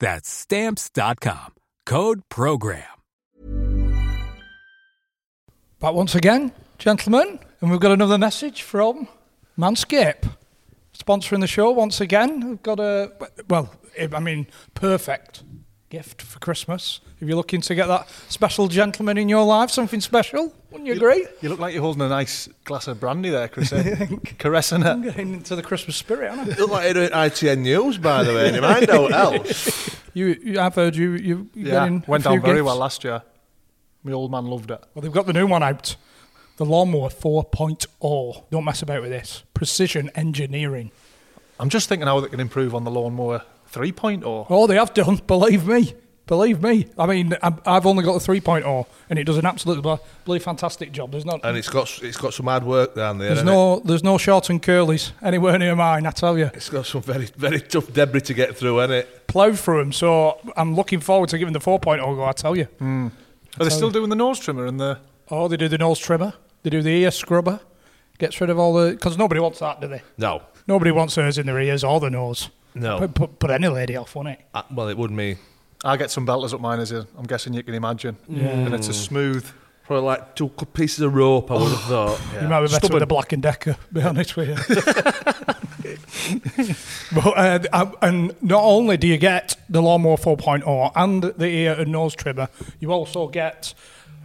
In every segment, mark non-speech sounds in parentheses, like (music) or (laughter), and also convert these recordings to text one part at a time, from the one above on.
That's Stamps.com. Code PROGRAM. But once again, gentlemen, and we've got another message from Manscaped, sponsoring the show once again. We've got a, well, I mean, perfect gift for Christmas. If you're looking to get that special gentleman in your life, something special, wouldn't you agree? You look like you're holding a nice glass of brandy there, Chris. eh? (laughs) Caressing I'm getting into the Christmas spirit, aren't I? you Look like you're doing ITN News, by the way. Never mind what else. You, you, I've heard you, you, you Yeah, getting a went few down very gifts. well last year. My old man loved it. Well, they've got the new one out. The Lawnmower 4.0. Don't mess about with this. Precision engineering. I'm just thinking how they can improve on the lawnmower 3.0. Oh, they have done. Believe me. Believe me. I mean, I'm- I've only got the 3.0, and it does an absolutely bloody fantastic job. There's not. And it's got it's got some hard work down there. There's hasn't no, there's no short and curlies anywhere near mine. I tell you, it? It's got some very very tough debris to get through, hasn't it? ploughed through them. So I'm looking forward to giving the 4.0 go. I tell you. Hmm. Are they still doing the nose trimmer and the. Oh, they do the nose trimmer. They do the ear scrubber. Gets rid of all the because nobody wants that, do they? No, Nobody wants hers in their ears or the nose. No. Put, put, put any lady off, won't it? Uh, well, it would me. I get some belters up mine, as you, I'm guessing you can imagine. And it's a smooth. Probably like two pieces of rope. I would have thought. You might be better Stubborn. with a Black and Decker, be honest with you. (laughs) but, uh, uh, and not only do you get the Lawnmower 4.0 and the ear and nose trimmer, you also get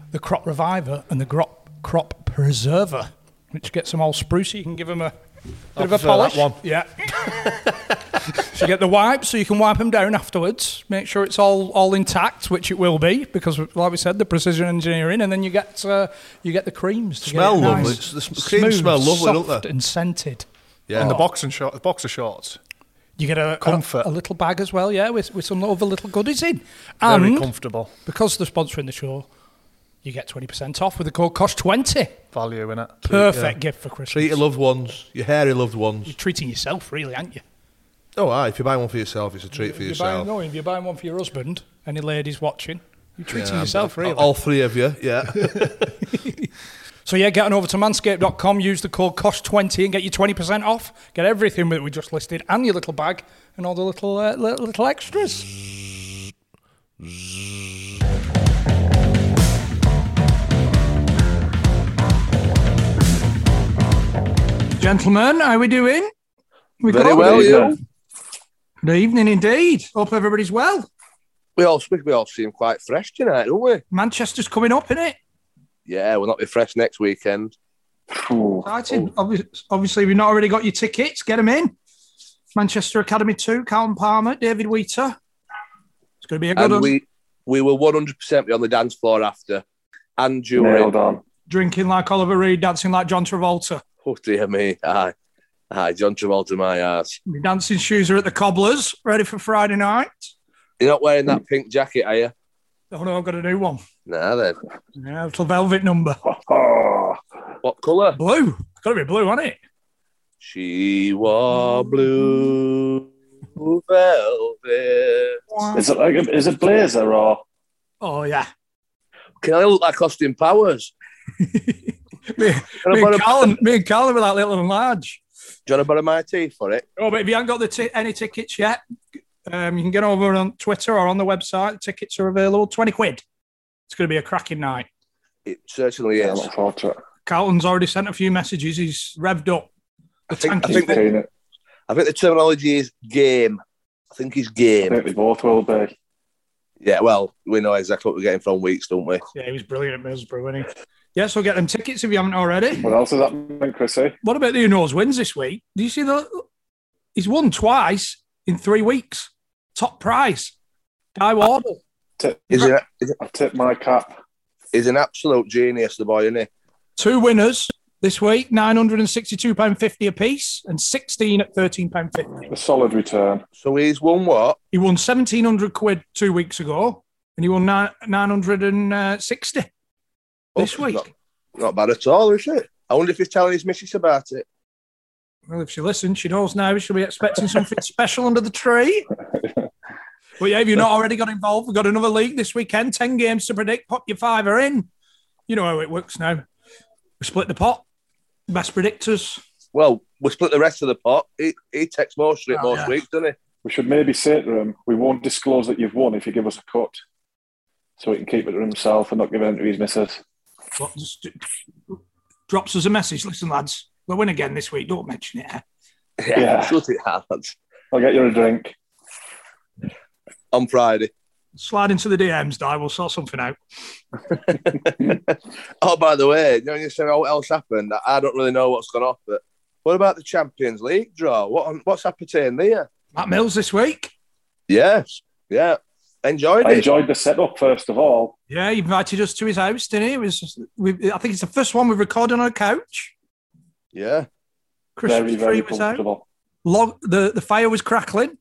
the Crop Reviver and the Crop, crop Preserver, which gets them all spruce. You can give them a bit of a polish. one. Yeah. (laughs) so you get the wipes, so you can wipe them down afterwards. Make sure it's all, all intact, which it will be, because like we said, the precision engineering, and then you get uh, you get the creams. To Smell get it lovely. nice, The s- creams smell lovely, don't they? And scented. Yeah. And the boxing short, the boxer shorts. You get a, a, Comfort. a little bag as well, yeah, with, with some other little goodies in. Very And comfortable. because they're sponsoring the show, you get 20% off with the code COST20. Value in it. Perfect gift for Christmas. Treat your loved ones, your hairy loved ones. You're treating yourself, really, aren't you? Oh, aye. If you buy one for yourself, it's a treat for If you're buying, yourself. no, if you're buying one for your husband, any ladies watching, you're treating Yeah, yourself, really. All three of you, yeah. (laughs) So yeah, get on over to manscaped.com, use the code COST20 and get your 20% off. Get everything that we just listed and your little bag and all the little uh, little extras. Gentlemen, how we doing? We Very good? well, you. Good evening indeed. Hope everybody's well. We all we all seem quite fresh tonight, don't we? Manchester's coming up, innit? Yeah, we'll not be fresh next weekend. Exciting. Obvi- Obviously, we've not already got your tickets. Get them in. Manchester Academy 2, Carlton Palmer, David Wheater. It's going to be a good And one. we we will 100% be on the dance floor after and during. Drinking like Oliver Reed, dancing like John Travolta. Oh dear me, aye, aye, John Travolta, my ass. Your dancing shoes are at the cobblers, ready for Friday night. You're not wearing that pink jacket, are you? Oh no, I've got a new one. Nah, then. Yeah, a little velvet number. (laughs) What colour? Blue. It's got to be blue, hasn't it? She wore blue velvet. Is it like a, is it blazer or Oh yeah. Can I look like Austin Powers? (laughs) me, me, borrow, and Carlin, me and Carlin were like little and large. do you want to borrow my teeth for it? Oh, but if you haven't got the ti- any tickets yet, um, you can get over on Twitter or on the website. Tickets are available. 20 quid. It's going to be a cracking night. It certainly Yeah, I is. look forward to it. Carlton's already sent a few messages. He's revved up. The I think- I think full. Keen it. I think the terminology is game. I think he's I game. think they both will be. Yeah, well, we know exactly what we're getting from weeks, don't we? Yeah, he was brilliant at Middlesbrough, wasn't he? Yeah, so get them tickets if you haven't already. What else has that meant, Chrissy? What about the who knows wins this week? Do you see the? He's won twice in three weeks. Top prize. Guy Wardle. Tip, He's an, he's I tip my cap. he's an absolute genius, the boy, isn't he? Two winners this week, £962.50 a piece and 16 at £13.50. A solid return. So he's won what? He won 1700 quid two weeks ago and he won nine- 960 uh, Oh, this Oh, week. Not, not bad at all, is it? I wonder if he's telling his missus about it. Well, if she listens, she knows now she'll be expecting something special under the tree. But yeah, if you're not already got involved, we've got another league this weekend, 10 games to predict, pop your fiver in. You know how it works now. We split the pot, best predictors. Well, we split the rest of the pot. He, he takes most of it Oh, most yeah. weeks, doesn't he? We should maybe say to him, we won't disclose that you've won if you give us a cut. So he can keep it to himself and not give it to his missus. What, just drops us a message. Listen, lads, we'll win again this week. Don't mention it. eh? Yeah. Shut it hard. I'll get you a drink. On Friday. Slide into the DMs, Di. We'll sort something out. (laughs) Oh, by the way, you know, you said what else happened. I don't really know what's gone off, but what about the Champions League draw? What what's happening there? Matt Mills this week. Yes, yeah, enjoyed I it. enjoyed the setup first of all. Yeah, he invited us to his house, didn't he? It was, we, I think it's the first one we've recorded on a couch. yeah, Christmas Very, very tree was out. comfortable. Log, the, the fire was crackling.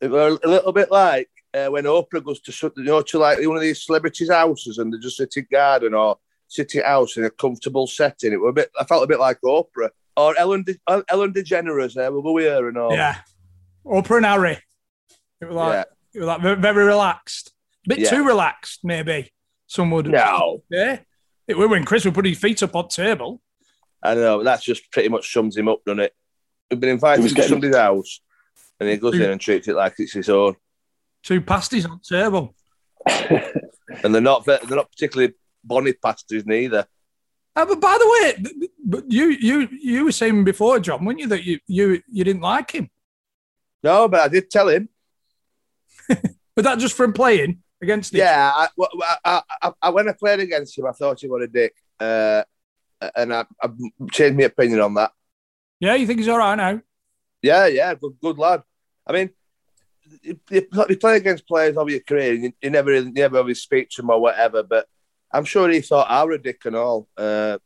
it was a little bit like uh, when Oprah goes to you know to like one of these celebrities' houses and they're just sit in garden or sit in house in a comfortable setting. It was a bit. I felt a bit like Oprah or Ellen De, uh, Ellen DeGeneres. There, were we here and all? Yeah. Oprah and Harry. It was like, Yeah. It was like very, very relaxed. A bit Yeah. too relaxed, maybe. Some would. No, Yeah. It was when Chris would put his feet up on table. I know. That's just pretty much sums him up, doesn't it? We've been invited to getting- somebody's house, and he goes in and treats it like it's his own. Two pasties on table. (laughs) And they're not they're not particularly bonny pasties neither. Uh, but by the way, th- th- but you you you were saying before, John, weren't you, that you you you didn't like him? No, but I did tell him. (laughs) But that just from playing against him? Yeah, I, I, I, I, when I played against him, I thought he was a dick, uh, and I, changed my opinion on that. Yeah, you think he's all right now? Yeah, yeah, good, good lad. I mean, you, you play against players over your career, and you, you never, you never always speak to them or whatever. But I'm sure he thought I was a dick and all, uh,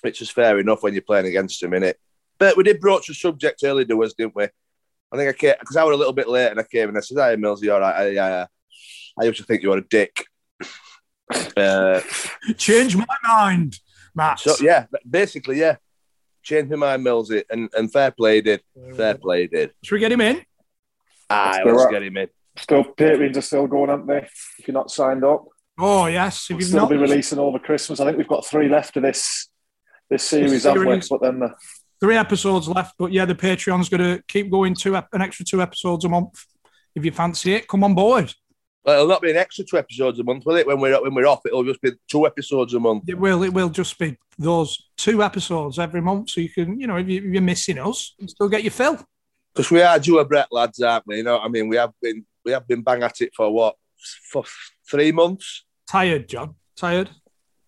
which is fair enough when you're playing against him, innit? But we did broach the subject early doors, didn't we? I think I came because I was a little bit late, and I came and I said, "Hi, Mills, you all right?" I, I, I used to think you were a dick. (laughs) Uh, Change my mind, Matt. so yeah, basically, yeah, changed my mind, Millsy, and and fair play he did, fair play did. Should we get him in? I Let's was do get him in. Still, Patreons are still going, aren't they? If you're not signed up, Oh yes. If we'll you've still not, be releasing over Christmas. I think we've got three left of this this series, haven't we? series. But then the, three episodes left, but yeah, the Patreon's going to keep going two an extra two episodes a month. If you fancy it, come on board. Well, it'll not be an extra two episodes a month, will it? When we're when we're off, it'll just be two episodes a month. It will. It will just be those two episodes every month, so you can, you know, if, you, if you're missing us, you still get your fill. Because we are due a Brett lads, aren't we? You know I mean? We have been we have been bang at it for what for three months. Tired, John. Tired.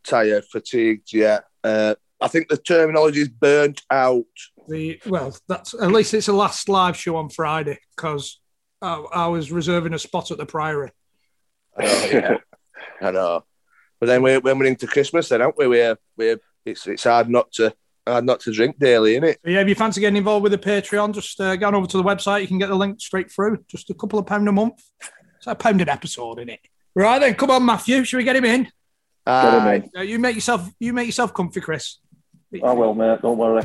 Tired, fatigued, yeah. Uh, I think the terminology is burnt out. The well, that's at least it's a last live show on Friday because I, I was reserving a spot at the Priory. I know, yeah. (laughs) I know. But then we, when we're into Christmas, then aren't we? We're, we're it's it's hard not to hard not to drink daily, isn't it? Yeah, if you fancy getting involved with the Patreon, just uh, go on over to the website. You can get the link straight through. Just a couple of pound a month. It's a pound an episode, isn't it? Right then, come on, Matthew. Should we get him in? Get him in. Uh, you make yourself you make yourself comfy, Chris. I will, mate. Don't worry.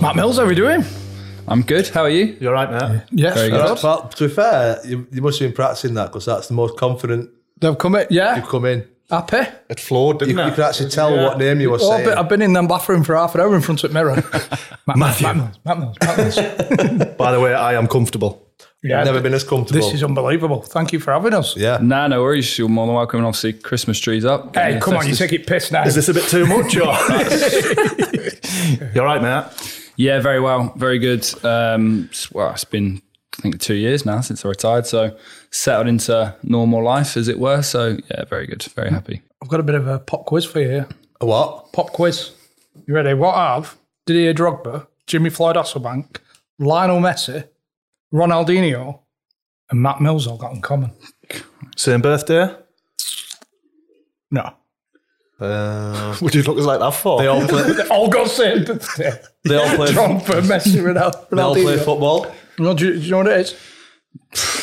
Matt Mills, how are we doing? I'm good. How are you? You're right, mate. Yes, Very good. good. Well, to be fair, you, you must have been practicing that because that's the most confident They've come in. Yeah, you've come in. happy. It flowed, You, didn't you it? could actually tell what name you were Oh, saying. but I've been in them bathroom for half an hour in front of the mirror. (laughs) Matt, Matthew. Matt Mills, Matt Mills, Matt Mills. (laughs) By the way, I am comfortable. Yeah, Never been as comfortable. This is unbelievable. Thank you for having us. yeah. Nah, no worries. You're more than welcome. And obviously, Christmas trees up. Hey, come on, you festive- take it piss now. Is this a bit too much? Or? (laughs) You're right, mate. Yeah, very well. Very good. Um, well, it's been, I think, two years now since I retired. So settled into normal life, as it were. So, yeah, very good. Very happy. I've got a bit of a pop quiz for you here. A what? Pop quiz. You ready? What have Didier Drogba, Jimmy Floyd Hasselbaink, Lionel Messi, Ronaldinho, and Matt Mills all got in common? Same birthday. No. Uh, (laughs) Would you look like that for? they all play. They all got same birthday. They all play. Drogba, Messi, Ronal- (laughs) They all play football. No, do, you, do you know what it is?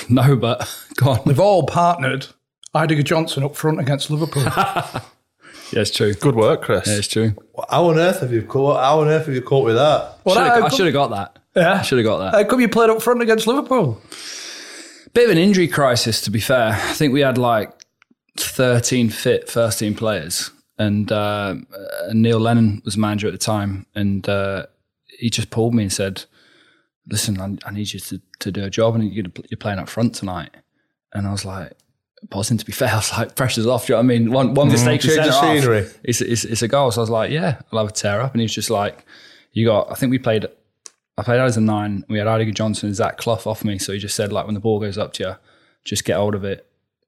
(sighs) No, but (laughs) go on. They've all partnered Eidur Gudjohnsen up front against Liverpool. Yeah, it's true. Good work, Chris. Yeah, it's true. How on earth have you caught? How on earth have you caught with that? Well, Should've- how I should have got that. Yeah. I should have got that. How come you played up front against Liverpool? Bit of an injury crisis, to be fair. I think we had like 13 fit first team players, and uh, uh, Neil Lennon was manager at the time, and uh, he just pulled me and said, "Listen, I, I need you to, to do a job, and you're, you're playing up front tonight." And I was like, buzzing. To be (laughs) fair, I was like, pressure's off. Do you know what I mean? One one mistake, Change the scenery. It's, it's it's a goal. So I was like, yeah, I'll have a tear up, and he was just like, you got. I think we played. I played out as a nine. We had Eidur Gudjohnsen and Zach Clough off me. So he just said, like, when the ball goes up to you, just get hold of it.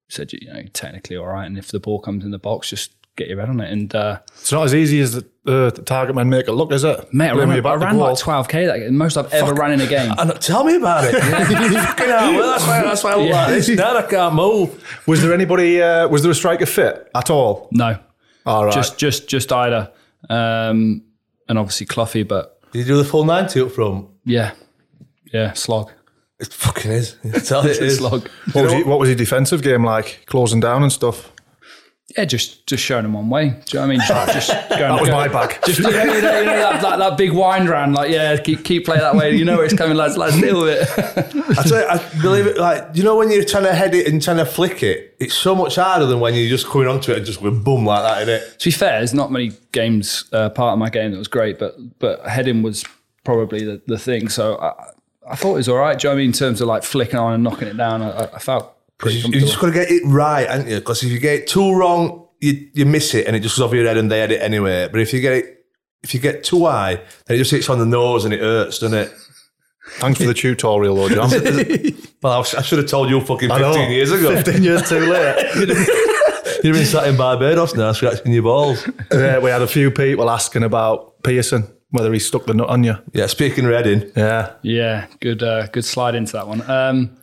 Said, you know, technically all right. And if the ball comes in the box, just get your head on it. And, uh, It's not as easy as the, uh, the target man make it look, is it? mate, I ran, you I ran like 12K that game, most I've ever ran in a game. And tell me about it. (laughs) Fucking hell, well, that's why. That's why I look like this. Now I can't move. Was there anybody? Uh, was there a striker fit at all? No, All right. just, just, just Eidur. Um, and obviously Cloughie, but Did you do the full ninety up front? yeah, yeah, slog. It fucking is. I tell it (laughs) is. slog. what, was he, what was your defensive game like? Closing down and stuff. Yeah, just just showing them one way. Do you know what I mean? (laughs) Just, just going, That was go- my bag. Just you know, you know, you know that, that, that big wind round, like yeah, keep keep playing that way. You know where it's coming, lads. Lads, deal with it. I tell you, I believe it. Like you know, when you're trying to head it and trying to flick it, it's so much harder than when you're just coming onto it and just going boom like that. In it? to be fair, there's not many games uh, part of my game that was great, but but heading was probably the, the thing. So I, I thought it was all right. Do you know what I mean? In terms of like flicking on and knocking it down, I, I felt pretty You, just got to get it right, haven't you? Because if you get it too wrong, you, you miss it and it just goes over your head and they had it anyway. But if you get it, if you get too high, then it just hits on the nose and it hurts, doesn't it? Thanks for the tutorial, though, John. (laughs) Well, I, was- I should have told you fucking 15 years ago. (laughs) 15 years too late. (laughs) You'd have been sat in Barbados now scratching your balls. Yeah, we had a few people asking about Pearson, whether he stuck the nut on you. Yeah, speaking of Reading, Yeah. Yeah, good uh, good slide into that one. Um,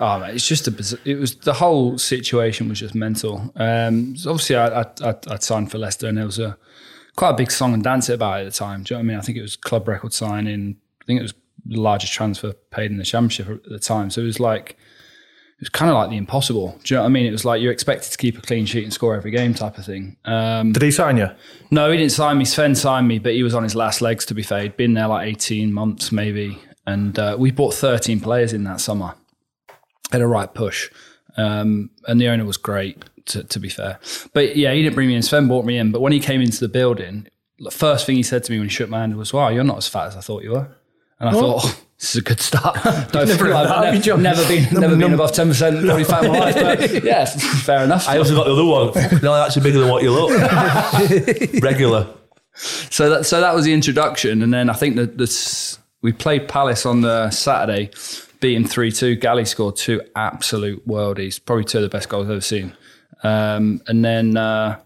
oh, it's just a it was the whole situation was just mental. Um, so obviously, I, I, I I'd signed for Leicester, and there was a quite a big song and dance about it at the time. Do you know what I mean? I think it was club record signing. I think it was the largest transfer paid in the championship at the time. So it was like it was kind of like the impossible. Do you know what I mean? It was like you're expected to keep a clean sheet and score every game type of thing. Um, Did he sign you? no, he didn't sign me. Sven signed me, but he was on his last legs, to be fair. He'd been there like 18 months, maybe. And uh, we bought 13 players in that summer. Had a right push. Um, and the owner was great, to, to be fair. But yeah, he didn't bring me in. Sven brought me in. But when he came into the building, the first thing he said to me when he shook my hand was, Wow, you're not as fat as I thought you were. And I thought, oh, this is a good start. (laughs) No, Never I've had that, have you, never, never been, never been above 10% body fat in my life. But (laughs) yeah, fair enough. I also got the other one. (laughs) Fucking hell, that's bigger than what you look. Regular. So that so that was the introduction, and then I think that this we played Palace on the Saturday, beat him three two. Galley scored two absolute worldies, probably two of the best goals I've ever seen. Um, and then uh,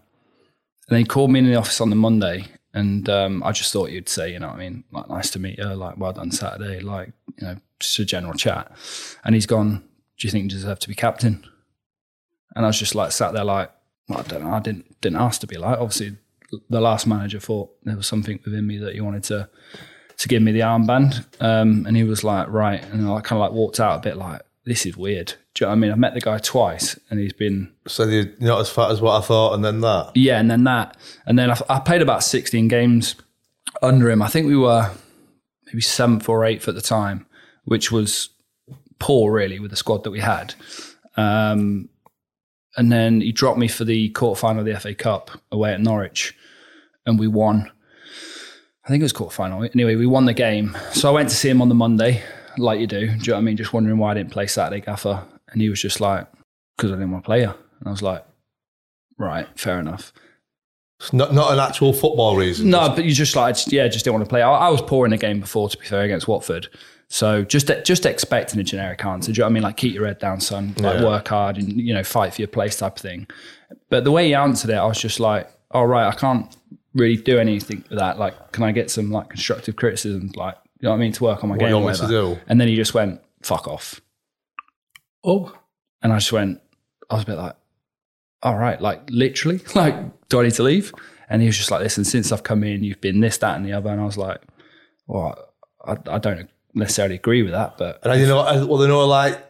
and he called me in the office on the Monday, and um, I just thought you'd say, you know, what I mean, like nice to meet you, like well done Saturday, like you know, just a general chat. And he's gone. Do you think you deserve to be captain? And I was just like sat there like, well, I don't know. I didn't didn't ask to be like. Obviously, the last manager thought there was something within me that he wanted to to give me the armband, um, and he was like, right. And I kind of like walked out a bit like, this is weird. Do you know what I mean? I've met the guy twice, and he's been So you're not as fat as what I thought, and then that. yeah, and then that, and then I, I played about sixteen games under him. I think we were maybe seventh or eighth at the time, which was poor really with the squad that we had. Um, and then he dropped me for the quarter final of the FA Cup away at Norwich, and we won. I think it was quarter final. Anyway, we won the game. So I went to see him on the Monday, like you do. Do you know what I mean? Just wondering why I didn't play Saturday Gaffer. And he was just like, because I didn't want to play her. And I was like, right, fair enough. It's not, not an actual football reason. No, but you just like, yeah, just didn't want to play. I, I was poor in the game before, to be fair, against Watford. So just just expecting a generic answer. Do you know what I mean? Like keep your head down, son. Like Yeah. work hard and you know fight for your place type of thing. But the way he answered it, I was just like, "All oh, right, I can't really do anything with that. Like, can I get some like constructive criticism? Like, you know what I mean, to work on my What game." you or want me to do? And then he just went, "Fuck off." Oh, And I just went, I was a bit like, all right, like literally, (laughs) like, do I need to leave? And he was just like, listen, since I've come in, you've been this, that, and the other. And I was like, well, I, I don't necessarily agree with that, but And I, you know, I, well, they know, like,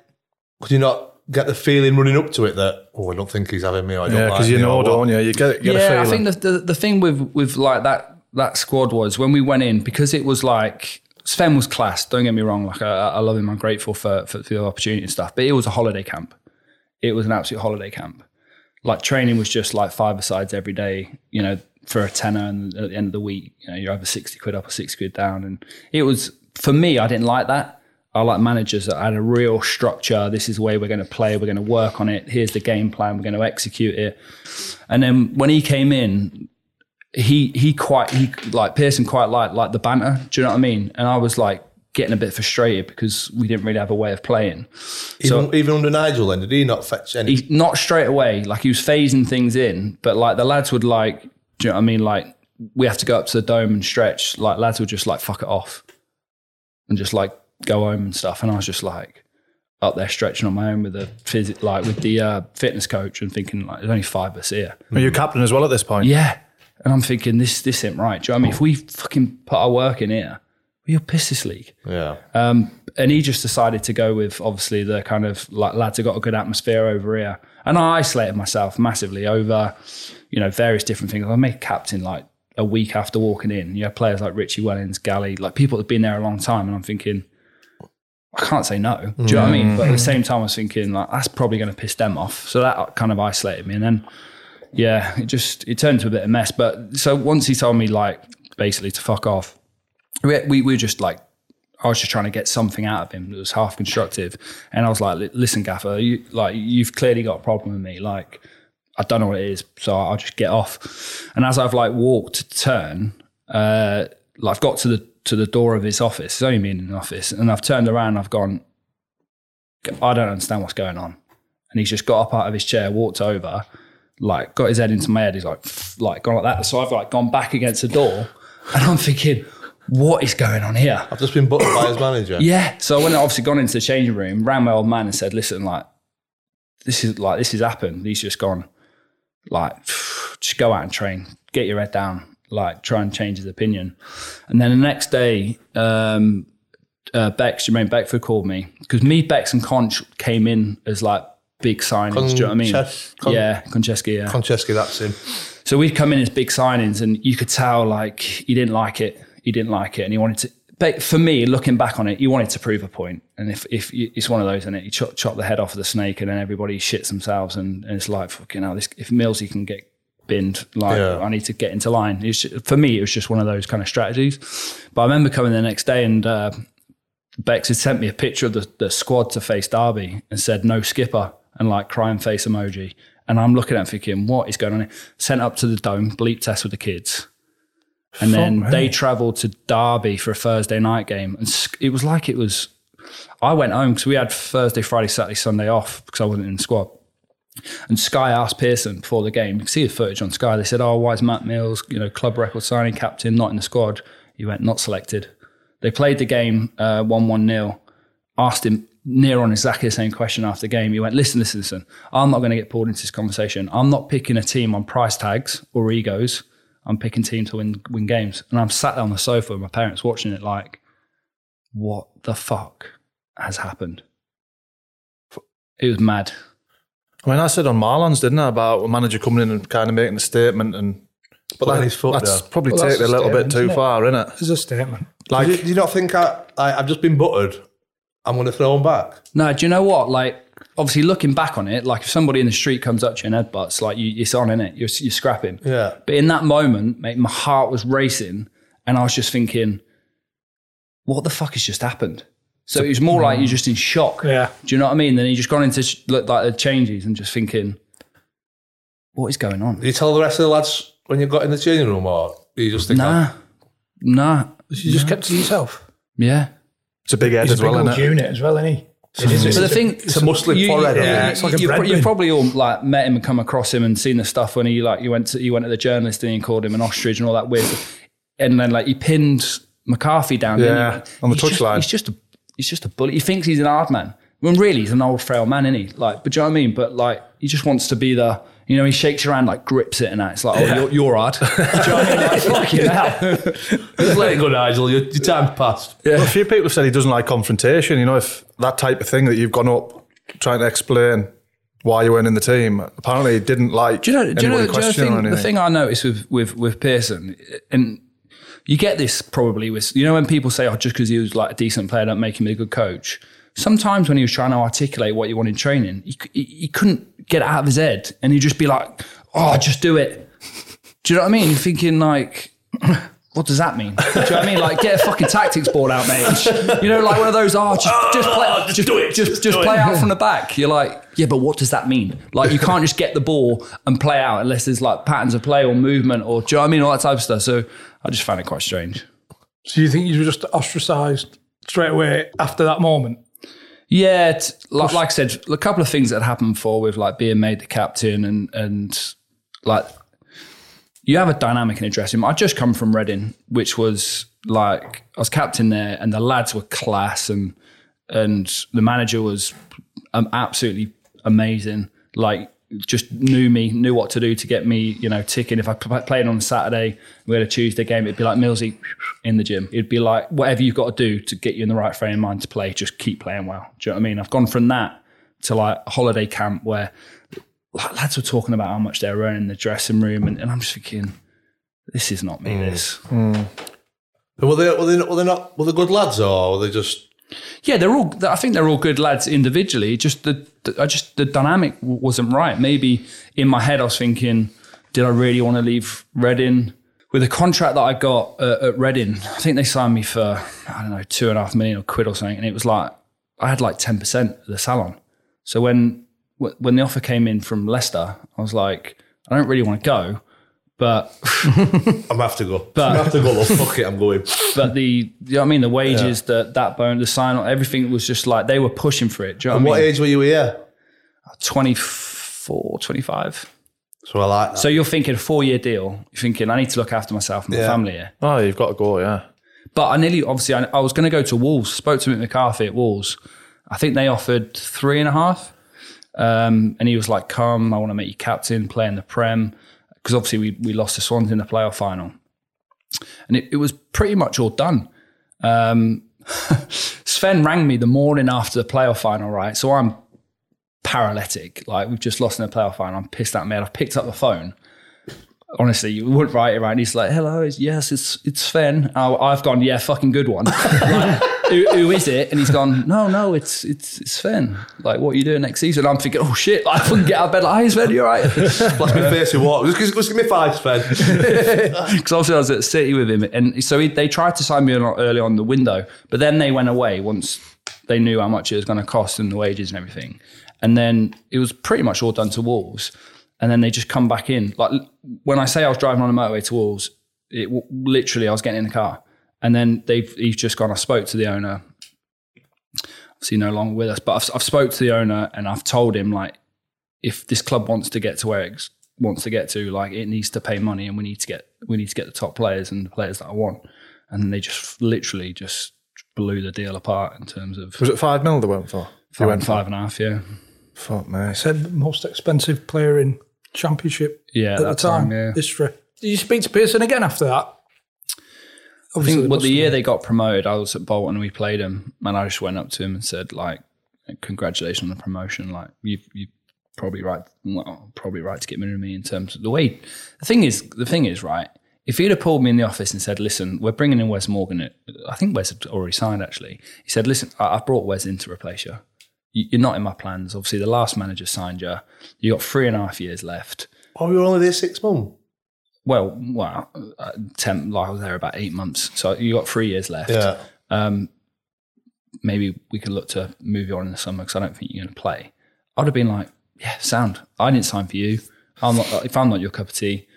could you not get the feeling running up to it that, oh, I don't think he's having me, I don't Yeah, like because you me, know, or don't you? You get, get a yeah, feeling. I think the, the the thing with with like that that squad was when we went in because it was like Sven was class. Don't get me wrong, like I, I love him. I'm grateful for, for for the opportunity and stuff. But it was a holiday camp. It was an absolute holiday camp. Like training was just like five sides every day. You know, for a tenner, and at the end of the week, you know, you're either sixty quid up or sixty quid down. And it was for me, I didn't like that. I like managers that had a real structure. This is the way we're going to play. We're going to work on it. Here's the game plan. We're going to execute it. And then when he came in, he he quite he like Pearson quite liked like the banter. Do you know what I mean? And I was like getting a bit frustrated because we didn't really have a way of playing. Even, even under Nigel, then, did he not fetch any? He not straight away, like he was phasing things in, but like the lads would like, do you know what I mean? Like we have to go up to the dome and stretch. Like lads would just like fuck it off and just like go home and stuff. And I was just like up there stretching on my own with the phys- like with the uh, fitness coach and thinking like there's only five of us here. Are you captain as well at this point? Yeah. And I'm thinking this this ain't right. Do you know what I mean? If we fucking put our work in here, we'll piss this league. yeah. Um, and he just decided to go with obviously the kind of like lads have got a good atmosphere over here. And I isolated myself massively over, you know, various different things. I made captain like a week after walking in. You have players like Richie Wellens, Galley, like people that have been there a long time. And I'm thinking, I can't say no. Do you know what I mean? But at the same time, I was thinking like that's probably going to piss them off. So that kind of isolated me. And then, yeah, it just it turned to a bit of a mess. But so once he told me like basically to fuck off, we we, we were just like I was just trying to get something out of him that was half constructive. And I was like, listen, Gaffer, you, like you've clearly got a problem with me. Like I don't know what it is, so I'll just get off. And as I've like walked to turn, uh, like I've got to the to the door of his office. It's only me in the office, and I've turned around. I've gone. I don't understand what's going on. And he's just got up out of his chair, walked over, like got his head into my head. He's like, like gone like that. So I've like gone back against the door, and I'm thinking, what is going on here? I've just been buttered by his manager. Yeah. So when I obviously gone into the changing room, ran my old man and said, "Listen, like this is like this has happened. He's just gone. Like, just go out and train. Get your head down. Like, try and change his opinion." And then the next day, um, uh, Bex, Jermaine Beckford called me because me, Bex, and Conch came in as like big signings. do you know what I mean? Conches- Con- yeah, Konchesky. Yeah. Konchesky, that's him. So we'd come in as big signings, and you could tell like he didn't like it. He didn't like it, and he wanted to. But for me, looking back on it, he wanted to prove a point. And if if you, it's one of those, and it, you chop, chop the head off of the snake, and then everybody shits themselves, and, and it's like fucking hell. This if Millsy can get binned, like Yeah. I need to get into line. It's for me, it was just one of those kind of strategies. But I remember coming the next day, and uh, Bex had sent me a picture of the, the squad to face Derby and said no skipper and like crying face emoji. And I'm looking at it thinking, what is going on here? Sent up to the dome, bleep test with the kids. And then they travelled to Derby for a Thursday night game. And it was like it was, I went home because we had Thursday, Friday, Saturday, Sunday off because I wasn't in the squad. And Sky asked Pearson before the game, you can see the footage on Sky. They said, Oh, why is Matt Mills, you know, club record signing captain, not in the squad? He went, Not selected. They played the game uh, 1 1 0. Asked him near on exactly the same question after the game. He went, Listen, listen, listen. I'm not going to get pulled into this conversation. I'm not picking a team on price tags or egos. I'm picking teams to win, win games. And I'm sat there on the sofa with my parents watching it like, What the fuck has happened? It was mad. I mean, I said on Marlon's, didn't I, about a manager coming in and kind of making a statement and But Putting that, his foot that's down. probably Well, taken a a little bit too isn't far, isn't it? It's a statement. Like, do, you, do you not think I, I, I've just been buttered? I'm going to throw him back. No, do you know what? Like, obviously, looking back on it, like if somebody in the street comes up to you and headbutts, like you, it's on in it. You're, you're scrapping. Yeah. But in that moment, mate, my heart was racing, and I was just thinking, "What the fuck has just happened?" So it was more like you're mm. just in shock. Yeah. Do you know what I mean? Then you just gone into sh- look like the changes and just thinking, "What is going on?" Did you tell the rest of the lads when you got in the changing room, or do you just think, Nah, nah, You just kept to yourself. yeah. it's a big head He's as a big well, old isn't it? unit as well, isn't he? It is. But the thing, it's a Muslim forehead, yeah, it's like a you, bread you've probably all like met him and come across him and seen the stuff when he like you went to you went to the journalist and he called him an ostrich and all that weird, stuff. and then like he pinned McCarthy down. didn't Yeah, he? on the He's just- touchline. He's just a he's just a bully. He thinks he's an hard man when really he's an old frail man, isn't he? Like, but do you know what I mean? But like he just wants to be the. You know, he shakes your hand, like grips it, and that. It's like, oh, you're, you're hard. (laughs) do you know what I mean? Like, fucking hell. just let it go, Nigel, your, your time's passed. Well, a few people have said he doesn't like confrontation. You know, if that type of thing that you've gone up trying to explain why you weren't in the team, apparently he didn't like Do you know? Do you know, do you know the, thing, the thing I noticed with with with Pearson, and you get this probably with you know when people say, "Oh, just because he was like a decent player, don't make him a good coach." Sometimes when he was trying to articulate what you want in training, he, he, he couldn't get it out of his head, and he'd just be like, "Oh, just do it." Do you know what I mean? You're thinking like. (clears throat) What does that mean? Do you know what I mean? Like, get a fucking tactics board out, mate. You know, like one of those. Oh, just, ah, just play, just, do it. Just, just play out from the back. You're like, yeah, but what does that mean? Like, you can't just get the ball and play out unless there's like patterns of play or movement or do you know what I mean? All that type of stuff. So I just found it quite strange. So you think you were just ostracised straight away after that moment? Yeah, it's, like, like I said, a couple of things that happened before with like being made the captain and and like you have a dynamic in a dressing room. I just come from Reading, which was like I was captain there, and the lads were class, and and the manager was um, absolutely amazing. Like just knew me, knew what to do to get me, you know, ticking. If I pl- played on Saturday, we had a Tuesday game, it'd be like Millsy in the gym. It'd be like whatever you've got to do to get you in the right frame of mind to play, just keep playing well. Do you know what I mean? I've gone from that to like holiday camp where lads were talking about how much they're earning in the dressing room, and, and I'm just thinking, this is not me. This, But were they, were they, were they not, were they good lads, or were they just, yeah, they're all. I think they're all good lads individually. Just the, the I just the dynamic wasn't right. Maybe in my head I was thinking, did I really want to leave Reading? With the contract that I got uh, at Reading, I think they signed me for I don't know two and a half million or quid or something, and it was like I had like ten percent of the salon. So when wh- when the offer came in from Leicester, I was like, I don't really want to go, but (laughs) I'm gonna have to go. But- I'm gonna have to go, love. Fuck it, I'm going. but the you know what I mean the wages, the that bone, the sign on, everything was just like they were pushing for it. Do you know And what what I mean? age were you here? Uh, 24, 25. So I like that. So you're thinking a four year deal. You're thinking I need to look after myself and my Yeah. family here. Oh, you've got to go, yeah. But I nearly, obviously, I, I was going to go to Wolves. Spoke to Mick McCarthy at Wolves. I think they offered three and a half. Um, and he was like, "Come, I want to make you captain, play in the Prem." Because obviously we we lost to Swans in the playoff final, and it, it was pretty much all done. Um, (laughs) Sven rang me the morning after the playoff final, right? So I'm paralytic, like we've just lost in the playoff final. I'm pissed at me. I've picked up the phone. Honestly, you wouldn't write it right. And he's like, "Hello, it's, yes, it's it's Sven." I- I've gone, "Yeah, fucking good one." (laughs) Like, who, who is it? And he's gone, "No, no, it's it's it's Sven." Like, what are you doing next season? I'm thinking, "Oh shit!" Like, I couldn't get out of bed. Like, "Hi, Sven, you all right?" (laughs) Flash my face with water. Just, just give me five, Sven. (laughs) because obviously I was at City with him, and so he, they tried to sign me early on the window, but then they went away once they knew how much it was going to cost and the wages and everything, and then it was pretty much all done to Wolves, and then they just come back in. Like when I say I was driving on the motorway to Wolves, it w- literally I was getting in the car, and then they've he's just gone. I spoke to the owner. Obviously, no longer with us, but I've, I've spoke to the owner and I've told him like, if this club wants to get to where it wants to get to, like it needs to pay money, and we need to get we need to get the top players and the players that I want. And they just literally just blew the deal apart in terms of Was it five mil they went for? Five, went five and a half. Yeah, Fuck me. Said most expensive player in championship yeah, at the time. time. Yeah, History. Did you speak to Pearson again after that? I think must the year they got promoted, I was at Bolton and we played him, and I just went up to him and said like, "Congratulations on the promotion! Like you you probably right. Well, probably right to get rid of me in terms of the way. The thing is, the thing is, right. If he'd have pulled me in the office and said, "Listen, we're bringing in Wes Morgan," I think Wes had already signed. Actually, he said, "Listen, I, I brought Wes in to replace you. You- You're not in my plans. Obviously, the last manager signed you. You got three and a half years left. Oh, you were only there six months. Well, well, uh, ten, like I was there about eight months, so you got three years left. Yeah. um, maybe we could look to move you on in the summer because I don't think you're going to play. I'd have been like, yeah, sound. I didn't sign for you. I'm not, if I'm not your cup of tea,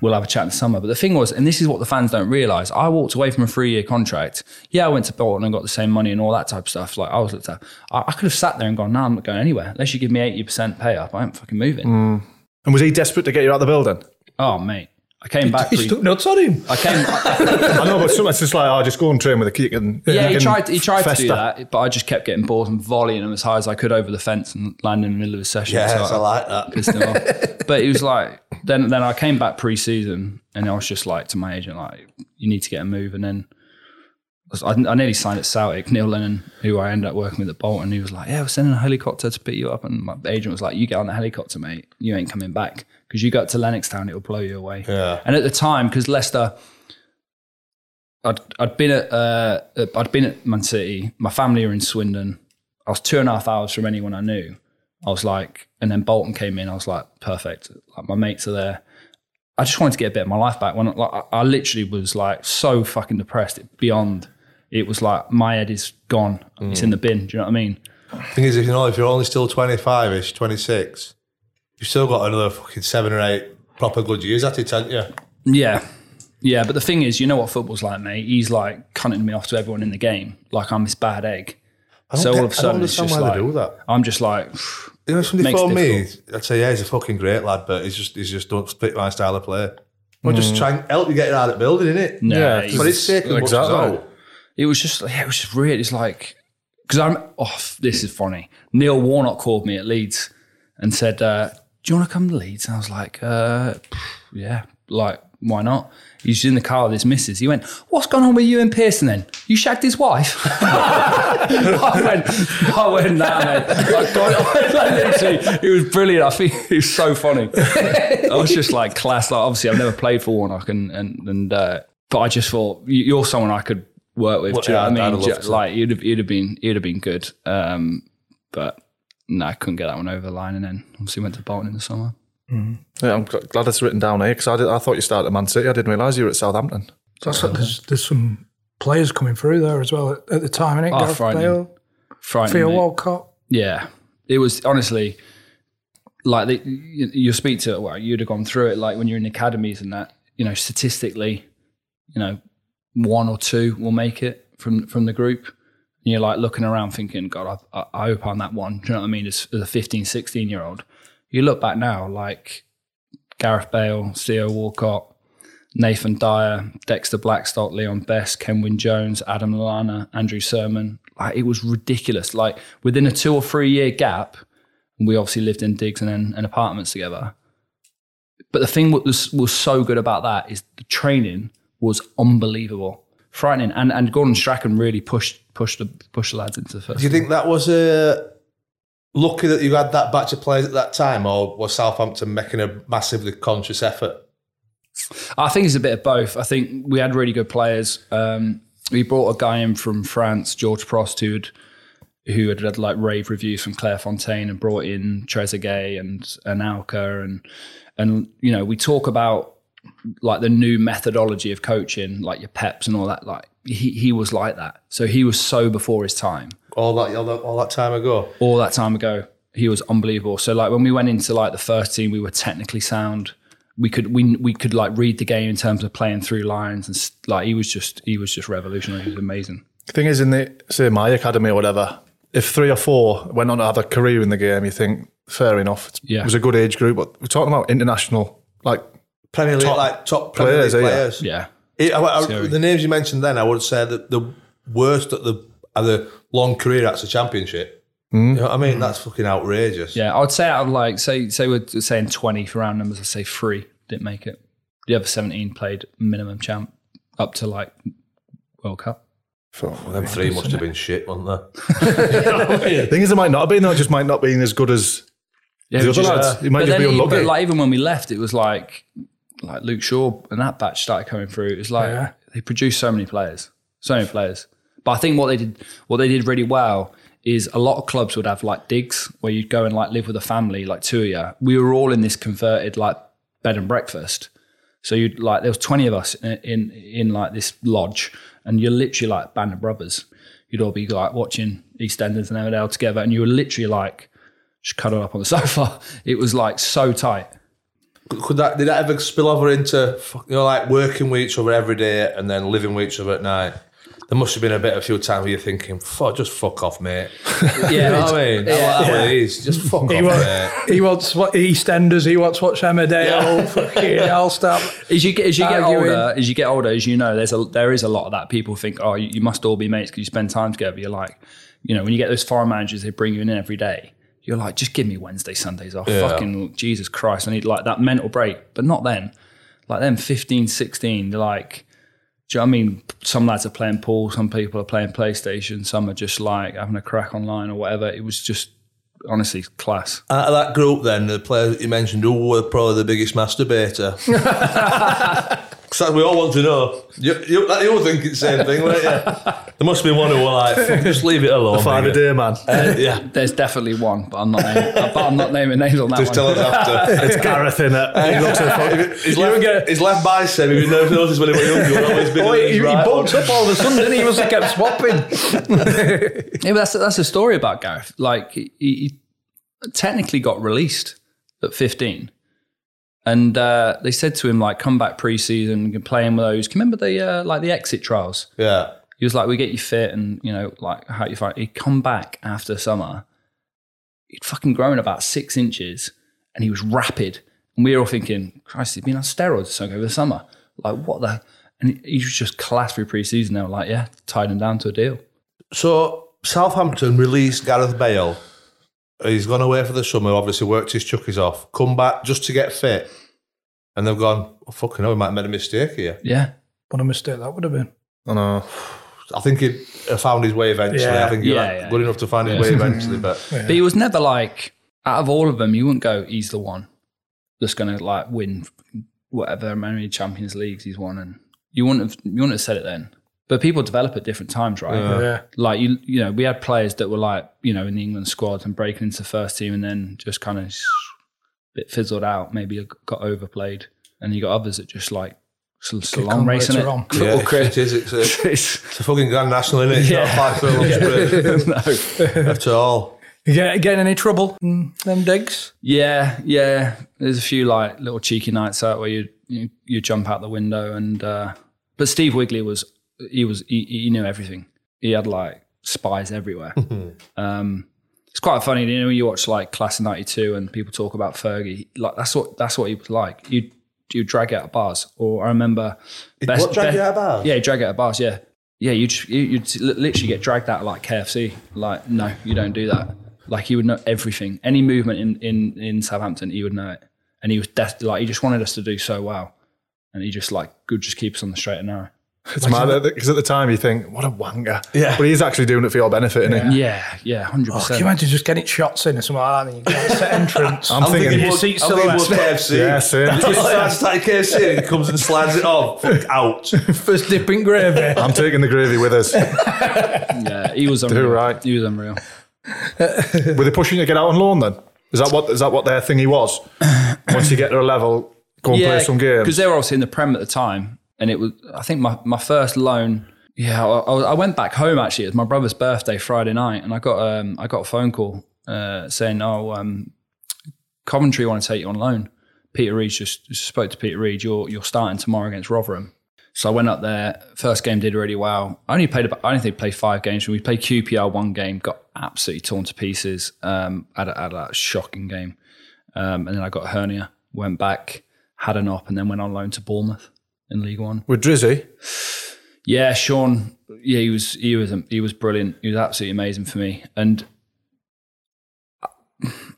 we'll have a chat in the summer. But the thing was, and this is what the fans don't realise, I walked away from a three year contract. Yeah, I went to Bolton and got the same money and all that type of stuff. Like I was looked at. I, I could have sat there and gone, no, I'm not going anywhere. Unless you give me 80% pay up, I ain't fucking moving. Mm. And was he desperate to get you out of the building? Oh, mate. I came back. (laughs) He Pre- stuck nuts on him. I came. (laughs) I know, but sometimes it's just like, oh, just go and train with a kick and uh, Yeah, he tried. He tried to do that, but I just kept getting balls and volleying them as high as I could over the fence and landing in the middle of the session. Yes, So I like that. pissed him off. (laughs) But it was like then. Then I came back pre-season, and I was just like to my agent, like, you need to get a move. And then I, I nearly signed at Celtic. Neil Lennon, who I ended up working with at Bolton, he was like, "Yeah, we're sending a helicopter to pick you up." And my agent was like, "You get on the helicopter, mate. You ain't coming back because you got to Lennoxtown, it'll blow you away." Yeah. And at the time, because Leicester, I'd I'd been at uh, I'd been at Man City. My family are in Swindon. I was two and a half hours from anyone I knew. I was like, and then Bolton came in. I was like, perfect. Like my mates are there. I just wanted to get a bit of my life back. When like, I- I literally was like so fucking depressed beyond. It was like my head is gone. It's in the bin. Do you know what I mean? Thing is, if you know, if you're only still 25 ish, 26, you've still got another fucking seven or eight proper good years at it, haven't you? Yeah. Yeah, but the thing is, you know what football's like, mate. He's like cutting me off to everyone in the game, like I'm this bad egg. don't So all of a sudden, it's understand just why like they do that. I'm just like, (sighs) You know, if somebody Makes it phoned me. I'd say, yeah, he's a fucking great lad, but he's just he's just don't fit my style of play. We're just trying to help you get out of the building, innit? no, Yeah, it's- But it's taking Exactly. out. it was just, yeah, it was just weird. It's like, because I'm, oh, this is funny. Neil Warnock called me at Leeds and said, uh, "Do you want to come to Leeds?" And I was like, uh, "Yeah, like why not?" He's in the car with his missus. He went, "What's going on with you and Pearson then? You shagged his wife?" (laughs) I went, I went, nah, man. I got it. (laughs) Like, literally, it was brilliant. I think (laughs) it was so funny. I was just like class. Like obviously, I've never played for Warnock, and and and uh, but I just thought you- you're someone I could work with. Well, do you know yeah, what I mean? love Ju- to. Like you'd have, you'd have been, you'd have been good. Um, but no, I couldn't get that one over the line, and then obviously went to Bolton in the summer. Mm-hmm. Yeah, I'm glad it's written down here because I, I thought you started at Man City. I didn't realise you were at Southampton. That's what, there's, there's some players coming through there as well at, at the time, innit? Oh, Gareth frightening. Bale, Frightening. Theo mate. Walcott. Yeah, it was honestly like the, you, you speak to well, you'd have gone through it like when you're in academies and that. You know, statistically, you know, one or two will make it from from the group. And you're like looking around thinking, God, I, I, hope I'm that one. Do you know what I mean? As, as a 15, 16 year old, you look back now, like Gareth Bale, Theo Walcott, Nathan Dyer, Dexter Blackstock, Leon Best, Kenwyn Jones, Adam Lallana, Andrew Surman. Like it was ridiculous. Like within a two or three year gap, we obviously lived in digs and then and apartments together. But the thing that was was so good about that is the training was unbelievable, frightening, and and Gordon Strachan really pushed pushed the pushed the lads into the first. Do you think that was uh, lucky that you had that batch of players at that time, or was Southampton making a massively conscious effort? I think it's a bit of both. I think we had really good players. Um, we brought a guy in from France, Georges Prost, who had who had had like rave reviews from Clairefontaine and brought in Trezeguet and Anelka and and you know we talk about like the new methodology of coaching, like your Peps and all that. Like he he was like that, so he was so before his time All that, all that, all that time ago. all that time ago. He was unbelievable. So like when we went into like the first team, we were technically sound. We could we we could like read the game in terms of playing through lines and s- like he was just he was just revolutionary. He was amazing. The thing is, in the say my academy or whatever, if three or four went on to have a career in the game, you think fair enough. It's- Yeah. It was a good age group, but we're talking about international, like Premier League, Top like top Premier League players, eh, yeah. players. Yeah, It- I- I- the names you mentioned then, I would say that the worst at the are the long career at the championship. Hmm. You know what I mean? Hmm. That's fucking outrageous. yeah. I would say out of like say say we're saying twenty for round numbers. I'd say three didn't make it. The other seventeen played minimum champ up to like World Cup. Well, them three must have been shit, weren't they? (laughs) the thing is, it might not have been though. It just might not been as good as Yeah, The other is- lads, you might just be then unlucky. But like even when we left, it was like like Luke Shaw and that batch started coming through. It was like Yeah. they produced so many players, so many players. But I think what they did, what they did really well is a lot of clubs would have like digs where you'd go and like live with a family, like two of you. We were all in this converted like bed and breakfast. So you'd like there was twenty of us in in, in like this lodge, and you're literally like a band of brothers. You'd all be like watching EastEnders and Emmerdale together, and you were literally like just cuddled up on the (laughs) sofa. It was like so tight. Could that did that ever spill over into you know like working with each other every day and then living with each other at night? There must have been a bit a few times where you're thinking, "Fuck, just fuck off, mate." Yeah, (laughs) You know what I mean? That's what it is. Just fuck He off, wants, mate. (laughs) he wants what EastEnders. He wants watch Emmerdale. (laughs) Fucking hell, stop. As you get as you get Arguing. older, as you get older, as you know, there's a there is a lot of that. People think, oh, you, you must all be mates because you spend time together. You're like, you know, when you get those foreign managers, they bring you in every day. You're like, just give me Wednesday, Sundays off. Yeah. Fucking Jesus Christ, I need like that mental break. But not then. Like them 15, 16, they're like, do you know what I mean? Some lads are playing pool, some people are playing PlayStation, some are just like having a crack online or whatever. It was just honestly class. Out of that group, then the players that you mentioned, who were probably the biggest masturbator? (laughs) (laughs) Because we all want to know. You, you, that- you were thinking the same thing, weren't you? (laughs) There must be one who will like, just leave it alone. Five a nigga." day, man. Uh, yeah, (laughs) There's definitely one, but I'm not naming, (laughs) but I'm not naming names on that just one. tell us after. it's Gareth in it. He looks at His left, his left bicep, if you never noticed when he was younger, always be Oh, he, his he right bulked up all of a sudden, didn't he? He must have kept swapping. Yeah, but that's that's a story about Gareth. Like he, he technically got released at 15, and uh, they said to him like, "Come back pre-season, can play in with those." Can you remember the uh, like the exit trials? Yeah. He was like, "We get you fit, and you know, like how you find." He'd come back after summer. He'd fucking grown about six inches, and he was rapid. And we were all thinking, "Christ, he's been on steroids over the summer." Like what the? And he- he was just class through pre-season. They were like, "Yeah, tied him down to a deal." So Southampton released Gareth Bale. He's gone away for the summer. Obviously, worked his chuckies off. Come back just to get fit, and they've gone. Oh, fucking hell, we might have made a mistake here. Yeah, What a mistake that would have been. I know. I think he found his way eventually. Yeah. I think he Yeah, was yeah. good enough to find his way (laughs) eventually. But But he was never like out of all of them, you wouldn't go, he's the one that's gonna like win whatever many Champions Leagues he's won and you wouldn't have you wouldn't have said it then. But people develop at different times, right? Yeah. Like you you know, we had players that were like, you know, in the England squad and breaking into the first team and then just kind of bit fizzled out, maybe got overplayed. And you got others that just like sal- salon on racing it. later on. (laughs) yeah, Or it is. It's a, (laughs) It's- it's a fucking grand national, isn't it? It's not a five furlong (laughs) sprint no. at all. You get, get in any trouble in them digs? Yeah, yeah. There's a few like little cheeky nights out where you you, you jump out the window and uh, but Steve Wigley was he was he, he knew everything. He had like spies everywhere. (laughs) um, it's quite funny, you know, when you watch like Class of '92 and people talk about Fergie. Like that's what that's what he was like. You you drag out of bars, or I remember what, drag you out of bars? Yeah, drag out of bars. Yeah, yeah. You you you'd literally get dragged out like KFC. Like no, you don't do that. Like he would know everything. Any movement in in in Southampton, he would know it. And he was des- like he just wanted us to do so well, and he just like could just keep us on the straight and narrow. It's mad because at the time you think, what a wanker. Yeah. But he's actually doing it for your benefit, isn't he? Yeah, yeah, hundred Oh, can you imagine just getting shots in or something like that and you get set entrance? (laughs) I'm thinking- your more- seat I'm thinking more silhouette. KFC. Yeah, same. (laughs) He starts like KFC and he comes and slides it off. (laughs) Fuck out. First dip in gravy. I'm taking the gravy with us. Yeah, he was unreal. Do right. He was unreal. Were they pushing you to get out on loan then? Is that what is that what their thingy was? Once you get to a level, go and play some games. because they were obviously in the Prem at the time, and it was I think my, my first loan. Yeah, I, I went back home actually. It was my brother's birthday Friday night, and I got um I got a phone call uh, saying, "Oh, um, Coventry want to take you on loan." Peter Reid just, just spoke to Peter Reid. You're you're starting tomorrow against Rotherham. So I went up there. First game did really well. I only played about. I only think played five games. We played QPR one game, got absolutely torn to pieces. Um, had a, had a shocking game, um, and then I got a hernia. Went back, had an op, and then went on loan to Bournemouth in League One. With Drizzy, Yeah, Sean. Yeah, he was he was he was brilliant. He was absolutely amazing for me, and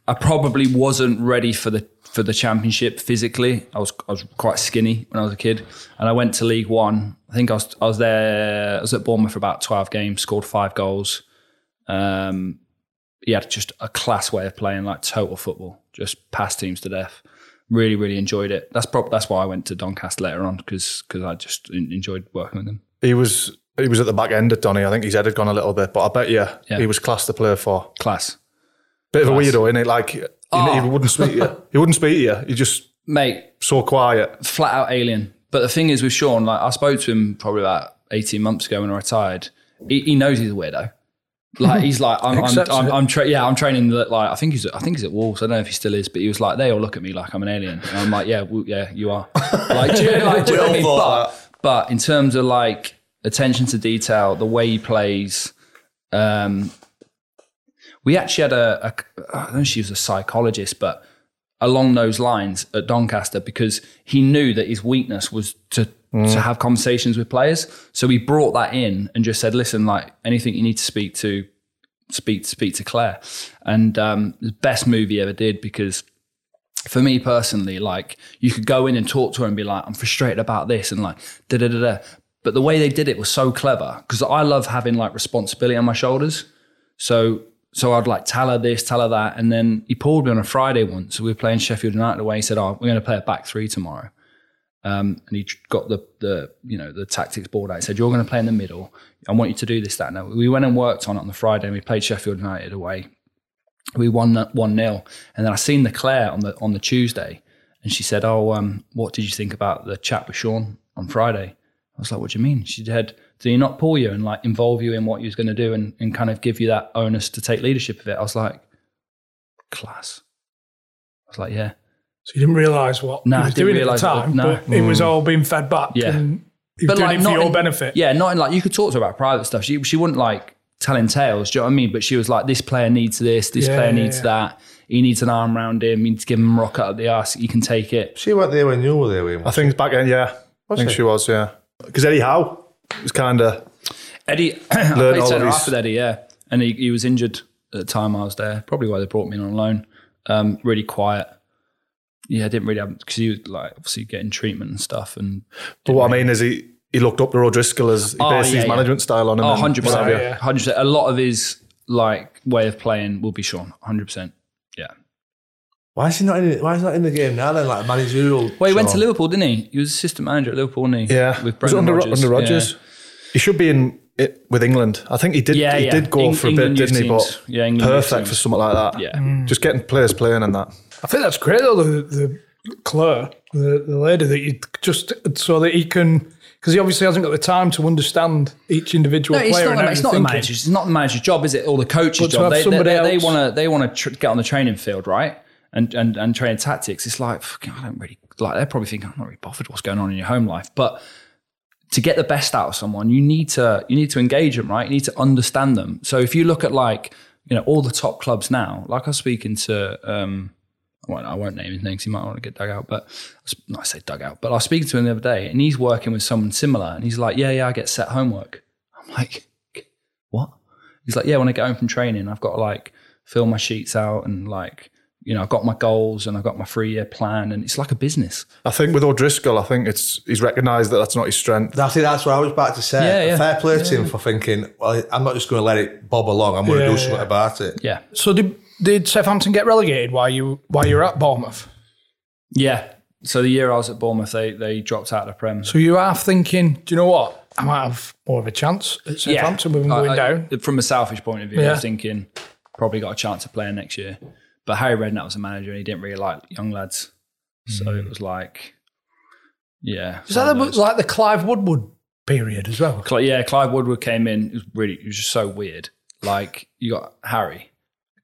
I probably wasn't ready for the for the championship physically. I was I was quite skinny when I was a kid, and I went to League One. I think I was I was there. I was at Bournemouth for about twelve games, scored five goals. Um, he had just a class way of playing, like total football, just pass teams to death. Really, really enjoyed it. That's prob- that's why I went to Doncaster later on because because I just enjoyed working with him. He was he was at the back end at Donny. I think his head had gone a little bit, but I bet you Yeah. he was class to play for. Class, Bit of a weirdo, isn't it? Like he, Oh. he wouldn't speak to you. (laughs) He wouldn't speak to you. He just mate. so quiet. flat out alien. But the thing is with Sean, like I spoke to him probably about eighteen months ago when I retired. He, he knows he's a weirdo. Like he's like I'm I'm I'm. I'm tra- yeah I'm training the, like I think he's I think he's at Wolves. I don't know if he still is, but he was like they all look at me like I'm an alien, and I'm like yeah well, yeah you are. (laughs) Like do you, like, do you know what I mean? But but in terms of like attention to detail, the way he plays, um, we actually had a, a I don't know she was a psychologist, but along those lines at Doncaster because he knew that his weakness was to to have conversations with players. So we brought that in and just said, "Listen, like anything you need to speak to, speak speak to Claire." And um, the best movie ever did because for me personally, like you could go in and talk to her and be like, "I'm frustrated about this," and like da da da da. But the way they did it was so clever because I love having like responsibility on my shoulders. So so I'd like tell her this, tell her that, and then he pulled me on a Friday once. So we were playing Sheffield United away. He said, "Oh, we're going to play a back three tomorrow." Um, and he got the the you know the tactics board out. He said, "You're going to play in the middle. I want you to do this, that." Now we went and worked on it on the Friday, and we played Sheffield United away. We won one 0 and then I seen the Claire on the on the Tuesday, and she said, "Oh, um, what did you think about the chat with Sean on Friday?" I was like, "What do you mean?" She said, "Did he not pull you and like involve you in what he was going to do and, and kind of give you that onus to take leadership of it?" I was like, "Class." I was like, "Yeah." So you didn't realise what Nah, he was didn't doing at the realise what- time, no. but it was all being fed back. Yeah. and he was doing it for not your in- benefit. Yeah, not in like you could talk to her about private stuff. She she wouldn't like telling tales. Do you know what I mean? But she was like, this player needs this, this Yeah, player needs yeah. that. He needs an arm around him. You need to give him a rock out of the ass. You can take it. She went there when you were there with. I think back then, yeah. I think she? she was, yeah. Because Eddie Howe was kind of Eddie, (clears throat) I played all centre half his- with Eddie, yeah, and he, he was injured at the time I was there. Probably why they brought me in on loan. Um, really quiet. Yeah, I didn't really have because he was like obviously getting treatment and stuff. And But what I mean is he he looked up to O'Driscoll as he Oh, based yeah, his yeah. management style on him. oh, and 100 what have you. percent, hundred percent. A lot of his like way of playing will be Sean. Hundred percent. Yeah. Why is he not in? Why is he not in the game now? Then, like managerial. Well, he went to Liverpool, didn't he? He was assistant manager at Liverpool, wasn't he? Yeah, with was it Brendan under Rodgers. under Rodgers. He should be in it with England. I think he did. Yeah, he yeah. did go Eng- for a England bit, didn't he? teams. But Yeah, England perfect for something like that. Yeah. Mm. just getting players playing and that. I think that's great though. The, the Claire, the, the lady that you just so that he can because he obviously hasn't got the time to understand each individual No, it's player. not, the, it's not the manager's. It's not the manager's job, is it? Or the coach's But job. They, they, they, want to they want to tr- get on the training field, right? And and and train tactics. It's like fucking, I don't really like. They're probably thinking I'm not really bothered what's going on in your home life, but to get the best out of someone, you need to you need to engage them, right? You need to understand them. So if you look at like you know all the top clubs now, like I was speaking to. um well, I won't name his name 'cause he might want to get dug out, but I say dug out. But I was speaking to him the other day, and he's working with someone similar, and he's like, "Yeah, yeah, I get set homework." I'm like, "What?" He's like, "Yeah, when I get home from training, I've got to like fill my sheets out and like, you know, I've got my goals and I've got my three year plan, and it's like a business." I think with O'Driscoll, I think it's he's recognised that that's not his strength. That's it. That's what I was about to say. Yeah, yeah. Fair play to him for thinking. Well, I'm not just going to let it bob along. I'm going to Yeah, do something yeah. about it. Yeah, So did did Southampton get relegated while you while you were at Bournemouth? yeah. So the year I was at Bournemouth, they they dropped out of the Prem. So you are thinking, do you know what? I might have more of a chance at Southampton with them going I- I- down. From a selfish point of view, I Yeah. was thinking probably got a chance of playing next year. But Harry Redknapp was a manager and he didn't really like young lads. So hmm. it was like, yeah. Is that the, like the Clive Woodward period as well? Yeah, Clive Woodward came in. It was really, it was just so weird. Like you got Harry,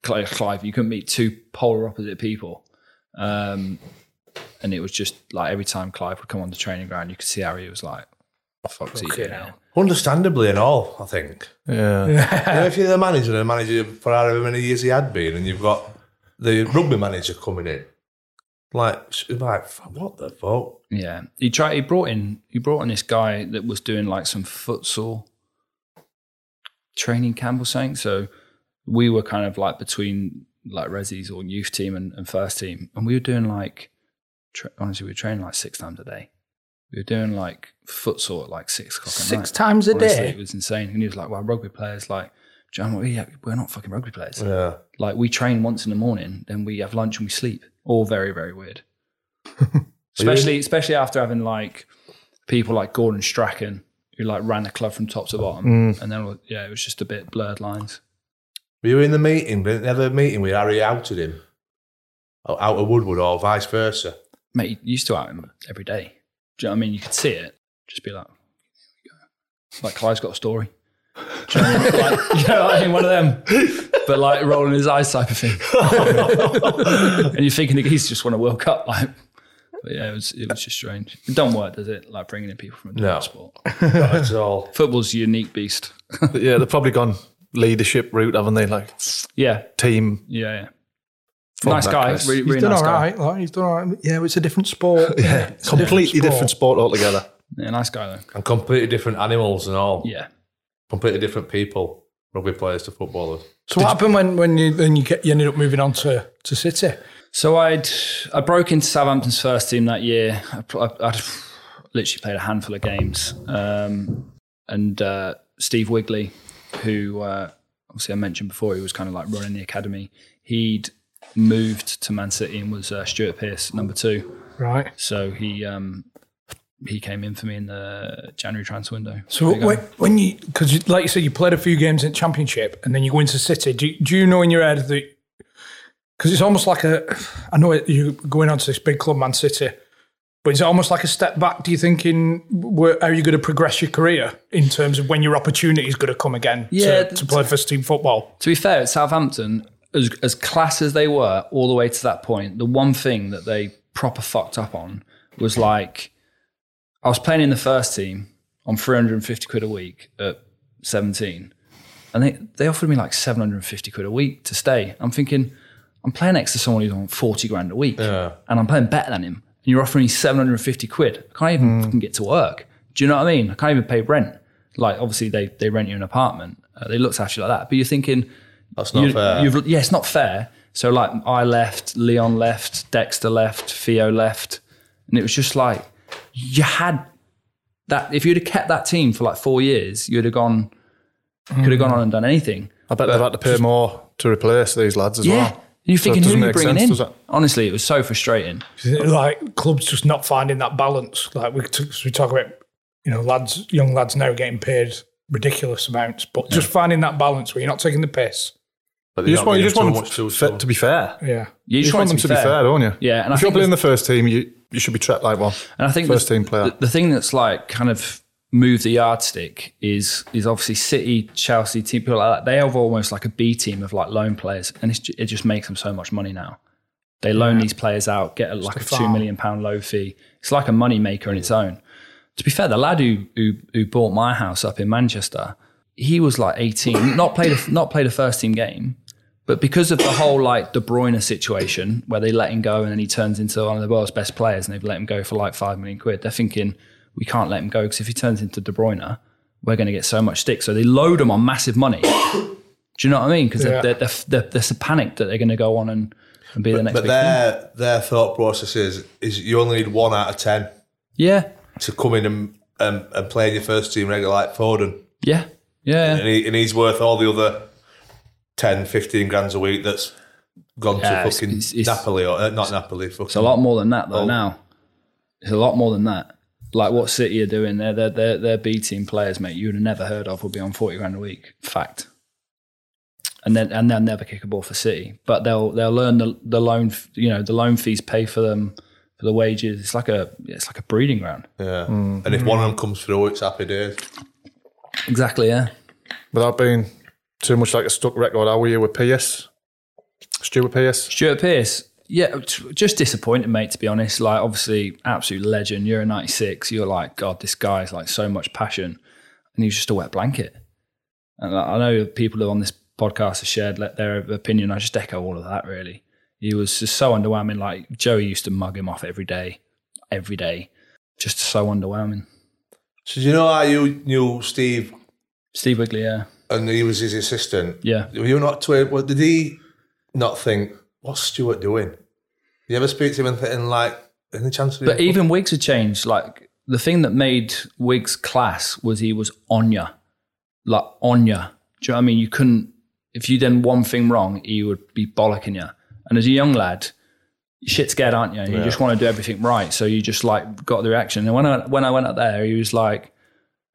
Clive. You couldn't meet two polar opposite people, um, and it was just like every time Clive would come on the training ground, you could see how he was like, "What the fuck's he doing?" here?" Understandably and all, I think. Yeah, You know, if you're the manager and a manager for however many years he had been, and you've got the rugby manager coming in, like, like what the fuck? Yeah, he tried. He brought in. He brought in this guy that was doing like some futsal training camp or something. So we were kind of like between like Resi's or youth team and, and first team, and we were doing like tra- honestly, we were training like six times a day. We were doing like futsal at like six o'clock at night. Six times a Honestly, day? it was insane. And he was like, "Well, rugby players like Do you know, what Yeah, we're not fucking rugby players. Yeah. Like we train once in the morning, then we have lunch and we sleep. All very, very weird. (laughs) especially, especially after having like people like Gordon Strachan who like ran the club from top to bottom, mm. and then yeah, it was just a bit blurred lines. We were you in the meeting? Didn't they have a meeting where Harry outed him? Or Out of Woodward or vice versa? Mate, you used to out him every day. Do you know what I mean? You could see it, just be like, "Here we go." like Clive's got a story. Do you know what I mean? Like, (laughs) you know I mean? One of them, but like rolling his eyes type of thing. (laughs) and you're thinking the geese just want to World Cup, like. But yeah, it was it was just strange. It don't work, does it? Like bringing in people from a different No. sport. That's all. Football's a unique beast. yeah, they've probably gone leadership route, haven't they? Like yeah, team. yeah, yeah. Fun nice guy, backers. really, He's done nice all guy. right. Like, he's done all right. Yeah, it's a different sport. (laughs) Yeah, It's completely different sport altogether. Yeah, nice guy though. And completely different animals and all. Yeah. Completely different people. Rugby players to footballers. So what happened when when you then you, get, you ended up moving on to to City? So I'd I broke into Southampton's first team that year. I, I, I'd literally played a handful of games, um, and uh, Steve Wigley, who uh, obviously I mentioned before, he was kind of like running the academy. He'd moved to Man City and was uh, Stuart Pearce number two. Right. So he um, he came in for me in the January transfer window. So when, when you because like you said, you played a few games in Championship and then you go into City. Do, you- do you know in your head that because it's almost like a I know you're going on to this big club, Man City. But is it almost like a step back? Do you think in where, how are you going to progress your career in terms of when your opportunity is going to come again Yeah, to, to play first team football? To be fair, at Southampton, as, as class as they were all the way to that point, the one thing that they proper fucked up on was like, I was playing in the first team on 350 quid a week at 17, and they, they offered me like 750 quid a week to stay. I'm thinking, I'm playing next to someone who's on 40 grand a week, and I'm playing better than him, and you're offering me 750 quid. I can't even fucking get to work. Do you know what I mean? I can't even pay rent. Like, obviously, they, they rent you an apartment. Uh, they looked after you like that. But you're thinking, That's not you- fair. You've, yeah, it's not fair. So like I left, Leon left, Dexter left, Theo left, and it was just like you had that. If you'd have kept that team for like four years, you'd have gone, could have gone on and done anything. I bet they've had to pay more to replace these lads as Yeah, well. You're So thinking who are you bringing sense, in? does? Honestly, it was so frustrating. Like clubs just not finding that balance. Like we t- we talk about, you know, lads, young lads now getting paid ridiculous amounts, but just finding that balance where you're not taking the piss. But You just want, you just want much them too fa- soon. to be fair. Yeah. You You just want them to be fair, don't you? Yeah, and I if you're think playing the first team, you you should be treated like one. And I think First the, team player. The, the thing that's like kind of moved the yardstick is is obviously City, Chelsea, team people like that. They have almost like a B team of like loan players, and it's, it just makes them so much money now. They loan these players out, get a, like a a two million pound low fee. It's like a money maker in its own. To be fair, the lad who who, who bought my house up in Manchester, he was like eighteen, not played a, not played a first team game, but because of the whole like De Bruyne situation, where they let him go and then he turns into one of the world's best players, and they've let him go for like five million quid, they're thinking we can't let him go because if he turns into De Bruyne, we're going to get so much stick. So they load him on massive money. (coughs) Do you know what I mean? Because Yeah. they're, they're, they're, they're so panicked that they're going to go on and, and be the next But big thing. their their thought process is is you only need one out of ten Yeah, to come in and and, and play in your first team regular like Foden, yeah, yeah. and, he, and he's worth all the other 10, 15 grand a week that's gone Yeah, to fucking it's- it's- Napoli or uh, not Napoli. Fucking, It's a lot more than that though. Oh. Now it's a lot more than that. Like what City are doing, they're they're they're, they're B team players, mate. You would have never heard of will be on forty grand a week. Fact. And then and they'll never kick a ball for City, but they'll they'll learn the the loan you know the loan fees pay for them for the wages. It's like a it's like a breeding ground. Yeah, mm. and if one of them comes through, it's happy days. Exactly. Yeah. Without being too much like a stuck record, how were you with Pearce? Stuart Pearce? Stuart Pearce, yeah, just disappointed, mate. To be honest, like obviously, absolute legend. You're a '96. You're like, God, this guy's like so much passion, and he's just a wet blanket. And I I know people who on this podcast have shared let their opinion. I just echo all of that. Really, he was just so underwhelming. Like Joey used to mug him off every day, every day. Just so underwhelming. So do you know how you knew Steve Steve Wigley, yeah, and he was his assistant? yeah. Were you not to what did he not think? What's Stuart doing? You ever speak to him and thinking like, any chance? But even Wiggs had changed. Like the thing that made Wiggs class was he was on ya, like on ya. Do you know what I mean? You couldn't, if you did one thing wrong, he would be bollocking you. And as a young lad, shit scared, aren't you? You just want to do everything right. So you just like got the reaction. And when I, when I went up there, he was like,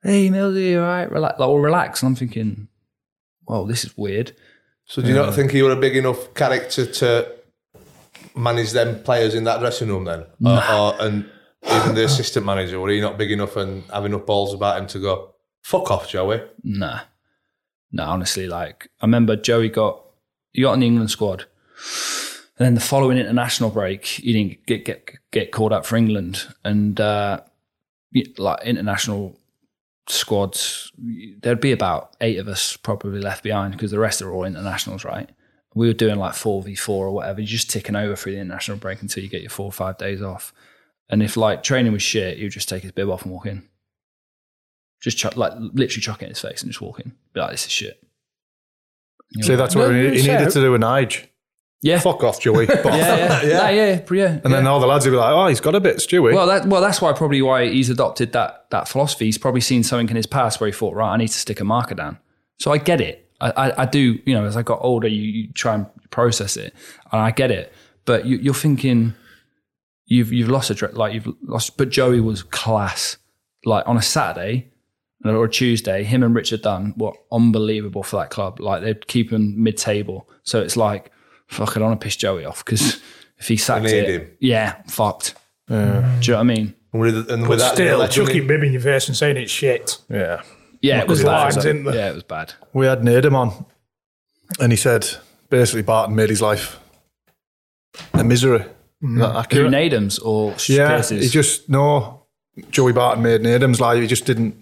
hey, Millsy, all right? Relax, like, well, relax. And I'm thinking, well, this is weird. So do you not think he were a big enough character to manage them players in that dressing room then? Or, or, and even the assistant manager, were he not big enough and have enough balls about him to go, fuck off, Joey? Nah. No, honestly, like I remember Joey got he got on the England squad. And then the following international break, he didn't get get get called up for England. And uh like international squads, there'd be about eight of us probably left behind because the rest are all internationals, right? We were doing like four v four or whatever, You're just ticking over through the international break until you get your four or five days off. And if like training was shit, he would just take his bib off and walk in. Just chuck, like literally chuck it in his face and just walk in. Be like, this is shit. You See, know? that's what No, he, he said- needed to do a Nige. Yeah, Fuck off, Joey. (laughs) Yeah, yeah, yeah, yeah, yeah. And then all the lads would be like, oh, he's got a bit, Stewie. Well, that well, that's why probably why he's adopted that that philosophy. He's probably seen something in his past where he thought, right, I need to stick a marker down. So I get it. I, I, I do. You know, as I got older, you, you try and process it, and I get it. But you, you're thinking you've you've lost a dre- like you've lost. But Joey was class. Like on a Saturday or a Tuesday, him and Richard Dunne were unbelievable for that club. Like they'd keep him mid table. So it's like, fuck, I don't want to piss Joey off because if he sacked need it, him. yeah, fucked. Do you know what I mean? And with, and But with that, still, like, chucking bib in your face and saying it's shit. yeah. Yeah, it was There's bad. lines in. Yeah, it was bad. We had Nedum on, and he said basically Barton made his life a misery. Is that Who accurate? Nadams or yeah, Pearce's? he just, no, Joey Barton made Nedum's life. He just didn't.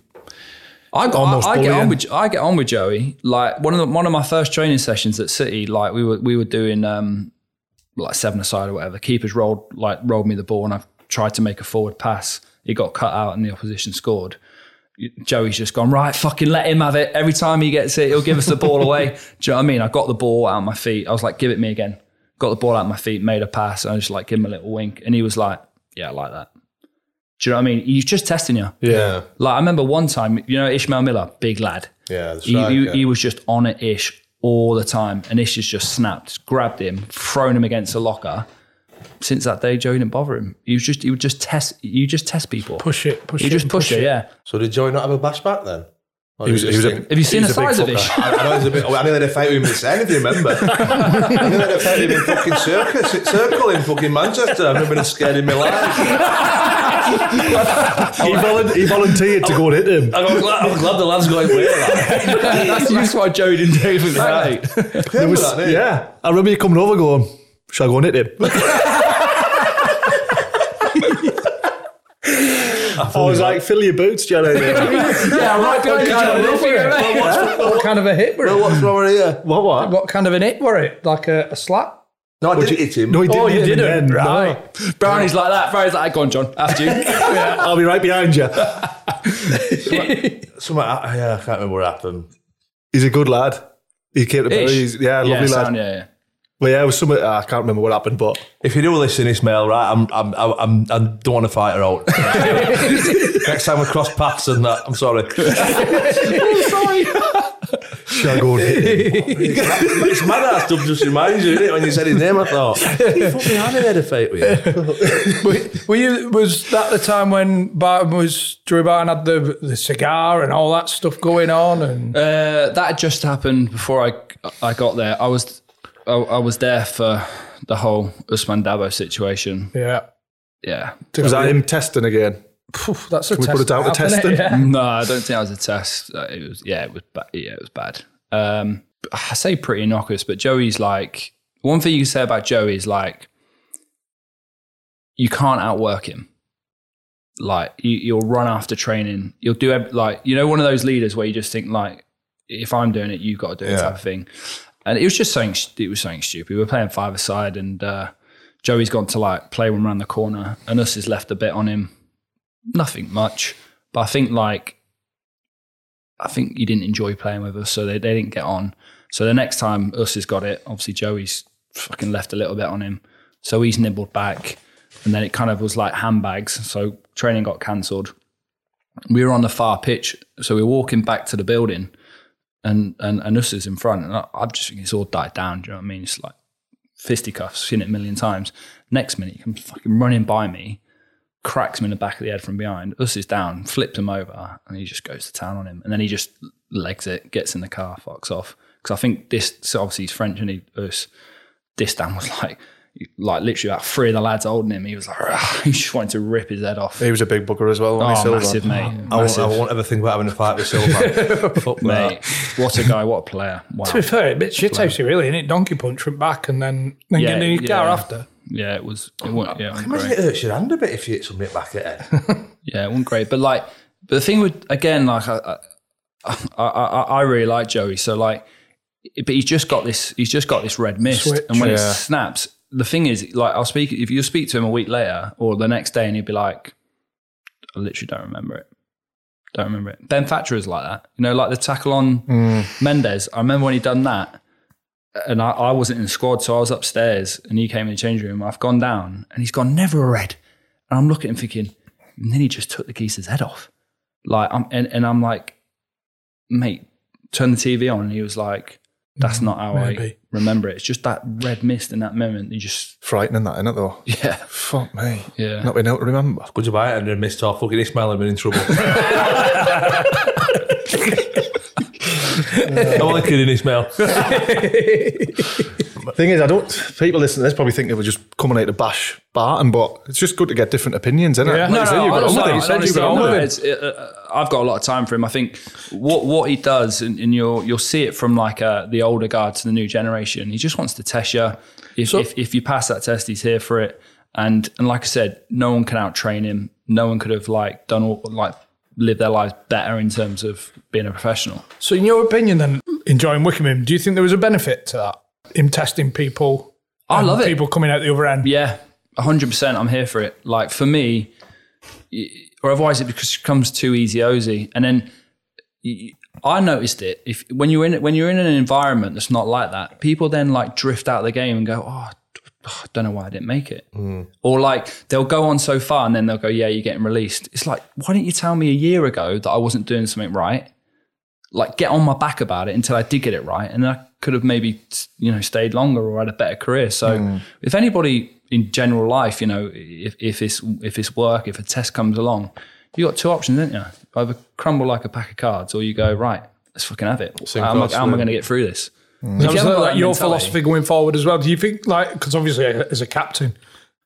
I got, almost I, I get on with I get on with Joey. Like one of the, one of my first training sessions at City, like we were we were doing um like seven aside or whatever. Keepers rolled like rolled me the ball, and I tried to make a forward pass. He got cut out, and the opposition scored. Joey's just gone right. Fucking let him have it. Every time he gets it, he'll give us the ball away. (laughs) Do you know what I mean? I got the ball out of my feet. I was like, give it me again. Got the ball out of my feet, made a pass, and I just like give him a little wink, and he was like, yeah, I like that. Do you know what I mean? He's just testing you. yeah, Like I remember one time, you know, Ishmael Miller, big lad. yeah, that's He, right. he, yeah. he was just on it ish all the time, and Ish has just snapped, grabbed him, thrown him against a locker. Since that day, Joey didn't bother him. He was just he would just test. You just test people. Push it, push You it. You just and push it. Yeah. so did Joey not have a bash back then? He was, he was a, Have you seen the was a big size of fucker. Ish? I, I know he's a bit. I nearly had a fight with him in Sen, if you remember. (laughs) I nearly had a fight with him in fucking circus, circle in fucking Manchester. I've never been scared in my life. He, volun- he volunteered to go and hit him. I'm glad, I'm glad the lad's got him away. That's, that's why Joey didn't do anything that night. Remember that, didn't? Yeah, I remember you coming over going, shall I go and hit him? (laughs) I was like, fill your boots, Johnny. (laughs) Yeah, right behind you, kind of Joey. rough were it? What kind of a hit were Well, it? what's wrong with here? what, what? What kind of an hit were it? Like a, a slap? No, I didn't hit him. No, he didn't Oh, you didn't? then. No. Right. Brownie's like that. Brownie's like, go on, John, after you. (laughs) I'll be right behind you. (laughs) Something, I, yeah, I can't remember what happened. He's a good lad. He came to Ish. He's, yeah, lovely yeah, lad. sound, yeah, yeah. Well, yeah, it was something, I can't remember what happened, but If you do listen to this mail, right, I'm, I'm, I'm, I don't want to fight her out. (laughs) Next time we cross paths and that, I'm sorry. Shall I go and hit him? it's mad that stuff just reminds you, isn't it? When you said his name, I thought, fucking I never had a fight with you. Were, were you, was that the time when Barton was, Drew Barton had the, the cigar and all that stuff going on? And Uh, that just happened before I I got there. I was I, I was there for the whole Ousmane Dabo situation. yeah. Yeah. Was that him testing again? Phew, that's a we test put it down to isn't testing? Yeah. (laughs) No, I don't think that was a test. Uh, It was yeah, it was ba- yeah, it was bad. Um, I say pretty innocuous, but Joey's like one thing you can say about Joey is like you can't outwork him. Like you, you'll run after training. You'll do like you know one of those leaders where you just think like if I'm doing it, you've got to do it Yeah. type of thing. And it was just saying It was something stupid. We were playing five aside, and uh, Joey's gone to like play one around the corner, and us has left a bit on him. Nothing much, but I think like I think he didn't enjoy playing with us, so they, they didn't get on. So the next time us has got it, obviously Joey's fucking left a little bit on him, so he's nibbled back, and then it kind of was like handbags. So training got cancelled. We were on the far pitch, so we were walking back to the building, and and and us is in front, and I, I'm just thinking it's all died down. Do you know what I mean? It's like fisticuffs, seen it a million times. Next minute, he comes fucking running by me, cracks him in the back of the head from behind. Us is down, flips him over, and he just goes to town on him. And then he just legs it, gets in the car, fucks off. Because I think this, so obviously he's French, and he us. This Dan was like, like literally about three of the lads holding him. He was like, "Rah." (laughs) he just wanted to rip his head off. He was a big booger as well. wasn't he, Oh, massive, mate. I won't, I won't ever think about having a fight with Silva. (laughs) Fuck Mate, mate. what a guy, what a player. Wow. To be fair, a bit shit housey, really, isn't it? Donkey punch from back and then, then Yeah, getting in your car after. Yeah, it was, it oh, wasn't, yeah, it wasn't Imagine great. it hurts your hand a bit if you hit something back at it. (laughs) (laughs) Yeah, it wasn't great. But like, but the thing with again, like, I, I, I, I I really like Joey. So like, but he's just got this. He's just got this red mist, Switch. and when it snaps, the thing is, like, I'll speak if you speak to him a week later or the next day, and he'd be like, I literally don't remember it. Don't remember it. Ben Thatcher is like that. You know, like the tackle on mm. Mendes. I remember when he done that. And I, I wasn't in the squad, so I was upstairs and he came in the change room. I've gone down and he's gone, never a red. And I'm looking at him thinking, and then he just took the geeser's head off. Like, I'm, and, and I'm like, mate, turn the TV on. And he was like, that's mm, not how I remember it. It's just that red mist in that moment. You just, Frightening that, it? though? yeah, Fuck me. Yeah. Not being able to remember. Good to buy it and then missed off. Fucking Ishmael had been in trouble. (laughs) (laughs) I'm only kidding, Ishmael. Thing is, I don't. People listening to this probably think they were just coming out to bash Barton, but it's just good to get different opinions, isn't Yeah. it? No, Like you say, no, you've got on honestly, it. You said you've honestly, got on with it. It's, it, uh, I've got a lot of time for him. I think what what he does, and, and you'll you'll see it from like uh, the older guard to the new generation. He just wants to test you. If, if if you pass that test, he's here for it. And and like I said, no one can out train him. No one could have like done all like live their lives better in terms of being a professional. So, in your opinion, then, enjoying Wickham, do you think there was a benefit to that? Him testing people? I love it. People coming out the other end? Yeah, hundred percent. I'm here for it. Like for me, or otherwise it becomes too easy osy. And then I noticed it. If when you're in when you're in an environment that's not like that, people then like drift out of the game and go, oh. I (sighs) don't know why I didn't make it. Or like they'll go on so far and then they'll go, yeah, you're getting released. It's like, why didn't you tell me a year ago that I wasn't doing something right? Like get on my back about it until I did get it right, and then I could have maybe you know stayed longer or had a better career. So if anybody in general life, you know, if if it's if it's work, if a test comes along, you got two options, don't you? Either crumble like a pack of cards, or you go right, let's fucking have it. How am, I, how am I going to get through this? Is If you that like that your mentality- philosophy going forward as well? Do you think, like, because obviously uh, as a captain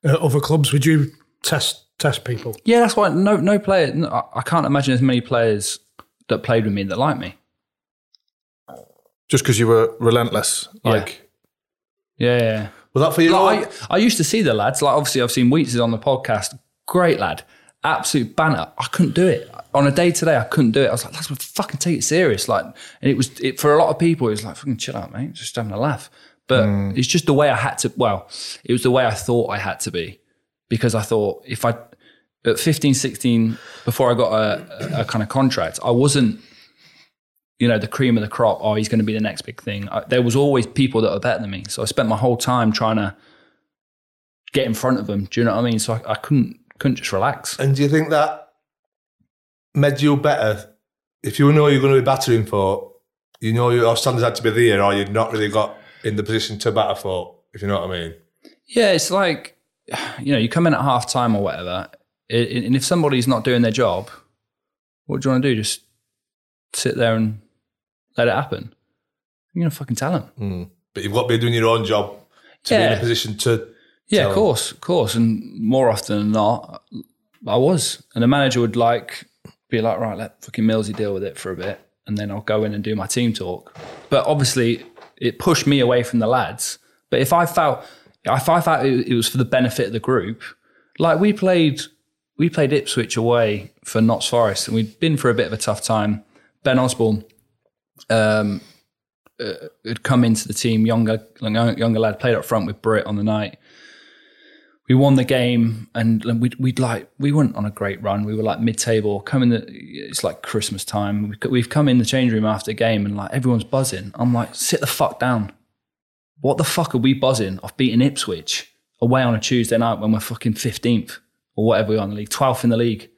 at other clubs, would you test test people? Yeah, that's why no no player. No, I- I can't imagine as many players that played with me that like me. Just because you were relentless. Like, Yeah, yeah. Was that for you? Like, I, I used to see the lads. Like obviously, I've seen Wheats on the podcast. Great lad, absolute banner. I couldn't do it on a day today. I couldn't do it. I was like, let's fucking take it serious. Like, and it was it, for a lot of people. It was like, fucking chill out, mate. Just having a laugh. But mm. it's just the way I had to. Well, it was the way I thought I had to be because I thought if I at 15, 16, before I got a, a, a kind of contract, I wasn't you know, the cream of the crop. Oh, he's going to be the next big thing. I, there was always people that were better than me. So I spent my whole time trying to get in front of them. Do you know what I mean? So I, I couldn't couldn't just relax. And do you think that made you better if you know you're going to be battering for? You know your standards had to be there, or you'd not really got in the position to batter for. If you know what I mean. Yeah, it's like you know, you come in at half time or whatever, and if somebody's not doing their job, what do you want to do? Just sit there and let it happen. You're gonna fucking tell them. But you've got to be doing your own job to be in a position to. Yeah, tell of course, of course. And more often than not, I was. And the manager would like be like, right, let fucking Millsy deal with it for a bit. And then I'll go in and do my team talk. But obviously, it pushed me away from the lads. But if I felt, if I felt it it was for the benefit of the group, like we played, we played Ipswich away for Notts Forest, and we'd been for a bit of a tough time. Ben Osborne um, uh, had come into the team, younger younger lad, played up front with Britt on the night we won the game and and we'd, we'd like we went on a great run. We were like mid-table coming the it's like christmas time. We've- we've come in the change room after the game and like everyone's buzzing. I'm like sit the fuck down. What the fuck are we buzzing off beating ipswich away on a tuesday night when we're fucking 15th or whatever we are in the league 12th in the league?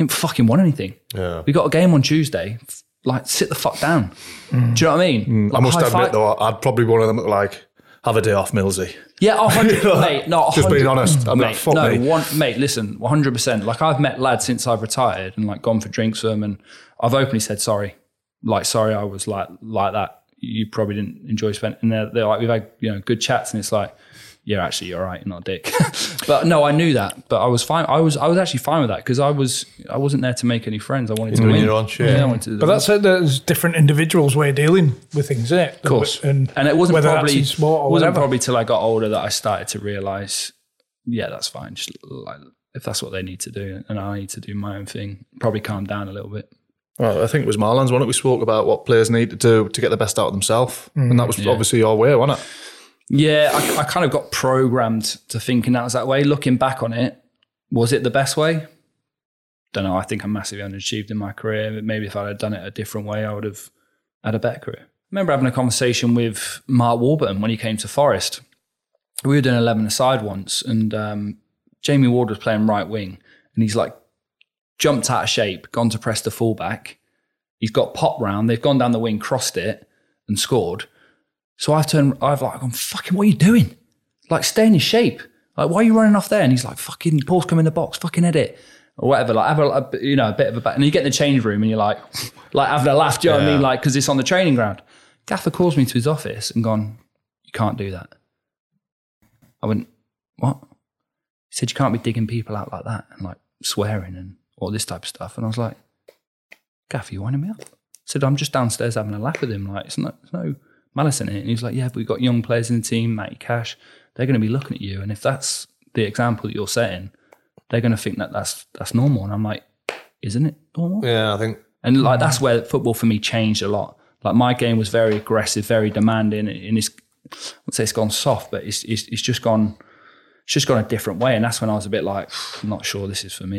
Ain't fucking won anything. Yeah. we got a game on tuesday like sit the fuck down. Mm. Do you know what I mean? Mm. I must admit five- though, I'd probably one of them like have a day off, Millsy. Yeah, a hundred, (laughs) mate. No, Just being honest, I'm like, mate. fuck no, me. one, mate. Listen, one hundred percent. Like I've met lads since I've retired and like gone for drinks with them, and I've openly said sorry. Like, sorry, I was like like that. You probably didn't enjoy spending. And they're, they're like, we've had you know good chats, and it's like, yeah, actually, you're right. You're not a dick. (laughs) but no, I knew that. But I was fine. I was I was actually fine with that because I was I wasn't there to make any friends. I wanted to doing win. your own shit. Yeah, I wanted to But that's it. There's different individuals' way of dealing with things, isn't it? Of course. And, And it wasn't probably that's in sport or wasn't whatever. probably till I got older that I started to realise, yeah, that's fine. Just like if that's what they need to do, and I need to do my own thing, probably calm down a little bit. Well, I think it was Marlon's one that we spoke about what players need to do to get the best out of themselves, and that mm. was yeah. obviously your way, wasn't it? Yeah, I, I kind of got programmed to thinking that was that way. Looking back on it, was it the best way? Don't know. I think I'm massively underachieved in my career. Maybe if I had done it a different way, I would have had a better career. I remember having a conversation with Mark Warburton when he came to Forest. We were doing 11 aside once, and um, Jamie Ward was playing right wing, and he's like jumped out of shape, gone to press the fullback. He's got pop round. They've gone down the wing, crossed it, and scored. So I've turned, I've like, I'm fucking, what are you doing? Like, stay in your shape. Like, why are you running off there? And he's like, fucking, Paul's come in the box, fucking edit. Or whatever, like have a, a you know a bit of a back, and you get in the change room and you're like, (laughs) like having a laugh. Do you know what I mean? Like because it's on the training ground. Gaffer calls me to his office and gone, you can't do that. I went, what? He said you can't be digging people out like that and like swearing and all this type of stuff. And I was like, Gaffer, you winding me up? I said I'm just downstairs having a laugh with him. Like it's no, it's no malice in it. And he was like, yeah, but we've got young players in the team, Matty Cash. They're going to be looking at you, and if that's the example that you're setting, they're going to think that that's that's normal. And I'm like, isn't it normal? Yeah, I think And like that's where football for me changed a lot. Like my game was very aggressive, very demanding, and it's I would say it's gone soft, but it's it's, it's just gone it's just gone a different way. And that's when I was a bit like, I'm not sure this is for me.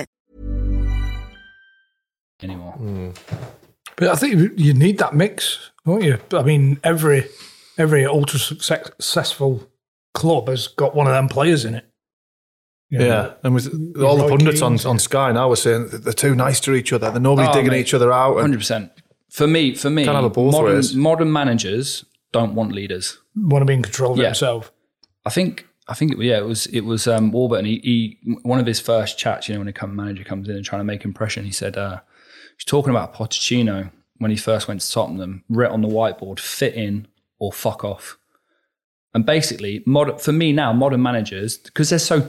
Anymore. But I think you- you need that mix, don't you? I mean, every every ultra successful club has got one of them players in it. You know? Yeah, and with all the pundits on, on Sky now were saying that they're too nice to each other. They're nobody Oh, digging mate. each other out. Hundred percent. For me, for me, Can't both modern, ways. modern managers don't want leaders. want to be in control of Yeah. himself. I think I think it, yeah, it was it was um, Warburton. He, he one of his first chats, you know, when a come manager comes in and trying to make impression, he said uh, he's talking about Pochettino when he first went to Tottenham, writ on the whiteboard, fit in or fuck off. And basically, for me now, modern managers because they're so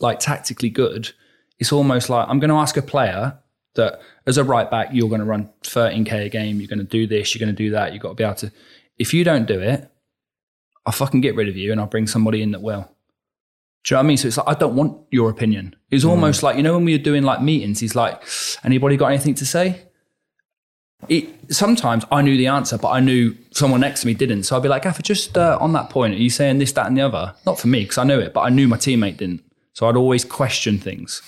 like tactically good, it's almost like I'm going to ask a player that as a right back, you're going to run 13k a game, you're going to do this, you're going to do that. You've got to be able to. If you don't do it, I'll fucking get rid of you and I'll bring somebody in that will. Do you know what I mean? So it's like, I don't want your opinion. It's almost like, you know, when we were doing like meetings, he's like, anybody got anything to say? It, sometimes I knew the answer, but I knew someone next to me didn't. So I'd be like, Gaffer, just uh, on that point, are you saying this, that, and the other? Not for me, because I knew it, but I knew my teammate didn't. So I'd always question things.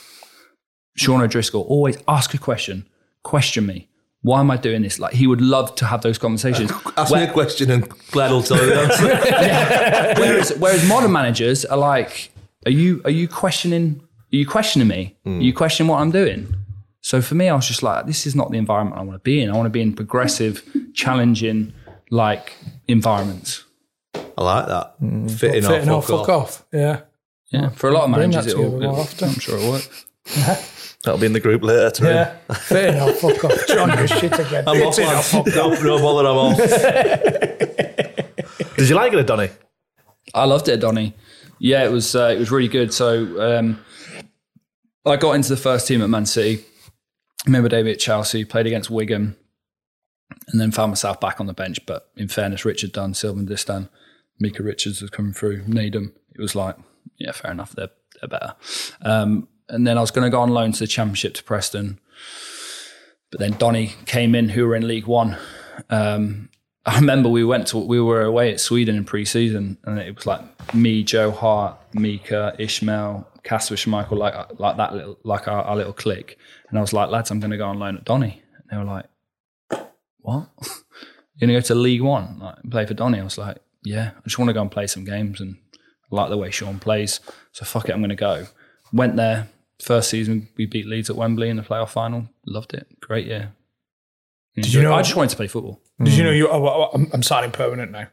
Sean O'Driscoll, always ask a question. Question me. Why am I doing this? Like he would love to have those conversations. ask Where- me a question and Glenn will tell you the answer. (laughs) whereas, whereas modern managers are like, are you are you questioning? Are you questioning me? Are you mm. questioning what I'm doing? So for me, I was just like, this is not the environment I want to be in. I want to be in progressive, challenging, like environments. I like that. Mm, fitting, Fitting or off, fuck, fuck off. off. Yeah. Yeah, for a lot of managers, it'll, more it'll- often. I'm sure it'll work. (laughs) that'll be in the group later tonight. Yeah. Fitting off, fuck off. (laughs) John, your shit again. I'm off, Fitting lads. off, fuck off. No, no bother, I'm off. (laughs) Did you like it, Donny? I loved it, Donny. Yeah, it was uh, it was really good. So um, I got into the first team at Man City. remember David at Chelsea, played against Wigan, and then found myself back on the bench. But in fairness, Richard Dunne, Sylvain Distin, Micah Richards was coming through, Nedum. It was like, yeah, fair enough, they're, they're better. Um, and then I was going to go on loan to the Championship to Preston. But then Donny came in, who were in League One. Um, I remember we went to we were away at Sweden in pre-season, and it was like me, Joe Hart, Micah, Ishmael, Kasper Schmeichel, like like that little like our, our little clique. And I was like, lads, I'm going to go on loan at Donny. And they were like, what? (laughs) You're going to go to League One, like and play for Donny? I was like, yeah, I just want to go and play some games, and I like the way Sean plays. So fuck it, I'm going to go. Went there. First season, we beat Leeds at Wembley in the playoff final. Loved it. Great year. Did you know- I just wanted to play football. Did you know you? Oh, I'm, I'm signing permanent now.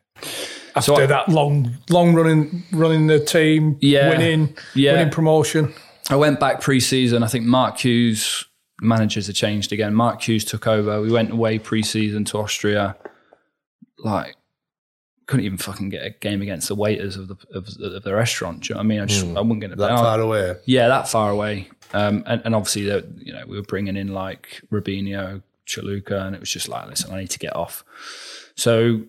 After So I- that long, long running, running the team, Yeah. winning, Yeah. winning promotion. I went back pre-season. I think Mark Hughes managers have changed again. Mark Hughes took over. We went away pre-season to Austria. Like, couldn't even fucking get a game against the waiters of the of, the- of the restaurant. Do you know what I mean? I just I wouldn't get it. That far away. Yeah, that far away. Um, and, and obviously, the, you know, we were bringing in like Robinho, Chaluka, and it was just like, listen, I need to get off. So,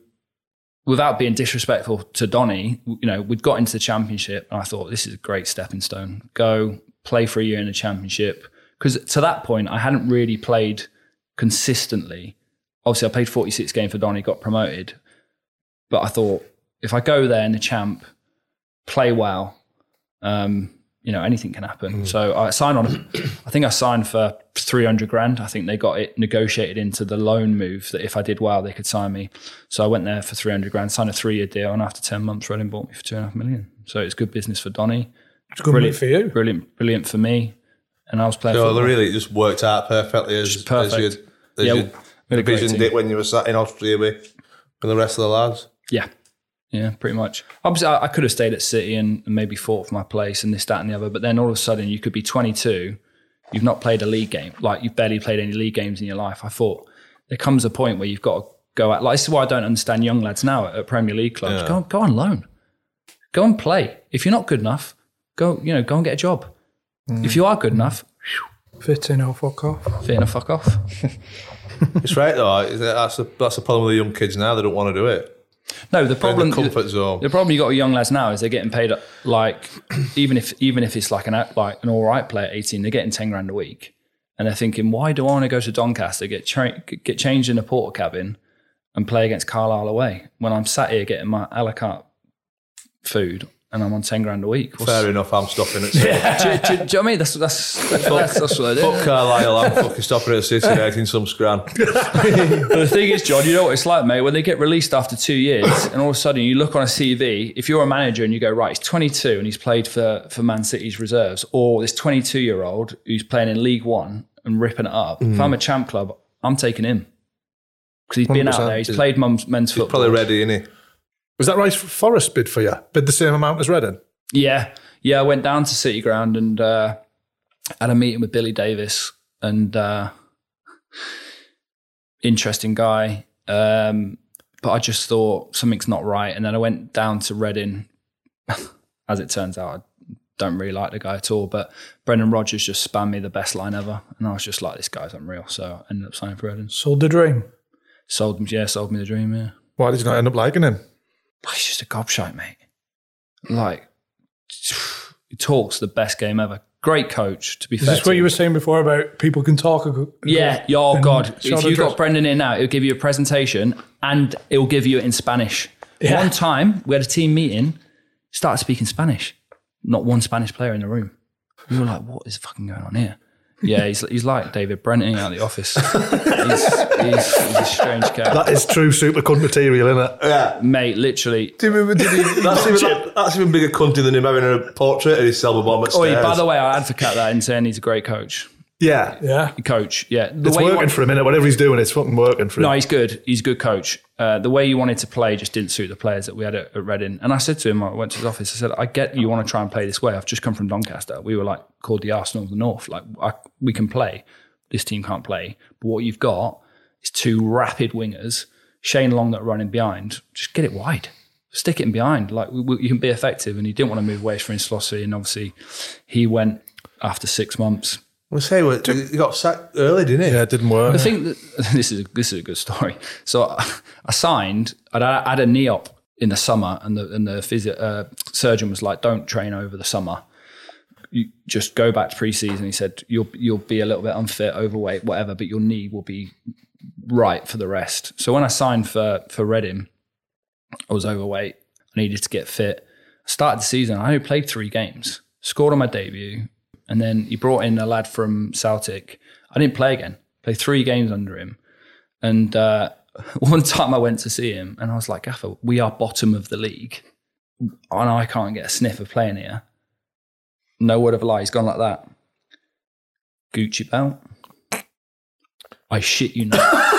without being disrespectful to Donny, you know, we'd got into the championship, and I thought this is a great stepping stone. Go play for a year in the championship because to that point, I hadn't really played consistently. Obviously, I played 46 games for Donny, got promoted, but I thought if I go there in the champ, play well, um, you know, anything can happen. Mm. So I signed on. I think I signed for three hundred grand. I think they got it negotiated into the loan move that if I did well, they could sign me. So I went there for three hundred grand, signed a three year deal, and after ten months, Reading bought me for two and a half million. So it's good business for Donny. It's good move for you. Brilliant, brilliant for me. And I was playing. So football. they really just worked out perfectly as, Just perfect. as you as Yeah, you we had a great envisioned it when you were sat in Austria with, with the rest of the lads. Yeah. Yeah, pretty much. Obviously, I, I could have stayed at City and, and maybe fought for my place and this, that, and the other. But then all of a sudden, you could be 22, you've not played a league game, like you've barely played any league games in your life. I thought there comes a point where you've got to go out. Like, this is why I don't understand young lads now at, at Premier League clubs. Go, go on loan, go and play. If you're not good enough, go, you know, go and get a job. Mm. If you are good enough, Fit in or fuck off. fit in a fuck off. (laughs) It's right though. That's the that's the problem with the young kids now. They don't want to do it. No, the problem the comfort zone. The problem you got with young lads now is they're getting paid like (clears throat) even if even if it's like an like an all right player at eighteen, they're getting ten grand a week, and they're thinking, why do I want to go to Doncaster get tra- get changed in a porter cabin and play against Carlisle away when I'm sat here getting my a la carte food and I'm on ten grand a week? What's- Fair enough. I'm stopping at (laughs) do, you- do, you- do you know what I mean? That's that's that's, that's what I do. Fuck Carlisle. I'm fucking stopping at City getting (laughs) some scran. (laughs) But the thing is, John, you know what it's like, mate. When they get released after two years, and all of a sudden you look on a CV. If you're a manager and you go, right, he's 22 and he's played for for Man City's reserves, or this 22 year old who's playing in League One and ripping it up. If I'm a mm. champ club, I'm taking him because he's been out there. He's played mum's, men's He's football. probably ready, isn't he? Was that right? Forest bid for you? Bid the same amount as Reading? Yeah, yeah. I went down to City Ground and uh, had a meeting with Billy Davies, and uh, interesting guy. Um, but I just thought something's not right, and then I went down to Reading. (laughs) As it turns out, I don't really like the guy at all. But Brendan Rodgers just spammed me the best line ever, and I was just like, "This guy's unreal." So I ended up signing for Reading. Sold the dream. Sold yeah, sold me the dream. Yeah, Why did you not end up liking him? He's gobshite, mate. Like, he talks the best game ever. Great coach, to be Is fair. this to what you were saying before about people can talk? a good- Yeah, yeah, oh God. If you got Brendan in now, it'll give you a presentation and it'll give you it in Spanish. Yeah. One time, we had a team meeting, started speaking Spanish. Not one Spanish player in the room. We were like, what is fucking going on here? Yeah, he's, he's like David Brenton out of the office. he's, he's, he's a strange cat. That is true super cunt material, isn't it? Yeah. Mate, literally. (laughs) That's even, that, that's even bigger country than him having a portrait of his silver bomb at Oh, yeah, by the way, I advocate that in saying he's a great coach. Yeah. Yeah. Coach, yeah. The It's way working want- for a minute. Whatever he's doing, it's fucking working for him. No, he's good. He's a good coach. Uh, the way you wanted to play just didn't suit the players that we had at, at Reading. And I said to him, I went to his office, I said, I get you want to try and play this way. I've just come from Doncaster. We were like called the Arsenal of the North. Like, I, we can play. This team can't play. But what you've got is two rapid wingers, Shane Long that are running behind. Just get it wide. Stick it in behind. Like, we, we- you can be effective. And he didn't want to move away from his philosophy. And obviously, he went after six months. I say, well, he got sacked early, didn't he? Yeah, it didn't work. The thing that (laughs) this is this is a good story. So I, (laughs) I signed. I'd, I had a knee op in the summer, and the and the physio, uh, surgeon was like, "Don't train over the summer." you just go back to pre-season. He said you'll you'll be a little bit unfit, overweight, whatever, but your knee will be right for the rest. So when I signed for for Reading, I was overweight. I needed to get fit. I started the season. I only played three games. Scored on my debut, and then he brought in a lad from Celtic. I didn't play again. Played three games under him, and uh, (laughs) one time I went to see him, and I was like, "Gaffer, we are bottom of the league, and I can't get a sniff of playing here." No word of a lie. He's gone like that. Gucci belt. I shit you not. (laughs)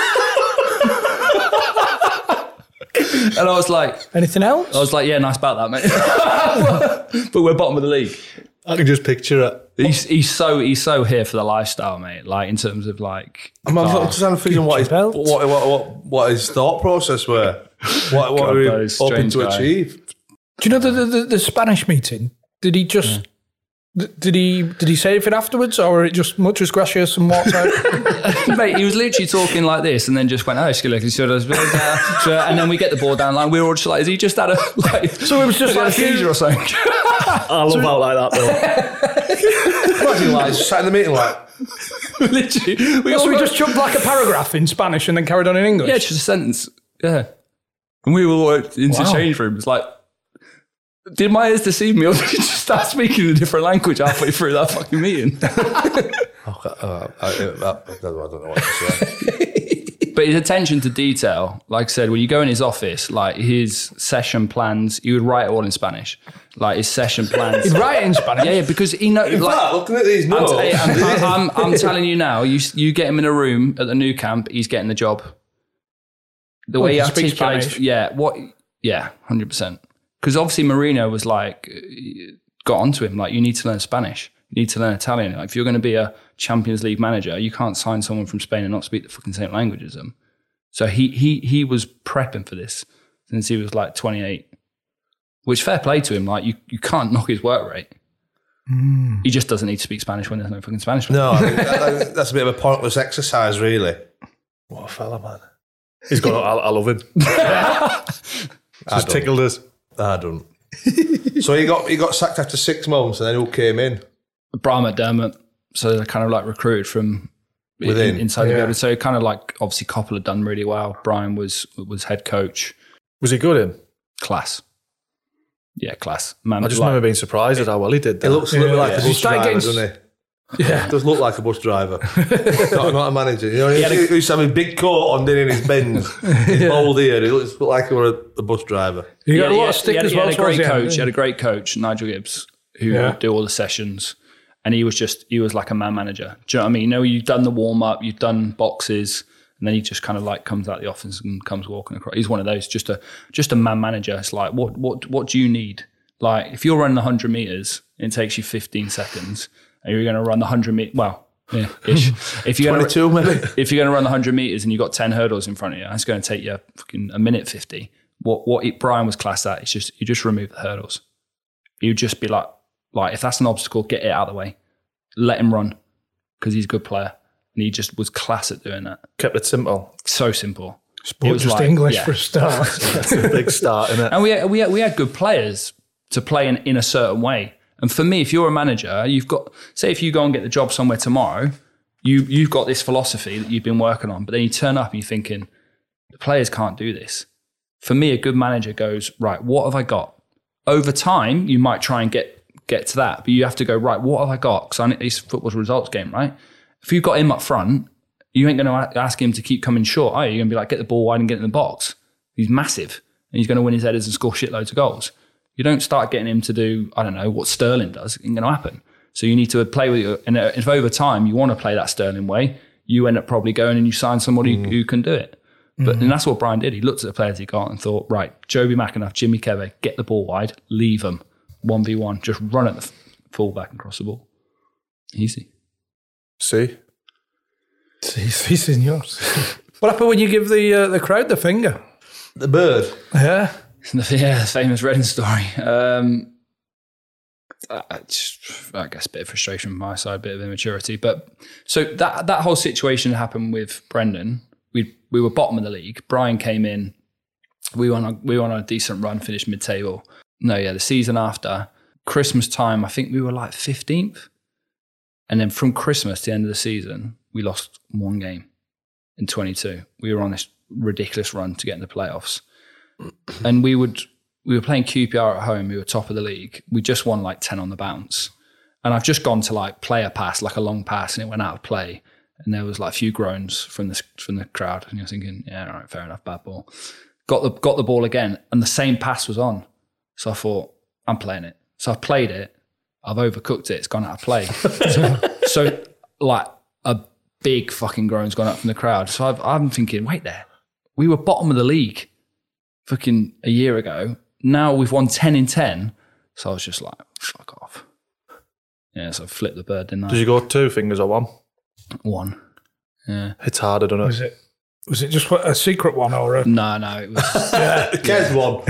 and I was like, Anything else? I was like, yeah, nice about that, mate. (laughs) but we're bottom of the league. I can just picture it. He's he's so he's so here for the lifestyle, mate. Like in terms of like, I'm, I'm just trying to figure what his, belt. what, what, what, what his thought process were. (laughs) What, what God, were that he hoping to guy. achieve? Do you know the, the, the, the Spanish meeting? Did he just. Th- Did he did he say anything afterwards, or it just muchas gracias and walked out? (laughs) mate, he was literally talking like this, and then just went, oh, excuse (laughs) me, and then we get the ball down line. We were all just like, is he just had a (laughs) like? So it was just like a like seizure or something. I love out like that though. Imagine like sat in the meeting like, literally, we all so he got- just chucked like a paragraph in Spanish and then carried on in English. yeah, just a sentence, yeah. And we were all into Wow. change rooms, like. Did my ears deceive me, or (laughs) did he just start speaking a different language halfway through that fucking meeting? (laughs) oh, uh, I, I, don't know what to say. (laughs) But his attention to detail, like I said, when you go in his office, like his session plans, he would write it all in Spanish. Like his session plans. He'd write it in Spanish. yeah, yeah, because he knows. Like, fact, looking at these I'm, notes, t- I'm, I'm, I'm telling you now, you you get him in a room at the Nou Camp, he's getting the job. The Well, way he he articulates, Spanish. yeah, what, yeah, hundred percent. Because obviously Mourinho was like, uh, got onto him like, you need to learn Spanish, you need to learn Italian. Like, if you're going to be a Champions League manager, you can't sign someone from Spain and not speak the fucking same language as them. So he he he was prepping for this since he was like 28. Which fair play to him. Like you, you can't knock his work rate. He just doesn't need to speak Spanish when there's no fucking Spanish. no, I think that, that's a bit of a pointless exercise, really. What a fella, man. He's got. I, I love him. (laughs) (laughs) I Just tickled us. I don't. (laughs) so he got he got sacked after six months, and then who came in? Brian McDermott. So they're kind of like recruited from Within. in- inside the building. So kind of like obviously Coppell had done really well. Brian was was head coach, Was he good in? class. Yeah, class. Man, I just like- remember being surprised at how well he did. He That. looks a little bit like a He bus started driver, getting- doesn't he? Yeah, (laughs) does look like a bus driver, (laughs) not, not a manager. You know, he, had a- he used to have a big coat on, didn't he, in his bends, (laughs) his bald ear. He looks like he were a, a bus driver. He got Yeah, a lot of stick he had, as he well. had a great the coach. He had a great coach, Nigel Gibbs, who Yeah. would do all the sessions, and he was just he was like a man manager. Do you know what I mean? You know, you've done the warm up, you've done boxes, and then he just kind of like comes out the office and comes walking across. He's one of those, just a just a man manager. It's like what what what do you need? Like if you're running 100 meters, it takes you 15 seconds, and you're going to run the 100 meter. Well. Yeah, ish. If you're gonna, maybe. (laughs) if you're going to run the 100 meters and you've got 10 hurdles in front of you, it's going to take you fucking a minute 50. What what it, Brian was classed at is just you just remove the hurdles. You just be like, like if that's an obstacle, get it out of the way. Let him run because he's a good player. And he just was class at doing that. Kept it simple. So simple. But was just like- English yeah. for a start. (laughs) That's a big start, isn't it? And we had, we had, we had good players to play in, in a certain way. And for me, if you're a manager, you've got say if you go and get the job somewhere tomorrow, you you've got this philosophy that you've been working on, but then you turn up and you're thinking the players can't do this. For me, a good manager goes right. What have I got? Over time, you might try and get get to that, but you have to go right. What have I got? Because it's football's a results game, right? If you've got him up front, you ain't going to ask him to keep coming short, are you? You're going to be like, get the ball wide and get in the box. He's massive and he's going to win his headers and score shitloads of goals. You don't start getting him to do, I don't know, what Sterling does. It ain't going to happen. So you need to play with your, and uh, if over time you want to play that Sterling way, you end up probably going and you sign somebody mm. who can do it. But and mm-hmm. that's what Brian did. He looked at the players he got and thought, right, Jobi McAnuff, Jimmy Kebe, get the ball wide, leave them. 1v1, just run at the f- fullback and cross the ball. Easy. See? See, see, senors. (laughs) What happened when you give the uh, the crowd the finger? The bird. Yeah. (laughs) yeah, the famous Reading story. Um, I, just- I guess a bit of frustration from my side, a bit of immaturity. But so that that whole situation happened with Brendan. We we were bottom of the league. Brian came in. We were on a, we were on a decent run, finished mid table. No, yeah, the season after, Christmas time, I think we were like 15th. And then from Christmas to the end of the season, we lost one game in 22. We were on this ridiculous run to get in the playoffs. And we would we were playing QPR at home, we were top of the league. We just won like 10 on the bounce. And I've just gone to like play a pass, like a long pass, and it went out of play. And there was like a few groans from the from the crowd. And you're thinking, yeah, all right, fair enough, bad ball. Got the got the ball again, and the same pass was on. So I thought, I'm playing it. So I played it. I've overcooked it. It's gone out of play. so, (laughs) so, like a big fucking groan's gone up from the crowd. So I've, I'm thinking, wait there. We were bottom of the league fucking a year ago. Now we've won 10 in 10. So I was just like, fuck off. Yeah, so I flipped the bird, didn't I? Did you go two fingers or one? One. Yeah. It's harder, doesn't it? Was it? Was it just a secret one or a? (laughs) No, no, it was. (laughs) Kez (laughs) one.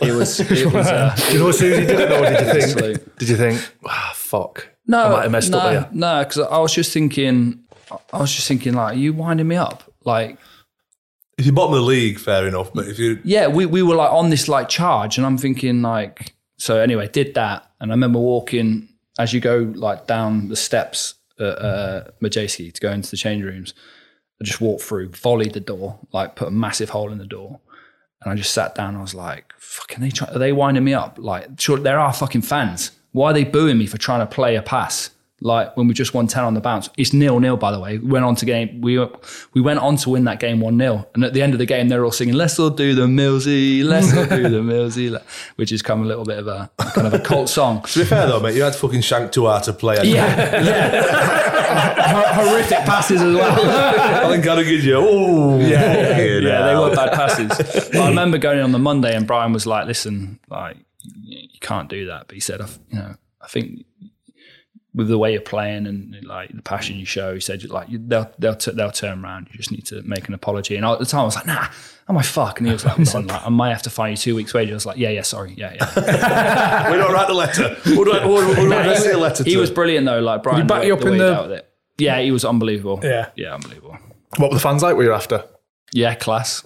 It was. It was. Uh, Do you know as soon as you did it though, did you think? Did you think, ah, fuck? no, I might have messed no, up here. No, because I was just thinking. I was just thinking, like, are you winding me up? Like, If you're bottom of the league, fair enough. But if you yeah, we, we were like on this like charge, and I'm thinking like, so anyway, did that, and I remember walking as you go like down the steps at uh, Madejski to go into the change rooms. I just walked through, volleyed the door, like put a massive hole in the door, and I just sat down. I was like, "Fucking, they try, are they winding me up? Like, sure, there are fucking fans. Why are they booing me for trying to play a pass? Like when we just won ten on the bounce, it's nil nil. By the way, we went on to game. We we went on to win that game one 0 and at the end of the game, they're all singing "Let's all do the Millsy, let's all do the (laughs) Millsy," which has come a little bit of a kind of a cult song. to be fair though, mate, you had fucking Shank hard to play. Yeah, (laughs) yeah. Horrific passes as well. I think have given you. Oh, yeah, yeah, they were bad passes. But I (laughs) remember going on the Monday, and Brian was like, "Listen, like you you can't do that." But he said, "I- "You know, I think with the way you're playing and like the passion you show, he said, like they'll they'll t- they'll turn around. You just need to make an apology." And I, at the time, I was like, "Nah." am my fuck! And he was like, (laughs) "Listen, like, I might have to fine you two weeks' wages." I was like, "Yeah, yeah, sorry, yeah, yeah." (laughs) We don't write the letter. Who do I, who, who do I say a letter he to? was brilliant though. Like Brian, back the, you up the in the- with it. Yeah, he was unbelievable. Yeah. yeah, unbelievable. What were the fans like? Were you after? Yeah, class.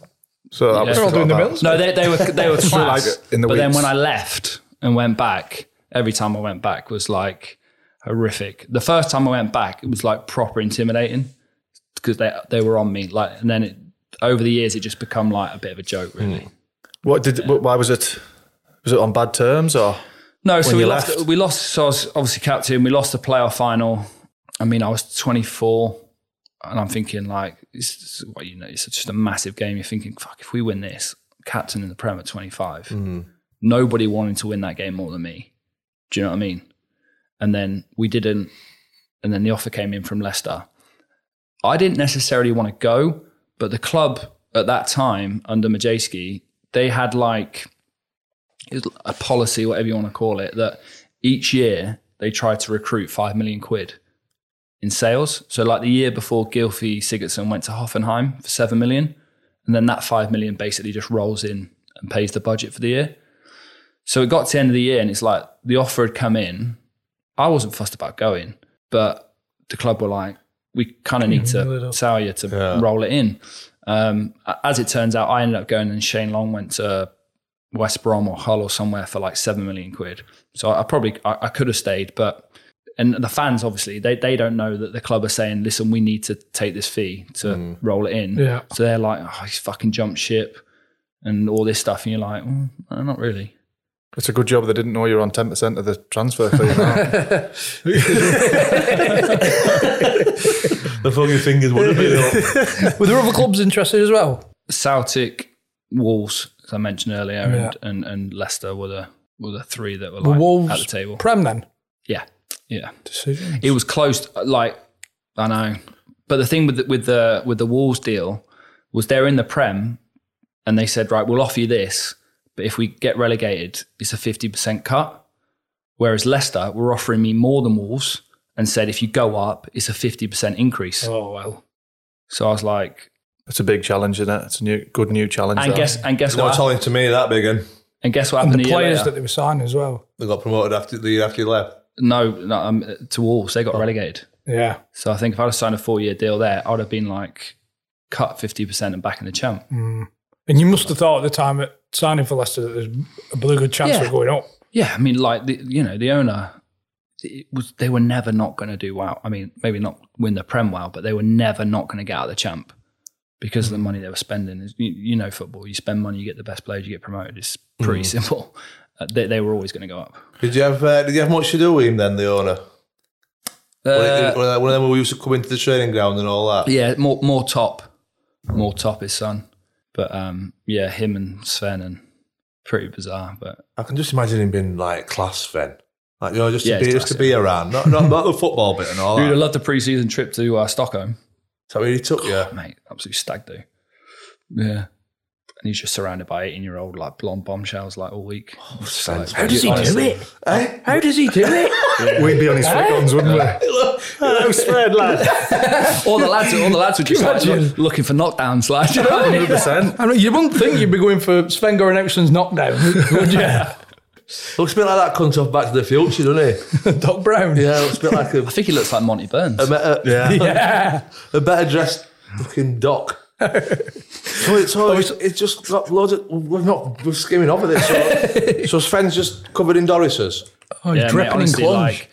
So that Yeah. was They're all doing the about- mills. No, they, they were they were (laughs) class. like in the but then when I left and went back, every time I went back was like horrific. The first time I went back, it was like proper intimidating because they they were on me. Like, and then it, over the years, it just become like a bit of a joke, really. Hmm. What did? wh- Why was it? Was it on bad terms or? No, so we you lost. We lost. So I was obviously captain. We lost the playoff final. I mean, I was 24, and I'm thinking like, is what you know. It's just a massive game. You're thinking, fuck, if we win this, captain in the Prem at 25, hmm. nobody wanted to win that game more than me. Do you know what I mean? And then we didn't. And then the offer came in from Leicester. I didn't necessarily want to go, but the club at that time under Madejski, they had like a policy, whatever you want to call it, that each year they tried to recruit five million quid in sales. So, like the year before, Gylfi Sigurdsson went to Hoffenheim for seven million, and then that five million basically just rolls in and pays the budget for the year. So it got to the end of the year, and it's like the offer had come in. I wasn't fussed about going, but the club were like, "We kind of need to sell you to roll it in." Um, as it turns out, I ended up going, and Shane Long went to West Brom or Hull or somewhere for like seven million quid. So I probably I, I could have stayed, but and the fans obviously they they don't know that the club are saying, listen, we need to take this fee to roll it in. Yeah. So they're like, oh, he's fucking jumped ship and all this stuff, and you're like, mm, not really. It's a good job they didn't know you were on ten percent of the transfer fee. now. (laughs) the fucking fingers would have been up. (laughs) Were there other clubs interested as well? Celtic, Wolves, as I mentioned earlier, Yeah. and, and and Leicester were the were the three that were like Wolves at the table. Prem then Yeah, yeah. decision. It was close. Like I know, but the thing with the, with the with the Wolves deal was they're in the Prem, and they said, right, we'll offer you this, but if we get relegated, it's a fifty percent cut. Whereas Leicester were offering me more than Wolves, and said if you go up, it's a fifty percent increase. Oh well. So I was like, it's a big challenge, isn't it? It's a new, good new challenge. and that. guess and guess Not what? telling to me that big, and And guess what And happened the a year players later? that they were signing as well. they got promoted after the year after you left. no, no um, to Wolves, they got relegated. Yeah. So I think if I'd have signed a four year deal there, I would have been like cut fifty percent and back in the champ. And you must have thought at the time at signing for Leicester that there's a bloody good chance Yeah. of going up. Yeah, I mean, like the, you know, the owner it was they were never not going to do well. I mean, maybe not win the Prem well, but they were never not going to get out of the champ because of the money they were spending. You, you know, football. You spend money, you get the best players, you get promoted. It's pretty simple. Uh, they, they were always going to go up. Did you have uh, Did you have much to do with him then, the owner? Uh, One of them we used to come into the training ground and all that. yeah, more more top, more top his son. But um, yeah, him and Sven and pretty bizarre. But I can just imagine him being like class Sven. Like, you know, just Yeah, to be just to be around, not, not not the football bit and all You'd have loved the pre-season trip to uh, Stockholm. So he took you. (sighs) mate, absolutely stag do. Yeah. And he's just surrounded by 18 year old like blonde bombshells like all week. Oh, it's like- How does he honestly. do it? How does he do it? (laughs) We'd be on his flick ons, wouldn't we? (laughs) Hello, spread, lad. (laughs) All the lads, all the lads were just like, look- looking for knockdowns. Like, you know what I mean? 100%. I mean, you wouldn't think you'd be going for Sven Goran Eriksson's knockdown, would you? Looks a bit like that cunt off Back to the Future, doesn't he? Doc Brown. Yeah, looks a bit like I a, think he looks like Monty Burns. a, better, Yeah. Yeah. a better dressed fucking doc. So it's, so it's, it's just got loads of. We're not we're skimming over this. So, (laughs) so Sven's just covered in Doris's. Oh, he's yeah, mate, dripping in honestly, clunge. like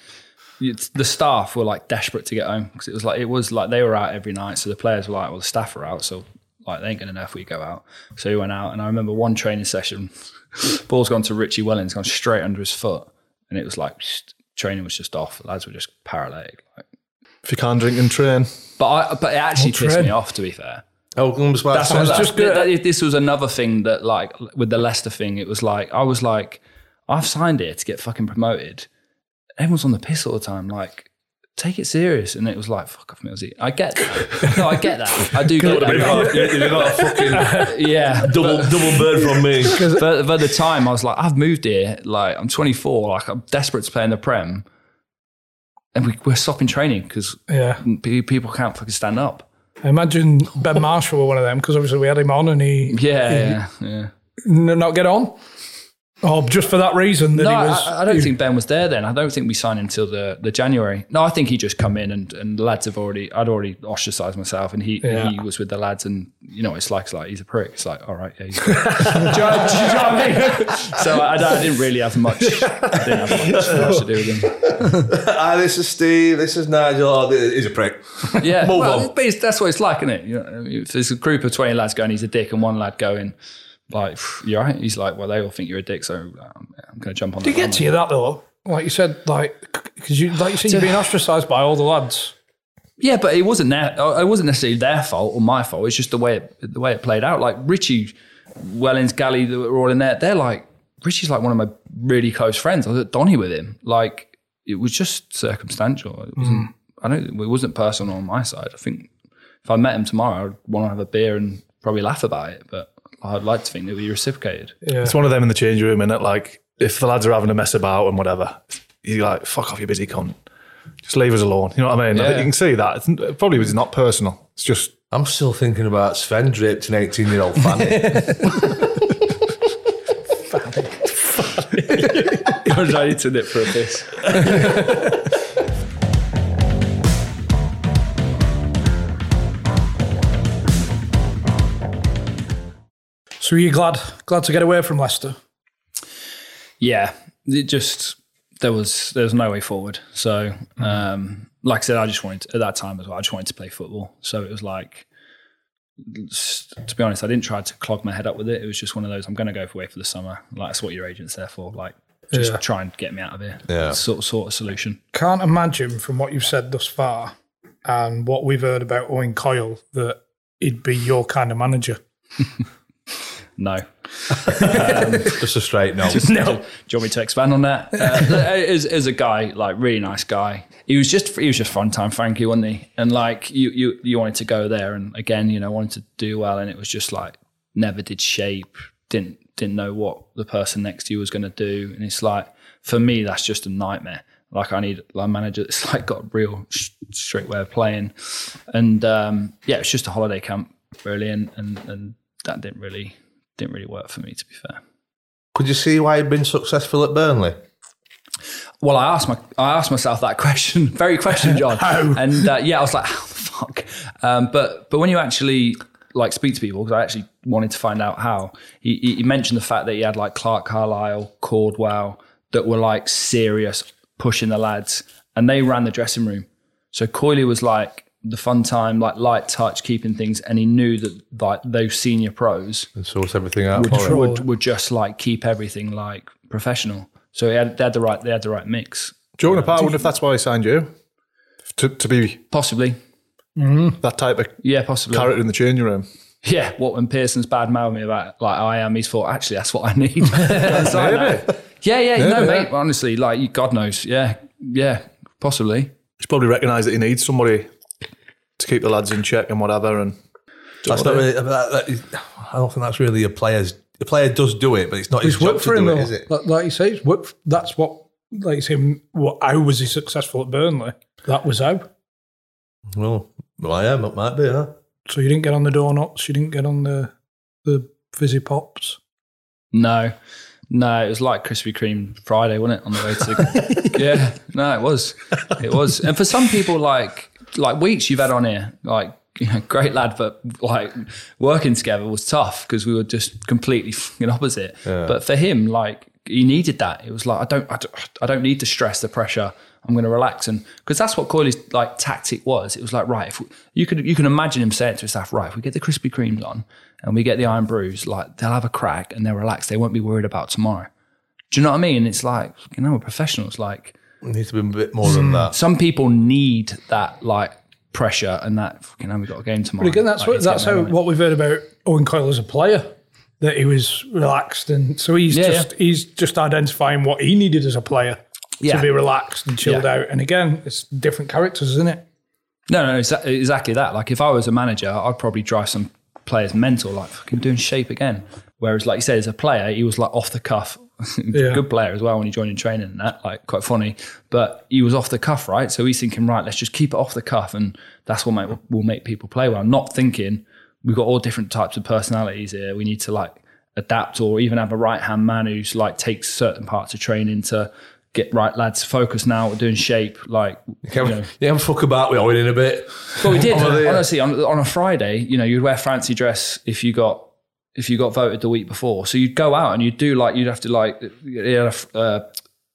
it's, the staff were like desperate to get home because it was like it was like they were out every night, so the players were like, well, the staff are out, so like they ain't gonna know if we go out. So he went out, and I remember one training session, (laughs) ball's gone to Richie Wellens, gone straight under his foot, and it was like just- training was just off. The lads were just paralytic. Like, If you can't drink and train, but I, but it actually Don't pissed tread. me off. To be fair, Oh, comes back. that's to what, that. just good. that, this was another thing that like with the Leicester thing, it was like I was like, I've signed here to get fucking promoted. Everyone's on the piss all the time. Like, take it serious. And it was like, fuck off, Millsy. I get that. (laughs) no, I get that. I do get that. You got a fucking (laughs) yeah. double double bird from me. But, but at the time, I was like, I've moved here. Like, I'm 24. Like, I'm desperate to play in the Prem. And we, we're stopping training because yeah. people can't fucking stand up. I imagine Ben Marshall were one of them because obviously we had him on and he Yeah, yeah, yeah. n- not get on. Oh, just for that reason that No, he was. I, I don't think Ben was there then. I don't think we signed until the, the January. No, I think he just come in and, and the lads have already. I'd already ostracised myself, and he Yeah. he was with the lads, and you know it's like. It's like he's a prick. It's like all right, yeah. He's do, you know, do you know what I mean? So I, I didn't really have much. I didn't have much, much to do with him. Hi, (laughs) ah, this is Steve. This is Nigel. Oh, he's a prick. Yeah, (laughs) Move well, on. but that's what it's like, isn't it? You know, if there's a group of twenty lads going, he's a dick, and one lad going, like, (sighs) you're right. He's like, well, they all think you're a dick, so I'm going to jump on. Did the you get to you that though? Like you said, like because you like you said, you're being ostracised by all the lads. Yeah, but it wasn't their, uh, it wasn't necessarily their fault or my fault. It's just the way it, the way it played out. Like Richie, Wellens, Galley, that were all in there. They're like Richie's like one of my really close friends. I was at Donny with him. Like it was just circumstantial. It wasn't. Hmm. I don't. It wasn't personal on my side. I think if I met him tomorrow, I'd want to have a beer and probably laugh about it. But I'd like to think it would be reciprocated. Yeah. it's one of them in the change room, and it like if the lads are having a mess about and whatever, you're like, fuck off, you busy cunt. Just leave us alone. You know what I mean? I think you can see that. It's, it probably was not personal. It's just I'm still thinking about Sven draped an 18 year old fanny. I was ready to nip for a piss. (laughs) So are you glad glad to get away from Leicester? yeah, it just there was there was no way forward. So, um, like I said, I just wanted to, at that time as well. I just wanted to play football. So it was like, to be honest, I didn't try to clog my head up with it. It was just one of those. I'm going to go away for the summer. Like that's what your agent's there for. Like just Yeah. try and get me out of here. Yeah. sort sort of solution. Can't imagine from what you've said thus far and what we've heard about Owen Coyle that he'd be your kind of manager. (laughs) No. (laughs) Just a straight no. (laughs) no. Do you want me to expand on that? Uh, (laughs) as, as a guy, like really nice guy. He was just he was just fun time Frankie, wasn't he? And like you you you wanted to go there, and again, you know, wanted to do well, and it was just like never did shape, didn't didn't know what the person next to you was going to do, and it's like for me that's just a nightmare. Like I need a manager that's like got real sh- straight way of playing, and um, yeah, it's just a holiday camp really, and, and and that didn't really didn't really work for me to be fair. Could you see why he'd been successful at Burnley? Well, I asked my I asked myself that (laughs) question, very question, John. (laughs) And uh, yeah, I was like, (laughs) how the fuck? Um, but but when you actually like speak to people, because I actually wanted to find out how he, he he mentioned the fact that he had like Clarke Carlisle, Caldwell, that were like serious, pushing the lads, and they ran the dressing room. So Coyley was like the fun time, like light touch, keeping things, and he knew that like those senior pros And sort everything out would, for would, would just like keep everything like professional. So he had, they had the right, they had the right mix. Do you want to wonder if that's why he signed you? To, to be Possibly, mm-hmm. that type of yeah, possibly. character in the changing room. Yeah, what when Pearson's bad mouth me about like I am, he's thought actually that's what I need. (laughs) It's like that. yeah, yeah, no, Maybe, mate. Honestly, like God knows, yeah, yeah, possibly. He's probably recognised that he needs somebody to keep the lads in check and whatever. And That's not really. That, that is, I don't think that's really a player's. The player does do it, but it's not his It's job worked to for him, do it, though. is it? Like, like you say, it's worked. That's what, like you say, what, how was he successful at Burnley? That was how. Well, well, I am. It might be, huh? So you didn't get on the doorknobs. you didn't get on the the fizzy pops. No, no, it was like Krispy Kreme Friday, wasn't it? On the way to (laughs) yeah, no, it was, it was. And for some people, like like weeks you've had on here, like you know, great lad, but like working together was tough because we were just completely fucking opposite. But for him, like he needed that. It was like I don't, I don't, I don't need to stress the pressure. I'm going to relax, and because that's what Coyley's like tactic was. It was like right, if we, you could you can imagine him saying to his staff, right, if we get the Krispy Kremes on and we get the Irn-Brus, like they'll have a crack and they'll relax. They won't be worried about tomorrow. Do you know what I mean? It's like you know, we're professionals. Like It needs to be a bit more than hmm. that. some people need that like pressure and that you know we've got a game tomorrow. But again, that's Like, what it's that's getting how everyone- what we've heard about Owen Coyle as a player. That he was relaxed, and so he's Yeah, just he's just identifying what he needed as a player Yeah. to be relaxed and chilled Yeah. out. And again, it's different characters, isn't it? No, no, exa- exactly that. Like if I was a manager, I'd probably drive some players mental, like fucking doing shape again. Whereas, like you said, as a player, he was like off the cuff. (laughs) Yeah. Good player as well when he joined in training and that, like quite funny. But he was off the cuff, right? So he's thinking, right, let's just keep it off the cuff, and that's what make, will make people play well. Not thinking we've got all different types of personalities here. We need to like adapt, or even have a right hand man who's like takes certain parts of training to get right lads focus now. We're doing shape, like you know. You can fuck about with Owen in a bit. But we (laughs) did honestly on, on a Friday. You know, you'd wear fancy dress if you got if you got voted the week before. So you'd go out and you'd do like you'd have to like a, uh,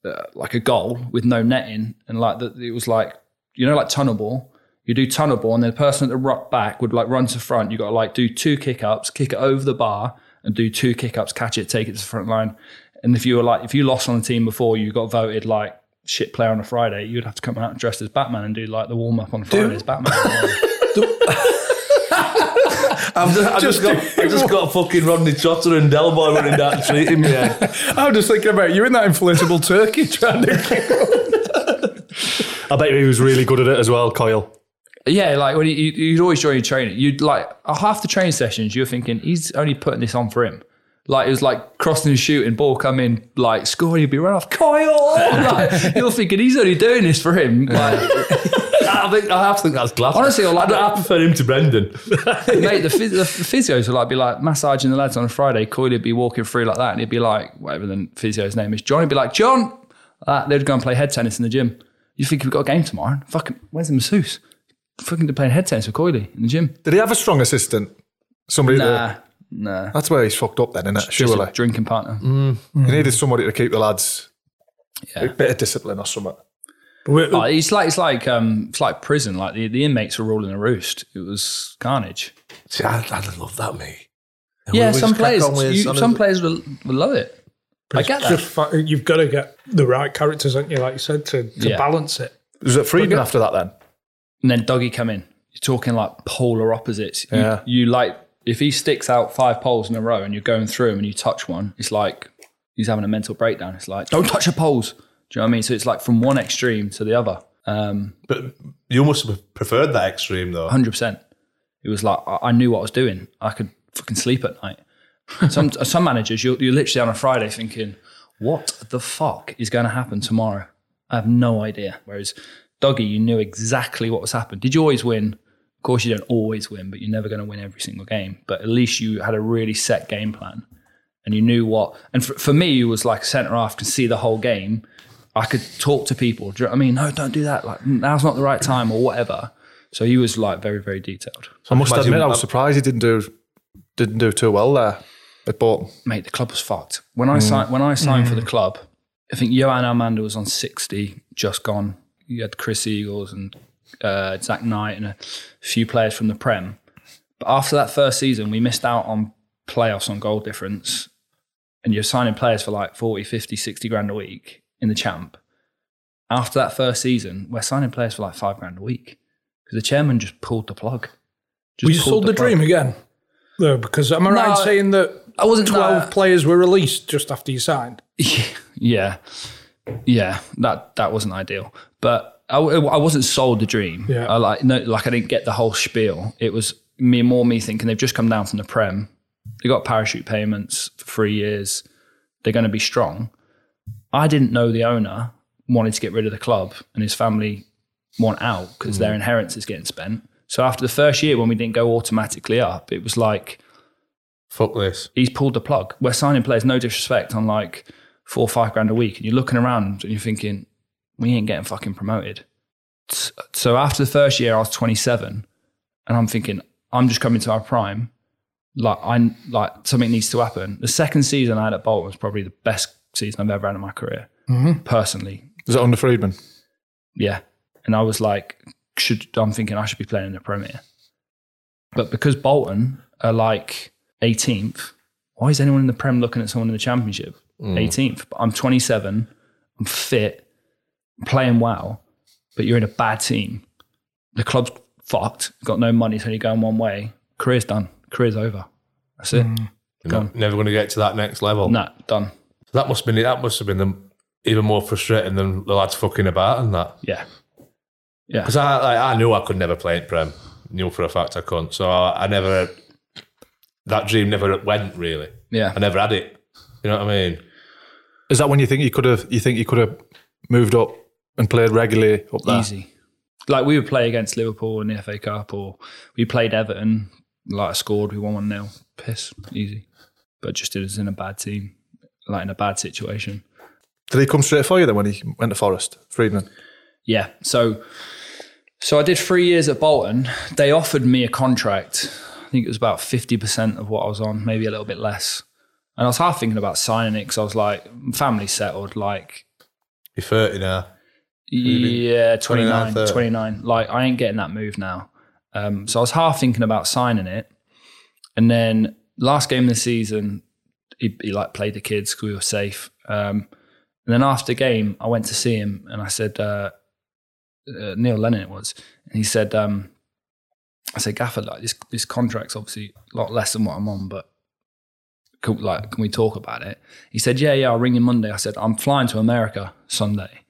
uh, like a goal with no netting and like the, it was like you know like tunnel ball. You do tunnel ball and then the person at the ru- back would like run to front. You got to like do two kick ups, kick it over the bar, and do two kick ups, catch it, take it to the front line. And if you were like if you lost on the team before, you got voted like shit player on a Friday, you'd have to come out dressed as Batman and do like the warm up on Friday as Batman. (laughs) I've just, I just got, I just (laughs) got fucking Rodney Trotter and Del Boy running down the street in my head. (laughs) I'm just thinking about you in that inflatable turkey trying to. I bet he was really good at it as well, Coyle. Yeah, like when you, you- you'd always join your training, you'd like half the training sessions, you're thinking he's only putting this on for him. Like it was like crossing and shooting, ball coming, like scoring, you'd be run off. Coyle, (laughs) like, you're thinking he's only doing this for him. Like, I think I have to think that's class. Honestly, I like- I, I prefer him to Brendan. (laughs) mate, the, phys- the physios would like be like massaging the lads on a Friday. Coyle would be walking through like that, and he'd be like, whatever the physio's name is, John He'd be like, John. Uh, they'd go and play head tennis in the gym. You think we've got a game tomorrow? Fucking, where's the masseuse? Fucking playing head tennis with Coyley in the gym. Did he have a strong assistant? Somebody Nah, that, nah. that's where he's fucked up then, isn't it? Just a drinking partner. He needed somebody to keep the lads Yeah. a bit of discipline or something. Oh, it's like it's like um, it's like prison. Like the, the inmates were ruling a roost. It was carnage. See, I, I'd love that, me. Yeah, some players, you, some some of- players will, will love it. I get that. Just fa- you've got to get the right characters, haven't you? Like you said, to, to Yeah. balance it. Was it Freedman after that then? And then Dougie come in. You're talking like polar opposites. You- Yeah. You, like if he sticks out five poles in a row and you're going through them and you touch one, it's like he's having a mental breakdown. It's like don't touch your poles. Do you know what I mean? So it's like from one extreme to the other. Um, But you must have preferred that extreme, though. hundred percent. It was like I I knew what I was doing. I could fucking sleep at night. (laughs) Some some managers, you're, you're literally on a Friday thinking, "What the fuck is going to happen tomorrow?" I have no idea. Whereas Dougie, you knew exactly what was happening. Did you always win? Of course, you don't always win, but you're never going to win every single game. But at least you had a really set game plan, and you knew what. And for, for me, it was like centre half can see the whole game. I could talk to people. Do you know what I mean? No, don't do that. Like now's not the right time or whatever. So he was like very, very detailed. I must Imagine- admit, I was surprised he didn't do didn't do too well there at Bolton. Mate, the club was fucked. When I signed when I signed for the club, I think Johan Elmander was on 60, just gone. You had Chris Eagles and uh, Zat Knight and a few players from the Prem. But after that first season, we missed out on playoffs on goal difference. And you're signing players for like 40, 50, 60 grand a week in the champ. After that first season, we're signing players for like five grand a week because the chairman just pulled the plug. Just We pulled sold the, plug. dream again, though, because am I right in saying that I wasn't twelve no. players were released just after you signed? (laughs) yeah, yeah, that that wasn't ideal. But I, I wasn't sold the dream. Yeah. I like no, like I didn't get the whole spiel. It was me more me thinking they've just come down from the prem. They got parachute payments for three years. They're going to be strong. I didn't know the owner wanted to get rid of the club and his family want out because their mm. inheritance is getting spent. So after the first year, when we didn't go automatically up, it was like Fuck this. he's pulled the plug. We're signing players, no disrespect, on like four or five grand a week. And you're looking around and you're thinking, we ain't getting fucking promoted. So after the first year, I was 27 and I'm thinking, I'm just coming to our prime. Like, I like something needs to happen. The second season I had at Bolton was probably the best season I've ever had in my career, mm-hmm. personally. Is it under Freedman? Yeah. And I was like, should I'm thinking I should be playing in the Premier. But because Bolton are like 18th, why is anyone in the Prem looking at someone in the Championship? Mm. 18th. But I'm 27, I'm fit, I'm playing well, but you're in a bad team. The club's fucked, got no money, it's only going one way. Career's done. Career's over. That's it. Mm. You're never going to get to that next level. Nah, done. That must have been that must have been the, even more frustrating than the lads fucking about and that. Yeah. Yeah. Because I, like, I knew I could never play in Prem. Knew for a fact I couldn't. So I, I never, that dream never went really. Yeah. I never had it. You know what I mean? Is that when you think you could have? You think you could have moved up and played regularly up there? Easy. Like we would play against Liverpool in the FA Cup, or we played Everton. Like I scored, we won one 0 Piss, easy. But just it was in a bad team, like in a bad situation. Did he come straight for you then when he went to Forest, Freedman? Yeah. So, so I did three years at Bolton. They offered me a contract. I think it was about fifty percent of what I was on, maybe a little bit less. And I was half thinking about signing it because I was like, family settled. Like, You're 30 now. Yeah, 29, 29, 29. Like, I ain't getting that move now. Um, so I was half thinking about signing it. And then last game of the season, he, he like played the kids because we were safe. Um, and then after game, I went to see him and I said, uh, uh, Neil Lennon it was. And he said, um, I said, Gaffer, like this, this contract's obviously a lot less than what I'm on, but can, like, can we talk about it? He said, yeah, yeah, I'll ring you Monday. I said, I'm flying to America Sunday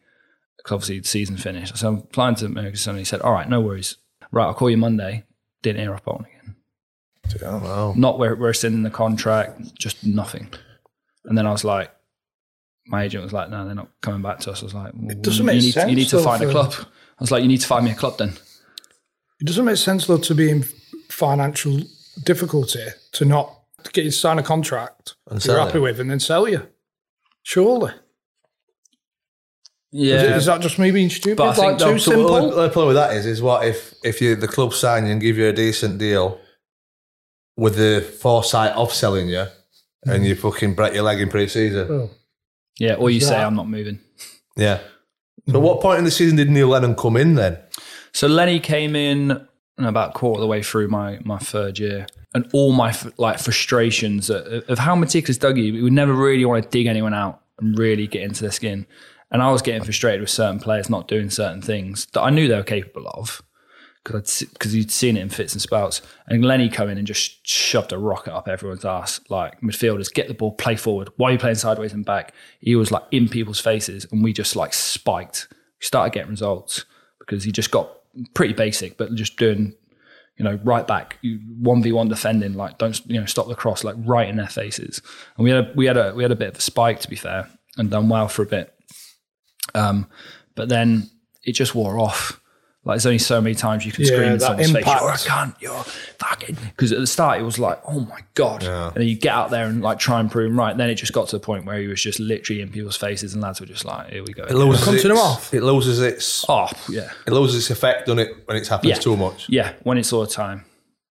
because obviously the season finished. So I'm flying to America Sunday. He said, all right, no worries. Right, I'll call you Monday. Didn't hear off Bolton again. Oh, wow. Not where we're sending the contract, just nothing. And then I was like, my agent was like, no, they're not coming back to us. I was like, well, doesn't you make need, sense, You need to find a club. I was like, you need to find me a club then. It doesn't make sense though to be in financial difficulty to not get you to sign a contract And you're happy it. with and then sell you. Surely. Is, Yeah. is that just me being stupid? But I think too no, So simple? the only problem with that is, is what if if you the club sign you and give you a decent deal with the foresight of selling you, and hmm. you fucking break your leg in pre-season? Oh. Yeah, or you say, I'm not moving. Yeah. Hmm. So what point in the season did Neil Lennon come in then? So Lenny came in about quarter of the way through my my third year, and all my like frustrations of, of how meticulous Dougie. We would never really want to dig anyone out and really get into their skin. And I was getting frustrated with certain players not doing certain things that I knew they were capable of because you'd seen it in fits and spouts. And Lenny come in and just shoved a rocket up everyone's ass. Like midfielders, get the ball, play forward. Why are you playing sideways and back? He was like in people's faces, and we just like spiked. We started getting results because he just got pretty basic, but just doing you know right back one v one defending like don't you know stop the cross like right in their faces. And we had a, we had a we had a bit of a spike to be fair, and done well for a bit. Um, but then it just wore off. Like there's only so many times you can Yeah, scream in that someone's face, impact. "You're a cunt, you're fucking." Because at the start it was like, "Oh my god," Yeah. and then you get out there and like try and prove him right. Then it just got to the point where he was just literally in people's faces, and lads were just like, "Here we go." It loses Cunting its, him off. It loses its Oh yeah, it loses its effect, doesn't it, when it happens Yeah. too much? yeah. When it's all the time,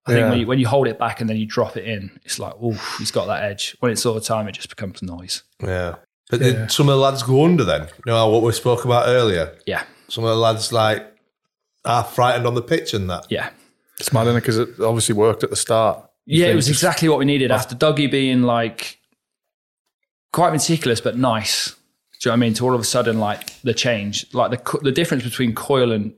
I think when you, when you hold it back and then you drop it in, it's like, "Oh, he's got that edge." When it's all the time, it just becomes noise. Yeah. But did some of the lads go under then? You know what we spoke about earlier? Yeah, Some of the lads like are frightened on the pitch and that. yeah. It's mad, Because it obviously worked at the start. Yeah, it was exactly what we needed after Dougie being like quite meticulous but nice. Do you know what I mean? To all of a sudden, like the change, like the the difference between Coyle and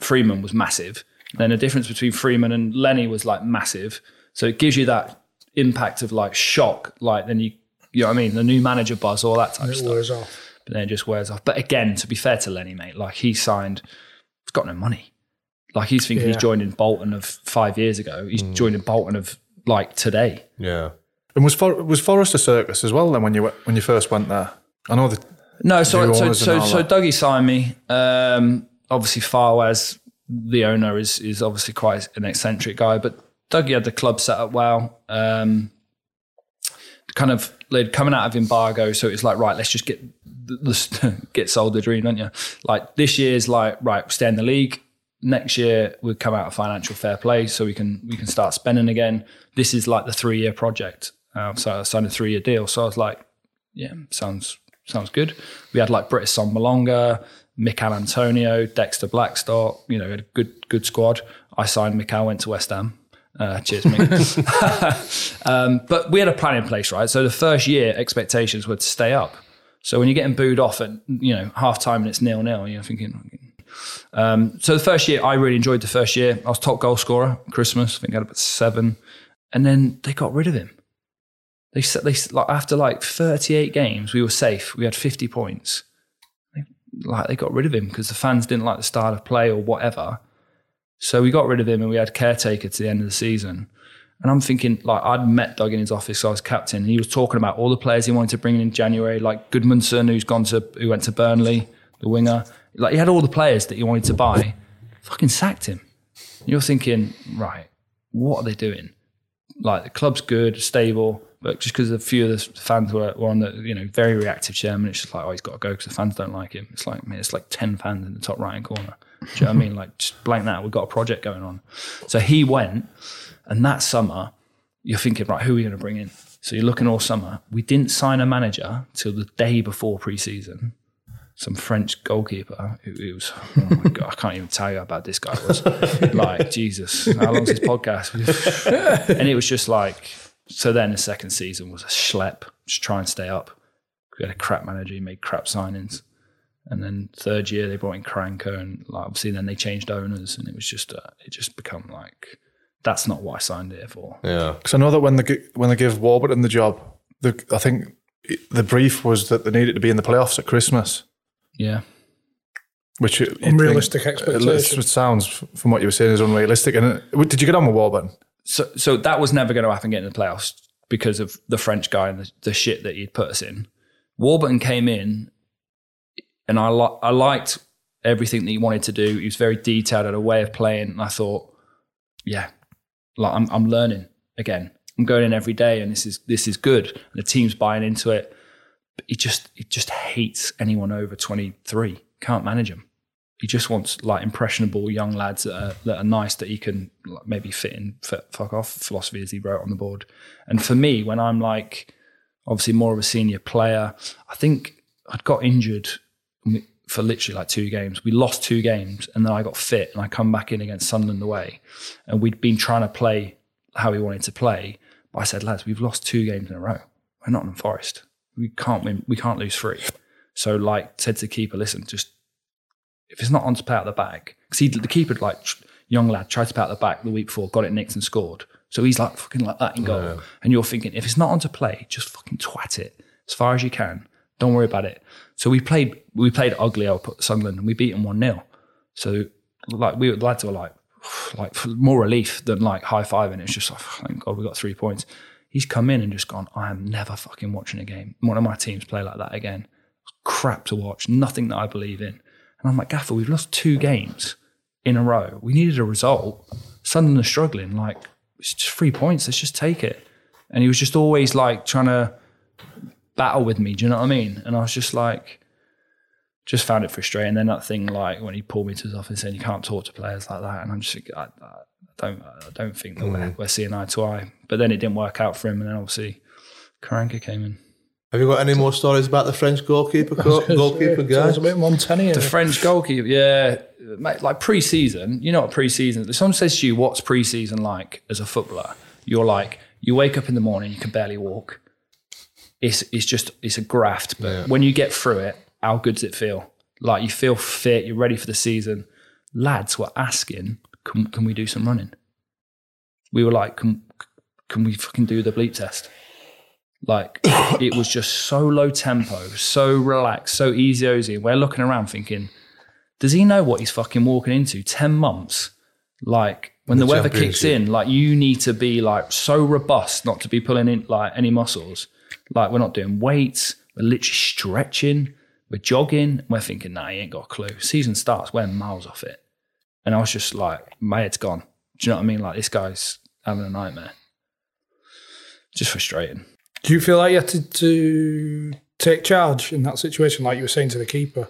Freedman was massive. Then the difference between Freedman and Lenny was like massive. So it gives you that impact of like shock. Like then you, you know what I mean? The new manager buzz, all that type of It stuff. wears off. But then it just wears off. But again, to be fair to Lenny, mate, like he signed, he's got no money. Like he's thinking he's joining Bolton of five years ago. He's joining Bolton of like today. Yeah. And was For, was Forest a circus as well then when you went- when you first went there? I know that No, so New so so, so. Dougie signed me. Um, obviously, Fawaz, the owner, is is obviously quite an eccentric guy, but Dougie had the club set up well. Um, kind of they'd coming out of embargo, so it's like right, let's just get (laughs) get sold the dream, don't you? Like this year's like right, stay in the league. Next year we'll come out of financial fair play, so we can we can start spending again. This is like the three year project. Uh, so I signed a three year deal. So I was like, yeah, sounds sounds good. We had like British Son Malonga, Michail Antonio, Dexter Blackstock, you know, we a good good squad. I signed Michail, went to West Ham. Uh, cheers, Mick. (laughs) um, but we had a plan in place, right? So the first year expectations were to stay up. So when you're getting booed off at you know half time and it's nil nil, you're thinking. Um, so the first year, I really enjoyed the first year. I was top goal scorer Christmas. I think I had about seven, and then they got rid of him. They said they like after like 38 games, we were safe. We had 50 points. They, like they got rid of him because the fans didn't like the style of play or whatever. So we got rid of him and we had caretaker to the end of the season. And I'm thinking, like, I'd met Doug in his office, so I was captain, and he was talking about all the players he wanted to bring in in January, like Gudmundsson, who's gone to, who went to Burnley, the winger. Like, he had all the players that he wanted to buy. Fucking sacked him. You're thinking, right, what are they doing? Like, the club's good, stable, but just because a few of the fans were, were on the, you know, very reactive chairman, it's just like, oh, he's got to go because the fans don't like him. It's like, man, it's like 10 fans in the top right hand corner. Do you know what I mean? Like, just blank that. We've got a project going on. So he went, and that summer, you're thinking, right, who are we going to bring in? So you're looking all summer. We didn't sign a manager till the day before pre-season. Some French goalkeeper who, who was, oh my God, I can't even tell you how bad this guy was. like, Jesus, how long's this podcast? (laughs) and it was just like, so then the second season was a schlep, just try and stay up. We had a crap manager, he made crap signings. And then third year they brought in Karanka, and like obviously then they changed owners, and it was just uh, it just become like that's not what I signed here for. Yeah. Because I know that when they gi- when they give Warburton the job, the, I think the brief was that they needed to be in the playoffs at Christmas, Yeah, which you- Unrealistic think- expectation. It sounds from what you were saying is unrealistic. And it, did you get on with Warburton? so so that was never going to happen getting in the playoffs because of the French guy and the, the shit that he'd put us in. Warburton came in, and I li- I liked everything that he wanted to do. He was very detailed, had a way of playing, and I thought, yeah, like I'm I'm learning again. I'm going in every day, and this is this is good. And the team's buying into it. But he just he just hates anyone over 23. Can't manage him. He just wants like impressionable young lads that are, that are nice that he can like, maybe fit in, fuck off philosophy as he wrote on the board. And for me, when I'm like obviously more of a senior player, I think I'd got injured for literally like two games. We lost two games and then I got fit and I come back in against Sunderland away. And we'd been trying to play how we wanted to play. But I said, lads, we've lost two games in a row. We're not in Forest. We can't win. We can't lose three. So like said to the keeper, listen, just if it's not on to play out the back, because the keeper like young lad tried to play out the back the week before, got it nicked and scored. So he's like fucking like that in goal, and you're thinking if it's not on to play, just fucking twat it as far as you can. Don't worry about it. So we played we played ugly up Sunderland and we beat them one 0 So like we the lads were like (sighs) like more relief than like high five, and it's just like thank God we got three points. He's come in and just gone. I am never fucking watching a game. One of my teams play like that again. Crap to watch. Nothing that I believe in. And I'm like, Gaffer, we've lost two games in a row. We needed a result. Sunderland are struggling. Like, it's just three points. Let's just take it. And he was just always like trying to battle with me. Do you know what I mean? And I was just like, just found it frustrating. then that thing, like when he pulled me to his office saying you can't talk to players like that, and I'm just, I, I don't, I don't think that we're, mm. we're seeing eye to eye. But then it didn't work out for him, and then obviously Karanka came in. Have you got any more stories about the French goalkeeper, co- goalkeeper Tell guy? us a bit Montanier. The French goalkeeper, yeah, mate, like pre-season. You know what pre-season? If someone says to you, "What's pre-season like as a footballer?" You're like, you wake up in the morning, you can barely walk. It's it's just it's a graft, but when you get through it, how good does it feel? Like you feel fit, you're ready for the season. Lads were asking, "Can can we do some running?" We were like, "Can can we fucking do the bleep test?" Like it was just so low tempo, so relaxed, so easy ozy. We're looking around thinking, does he know what he's fucking walking into? 10 months. Like when the, The weather kicks in, like you need to be like so robust not to be pulling in like any muscles. Like we're not doing weights, we're literally stretching, we're jogging. We're thinking, nah, he ain't got a clue. Season starts, we're miles off it. And I was just like, my head's gone. Do you know what I mean? Like this guy's having a nightmare. Just frustrating. Do you feel like you had to, to take charge in that situation, like you were saying to the keeper?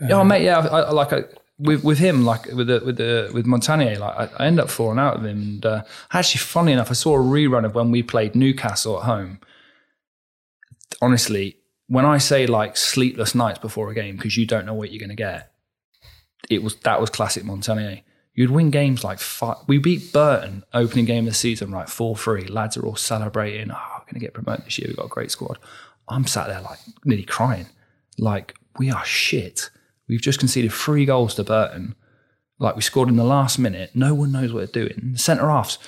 Yeah, oh, mate. Yeah, I, I, like I, with with him, like with the with the with Montanier, like I, I end up falling out with him. And uh, actually, funny enough, I saw a rerun of when we played Newcastle at home. Honestly, when I say like sleepless nights before a game because you don't know what you're going to get, it was that was classic Montanier. You'd win games like five. We beat Burton opening game of the season, right? Four three. Lads are all celebrating. Oh, we're going to get promoted this year. We've got a great squad. I'm sat there like nearly crying. Like we are shit. We've just conceded three goals to Burton. Like we scored in the last minute. No one knows what they're doing. The centre halves,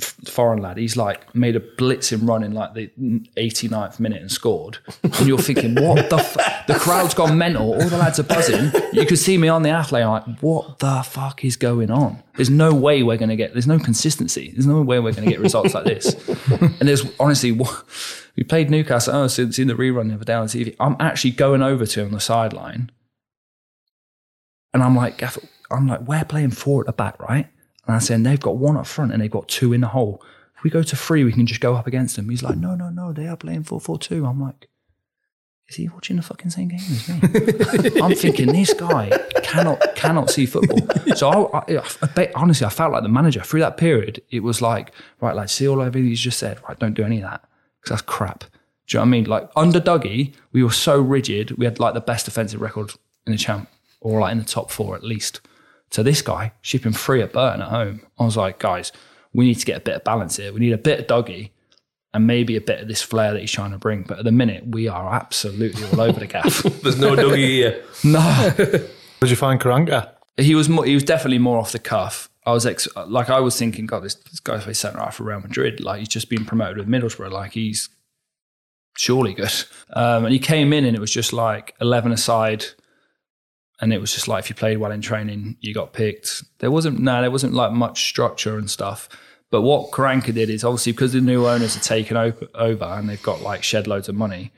foreign lad. He's like made a blitzing run in like the 89th minute and scored. And you're thinking, what the? F-? The crowd's gone mental. All the lads are buzzing. You could see me on the athlete. I'm like, what the fuck is going on? There's no way we're going to get. There's no consistency. There's no way we're going to get results like this. And there's honestly, we played Newcastle. Oh, it's in the rerun the other day on TV. I'm actually going over to him on the sideline. And I'm like, I'm like, we're playing four at the back, right? And I said, and they've got one up front and they've got two in the hole. If we go to three, we can just go up against them. He's like, no, no, no, they are playing 4 4 2. I'm like, is he watching the fucking same game as me? (laughs) I'm thinking this guy cannot cannot see football. So I, I, I bet, honestly, I felt like the manager through that period. It was like, right, like see all everything he's just said. Right, don't do any of that because that's crap. Do you know what I mean? Like under Dougie, we were so rigid. We had like the best defensive record in the champ, or like in the top four at least. So this guy shipping free at Burton at home. I was like, guys, we need to get a bit of balance here. We need a bit of doggy and maybe a bit of this flair that he's trying to bring. But at the minute, we are absolutely all over the gaff. (laughs) There's no doggy here. (laughs) no, Did you find Karanka? he was more, he was definitely more off the cuff. I was ex- like I was thinking, God, this, this guy's plays centre half for Real Madrid. Like he's just been promoted with Middlesbrough. Like he's surely good. Um, and he came in and it was just like eleven aside, and it was just like if you played well in training, you got picked. There wasn't no, there wasn't like much structure and stuff. But what Karanka did is obviously because the new owners are taken over and they've got like shed loads of money.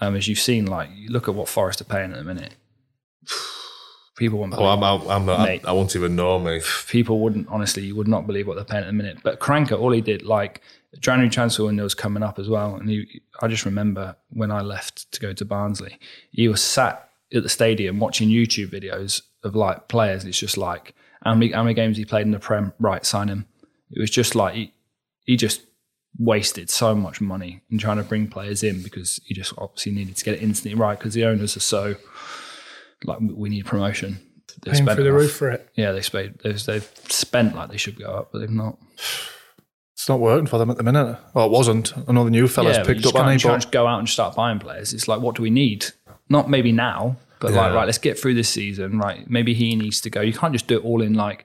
Um, as you've seen, like you look at what Forest are paying at the minute. (sighs) People won't Oh, I'm, I'm, I'm, mate, I won't even know me. (sighs) people wouldn't honestly you would not believe what they're paying at the minute but Karanka all he did like January transfer window was coming up as well and he, I just remember when I left to go to Barnsley he was sat at the stadium watching YouTube videos of like players it's just like how many, how many games he played in the Prem right sign him it was just like he, he just wasted so much money in trying to bring players in because he just obviously needed to get it instantly right because the owners are so like we need promotion They Paying spent through the roof for it. Yeah, they spent. They've, they've spent like they should go up, but they've not. It's not working for them at the minute. Well, it wasn't. I know the new fella's yeah, you picked up on can't, you can't just go out and start buying players. It's like, what do we need? Not maybe now, but like, right, let's get through this season. Right, maybe he needs to go. You can't just do it all in like.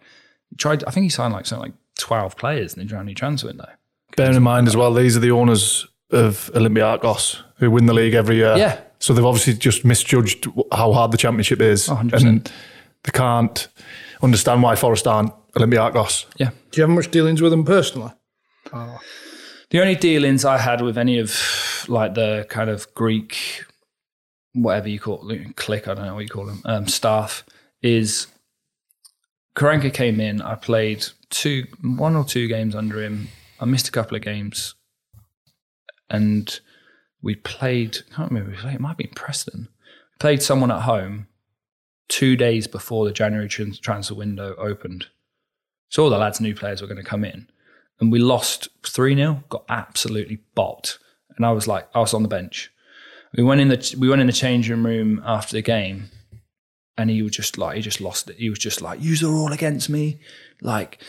Tried. I think he signed like something like twelve players in the January transfer window. bearing in mind as well, these are the owners of Olympiacos who win the league every year. Yeah. So they've obviously just misjudged how hard the championship is. 100%. And they can't understand why Forest aren't Olympiacos. Yeah. Do you have much dealings with them personally? The only dealings I had with any of like the kind of Greek, whatever you call click, I don't know what you call them, um, staff, is Karanka came in. I played two, one or two games under him. I missed a couple of games, and we played. I can't remember. it might have been Preston. Played someone at home two days before the January trans- transfer window opened. So all the lads new players were going to come in and we lost 3 0, got absolutely bopped. And I was like, I was on the bench. We went in the we went in the changing room after the game, and he was just like he just lost it. He was just like, "Use are all against me." Like,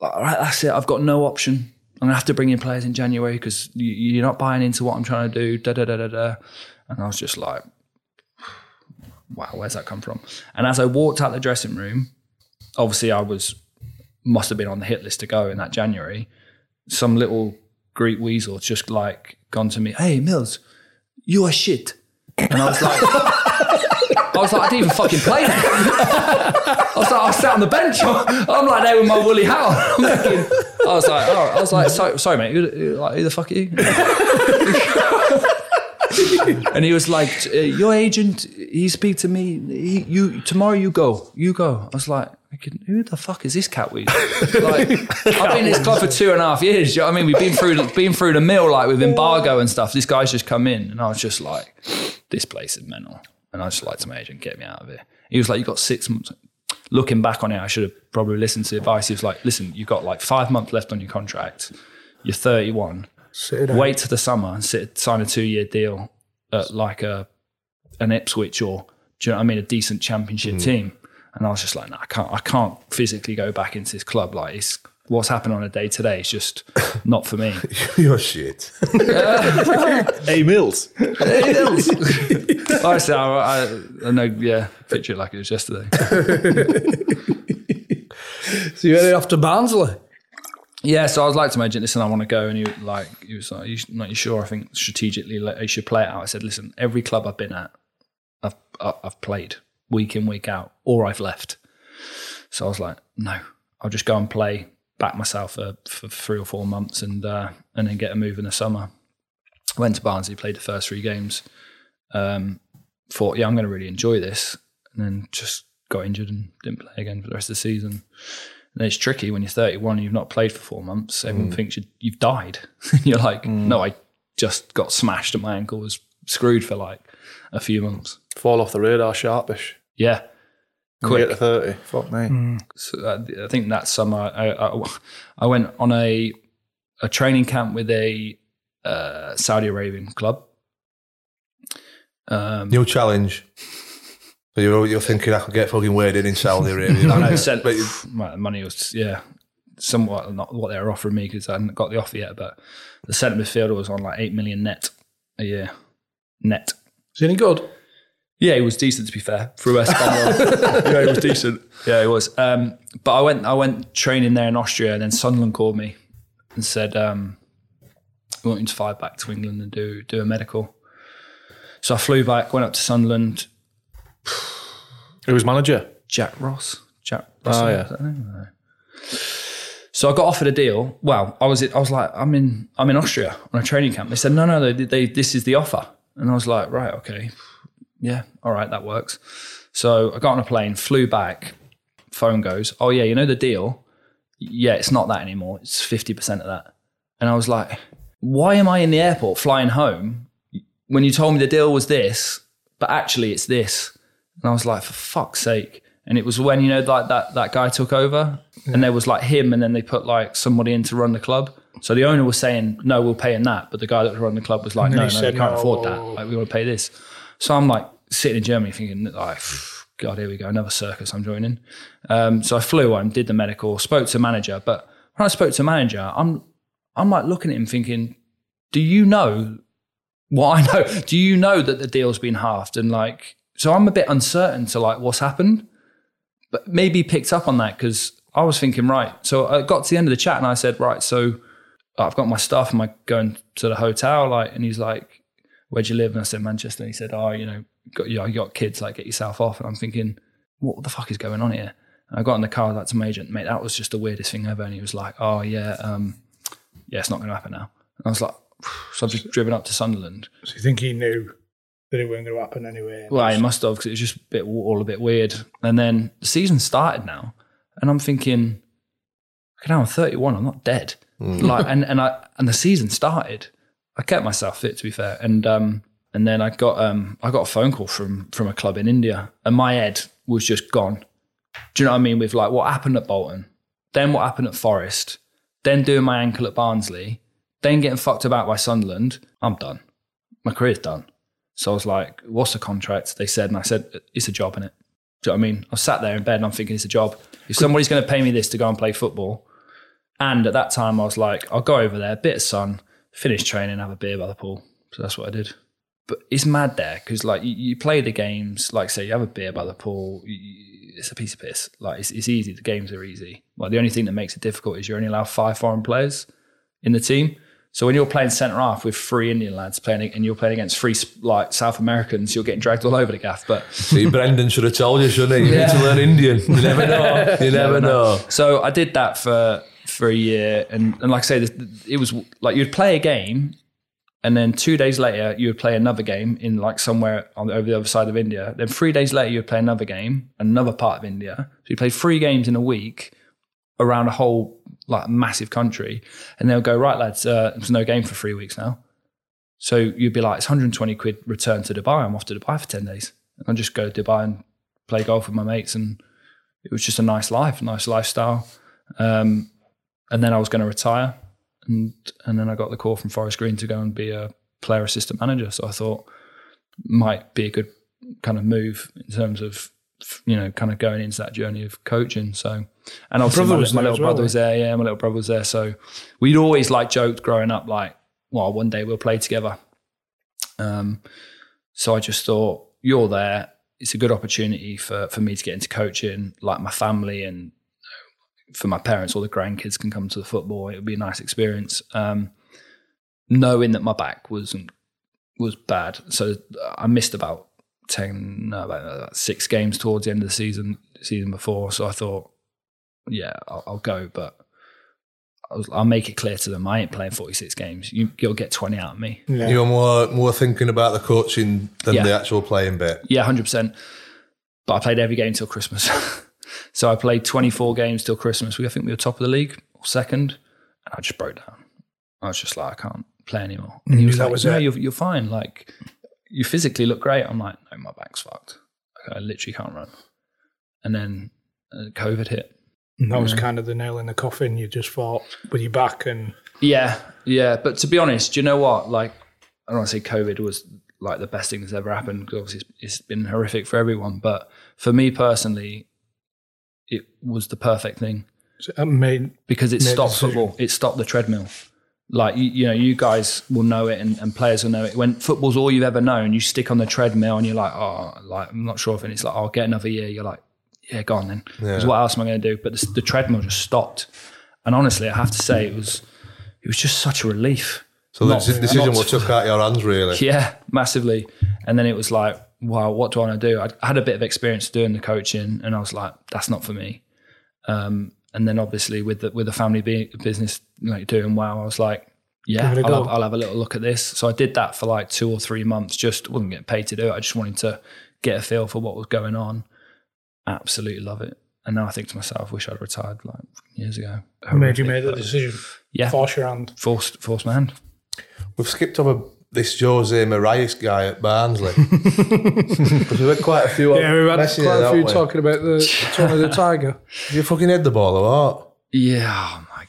all right, that's it. I've got no option. I'm gonna have to bring in players in January because you, you're not buying into what I'm trying to do. Da da da da da. And I was just like, "Wow, where's that come from?" And as I walked out the dressing room, obviously I was must have been on the hit list to go in that January. Some little Greek weasel just like gone to me, "Hey Mills, you are shit," and I was like. I was like, I didn't even fucking play that. I was like, I sat on the bench. I'm like there with my woolly hat on. I was like, oh, I was like, so, sorry, mate. Who, who- who the fuck are you? (laughs) and he was like, uh, your agent, he speak to me. He, you tomorrow, you go, you go. I was like, thinking, who the fuck is this cat weed? (laughs) Like, I've been in this club for two and a half years. You know what I mean? We've been through, been through the mill like with embargo and stuff. This guy's just come in, and I was just like, this place is mental. And I just like to my agent, get me out of here. He was like, you got six months. Looking back on it, I should have probably listened to the advice. He was like, listen, you've got like five months left on your contract. You're 31 wait to the summer and sit, sign a two year deal at like a an Ipswich or do you know what I mean a decent championship mm. team. And I was just like, no, I can't I can't physically go back into this club. Like it's what's happening on a day to day is just (laughs) not for me. (laughs) You're shit. (laughs) Hey Mills. I, say, I, I, I know, yeah, picture it like it was yesterday. So you headed off to Barnsley. Yeah, so I was like to my agent, listen, I want to go, and he was like, he was like, you not you sure? I think strategically, like, you should play it out. I said, listen, every club I've been at, I've I've played week in week out, or I've left. So I was like, no, I'll just go and play, back myself for, for three or four months, and uh, and then get a move in the summer. Went to Barnsley, played the first three games. Um, thought, yeah, I'm going to really enjoy this, and then just got injured and didn't play again for the rest of the season. And it's tricky when you're 31 and you've not played for four months. Everyone thinks you, you've died. (laughs) you're like, no, I just got smashed and my ankle was screwed for like a few months. Fall off the radar sharpish. Yeah. Quick. Quick. to 30. Fuck me. So uh, I think that summer I, I, I went on a a training camp with a uh, Saudi Arabian club. Um, New challenge. So you're, you're thinking I could get fucking waded in Saudi Arabia. I sent, But you- the money was yeah, somewhat not what they were offering me because I hadn't got the offer yet. But the centre midfielder was on like eight million net a year, net. Is he any good? Yeah, he was decent to be fair for West Ham. (laughs) yeah, he was decent. Yeah, he was. Um, but I went, I went training there in Austria, and then Sunderland called me and said, um, "We want you to fly back to England and do do a medical." So I flew back, went up to Sunderland. Who was manager? Jack Ross. Jack. Oh, yeah. That his name? No. So I got offered a deal. Well, I was I was like, I'm in I'm in Austria on a training camp. They said, no, no, they, they this is the offer, and I was like, right, okay, yeah, all right, that works. So I got on a plane, flew back. Phone goes, oh yeah, you know the deal. Yeah, it's not that anymore. It's fifty percent of that. And I was like, why am I in the airport flying home when you told me the deal was this, but actually it's this? And I was like, for fuck's sake. And it was when, you know, like that, that guy took over and there was like him and then they put like somebody in to run the club. So the owner was saying, no, we'll pay in that. But the guy that was running the club was like, no, no, said, we can't no. afford that. Like, we want to pay this. So I'm like sitting in Germany thinking, like, God, here we go, another circus I'm joining. Um, so I flew on, did the medical, spoke to manager. But when I spoke to manager, I'm, I'm like looking at him thinking, do you know what I know? Do you know that the deal's been halved? And like, so I'm a bit uncertain to like what's happened, but maybe picked up on that because I was thinking, right. So I got to the end of the chat and I said, right, so I've got my stuff. Am I going to the hotel? Like, and he's like, where'd you live? And I said, Manchester. And he said, oh, you know, got, you, know, you got kids, like get yourself off. And I'm thinking, what the fuck is going on here? And I got in the car, to my agent, mate, that was just the weirdest thing ever. And he was like, oh yeah, um, yeah, it's not going to happen now. And I was like, (sighs) so I've just driven up to Sunderland. So you think he knew that it wasn't going to happen anyway? Well, he must have because it was just a bit all a bit weird. And then the season started now, and I'm thinking, okay, now I'm 31. I'm not dead. Like, and and I and the season started. I kept myself fit, to be fair, and um and then I got um I got a phone call from from a club in India, and my head was just gone. Do you know what I mean? With like what happened at Bolton, then what happened at Forest, then doing my ankle at Barnsley, then getting fucked about by Sunderland. I'm done. My career's done. So I was like, "What's the contract?" They said, and I said, "It's a job, innit?" Do you know what I mean? I sat there in bed and I'm thinking it's a job. If somebody's going to pay me this to go and play football, and at that time I was like, I'll go over there, bit of sun, finish training, have a beer by the pool. So that's what I did. But it's mad there because like you, you play the games, like say you have a beer by the pool. You- it's a piece of piss. Like it's, it's easy. The games are easy. Like the only thing that makes it difficult is you're only allowed five foreign players in the team. So when you're playing centre half with three Indian lads playing, and you're playing against three like South Americans, you're getting dragged all over the gaff. But (laughs) See, Brendan should have told you, shouldn't he? You need to learn Indian. You never know. (laughs) You never know. So I did that for for a year, and and like I say, it was like you'd play a game, and then two days later you would play another game in like somewhere on over the other side of India. Then three days later you would play another game, another part of India. So you play three games in a week around a whole like a massive country, and they'll go right, lads. Uh, there's no game for three weeks now. So you'd be like, it's 120 quid return to Dubai. I'm off to Dubai for 10 days. And I just go to Dubai and play golf with my mates. And it was just a nice life, nice lifestyle. Um, and then I was going to retire. And, and then I got the call from Forest Green to go and be a player assistant manager. So I thought might be a good kind of move in terms of, you know, kind of going into that journey of coaching. So, and obviously brother my, was my little well, brother was there. Yeah, my little brother was there. So we'd always like joked growing up, like, well, one day we'll play together. Um, so I just thought, you're there. It's a good opportunity for, for me to get into coaching, like my family and for my parents, all the grandkids can come to the football. It would be a nice experience. Um, knowing that my back wasn't was bad, so I missed about ten, no, about, about six games towards the end of the season, season before. So I thought, yeah, I'll, I'll go, but I was, I'll make it clear to them I ain't playing forty six games. You, you'll get twenty out of me. Yeah. You're more more thinking about the coaching than Yeah. the actual playing bit. Yeah, hundred percent. But I played every game till Christmas. (laughs) so I played twenty four games till Christmas. We I think we were top of the league or second, and I just broke down. I was just like, I can't play anymore. And he was that like, was No, it. you're you're fine. Like you physically look great. I'm like, no, my back's fucked. I literally can't run. And then uh, COVID hit. And that was kind of the nail in the coffin. You just thought with your back and Yeah, yeah. But to be honest, do you know what? Like, I don't want to say COVID was like the best thing that's ever happened. 'cause Obviously, it's, it's been horrific for everyone. But for me personally, it was the perfect thing it made because it stopped football. It stopped the treadmill. Like you, you know, you guys will know it, and, and players will know it. When football's all you've ever known, you stick on the treadmill, and you're like, oh, like I'm not sure if, and it's like, oh, I'll get another year. You're like, yeah, go on then. Because what else am I going to do? But the, the treadmill just stopped, and honestly, I have to say, it was, it was just such a relief. So the Not- deci- decision was took out your hands, really. (laughs) yeah, massively. And then it was like, wow, what do I want to do? I I had a bit of experience doing the coaching, and I was like, that's not for me. Um, and then obviously with the with the family be- business like doing well, I was like, yeah, Give it a I'll have, I'll have a little look at this. So I did that for like two or three months. Just wasn't getting paid to do it. I just wanted to get a feel for what was going on. Absolutely love it. And now I think to myself, wish I'd retired like years ago. Who made you Horrific, made the decision. Yeah, Force your hand. forced forced my hand. We've skipped over this Jose Morais guy at Barnsley. (laughs) Because we've had quite a few. Yeah, we've had quite a few haven't talking about the (laughs) Tony the Tiger. Did you fucking head the ball or what? Yeah. Oh my.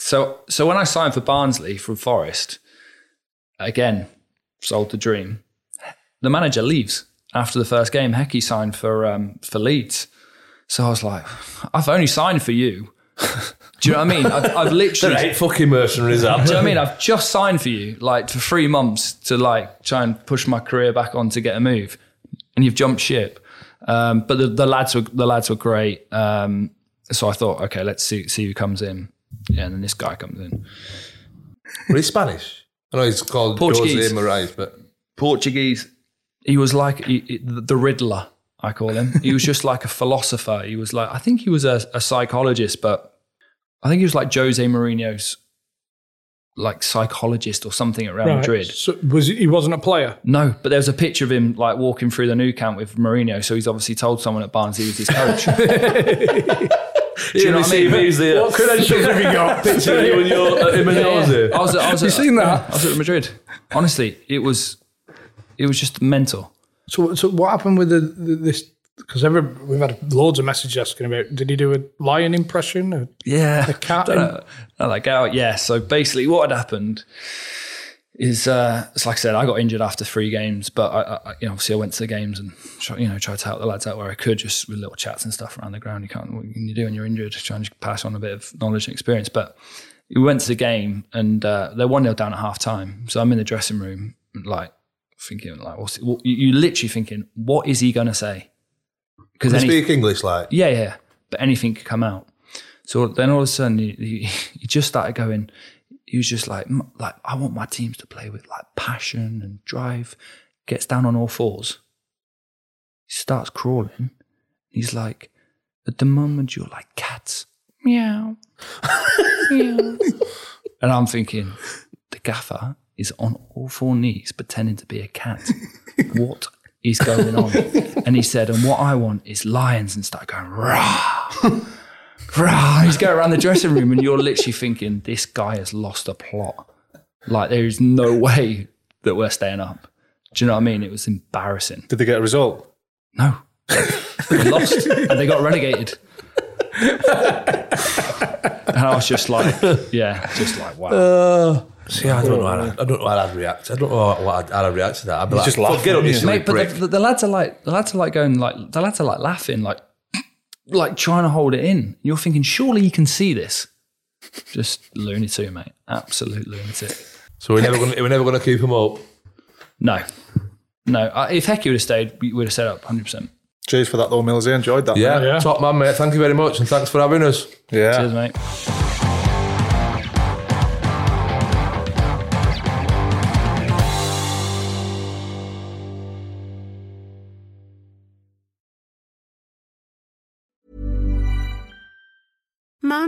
So so when I signed for Barnsley from Forest, again, sold the dream. The manager leaves after the first game. Hecky signed for um, for Leeds. So I was like, I've only signed for you. (laughs) Do you know what I mean? I've, I've (laughs) literally. There ain't fucking mercenaries out Do you know what I mean? I've just signed for you, like for three months to like try and push my career back on to get a move, and you've jumped ship. Um, but the, the lads were the lads were great. Um, so I thought, okay, let's see see who comes in. Yeah, and then this guy comes in. Were he Spanish? I know he's called Portuguese. Jose Morais, but Portuguese. He was like he, he- the Riddler. I call him. He was just like a philosopher. He was like I think he was a, a psychologist, but I think he was like Jose Mourinho's like psychologist or something at Real Right. Madrid. So was he, he wasn't a player? No, but there was a picture of him like walking through the Nou Camp with Mourinho. So he's obviously told someone at Barnes he was his coach. (laughs) (laughs) Do you know what I mean? What credentials have you got? (laughs) Picture you and your uh, him and Jose. I was, I was You at, seen that? I was at Madrid. Honestly, it was, it was just mental. So, so what happened with the, the this? Because every we've had loads of messages asking about. Did he do a lion impression? Or Yeah, a cat? Don't like out. Yeah. So basically, what had happened? is uh, it's like I said, I got injured after three games, but I, I you know obviously I went to the games and try, you know tried to help the lads out where I could, just with little chats and stuff around the ground. You can't what can you do when you're injured? Trying to pass on a bit of knowledge and experience. But we went to the game and uh, they're one 0 down at half time, so I'm in the dressing room like thinking like what's what, you, you literally thinking what is he gonna say? You speak English like? Yeah, yeah. But anything could come out. So then all of a sudden, he, he, (laughs) he just started going. He was just like, like I want my teams to play with like passion and drive. Gets down on all fours. He starts crawling. He's like, at the moment you're like cats, meow, (laughs) meow. And I'm thinking, the gaffer is on all four knees pretending to be a cat. (laughs) What is going on? (laughs) And he said, and what I want is lions and start going, rah, rah. He's going around the dressing room and you're literally thinking, this guy has lost a plot. Like there is no way that we're staying up. Do you know what I mean? It was embarrassing. Did they get a result? No. They lost and they got relegated. and I was just like, yeah, just like, wow. Uh, See, I don't know. How I, I don't know how I'd react. I don't know what I'd, how I'd react to that. I'd be like, just "Fuck, laugh, get up, you silly Mate, but prick." the, the, the lads are like, the lads are like going like, the lads are like laughing, like, like trying to hold it in. You're thinking, surely you can see this. Just lunatic, mate. Absolute lunatic. So we're never going. to We're never going to keep him up. No, no. Uh, if Hecky would have stayed, we would have set up 100. percent Cheers for that though, Mills. I enjoyed that. Yeah, mate. top man, mate. Thank you very much, and thanks for having us. yeah. Cheers, mate.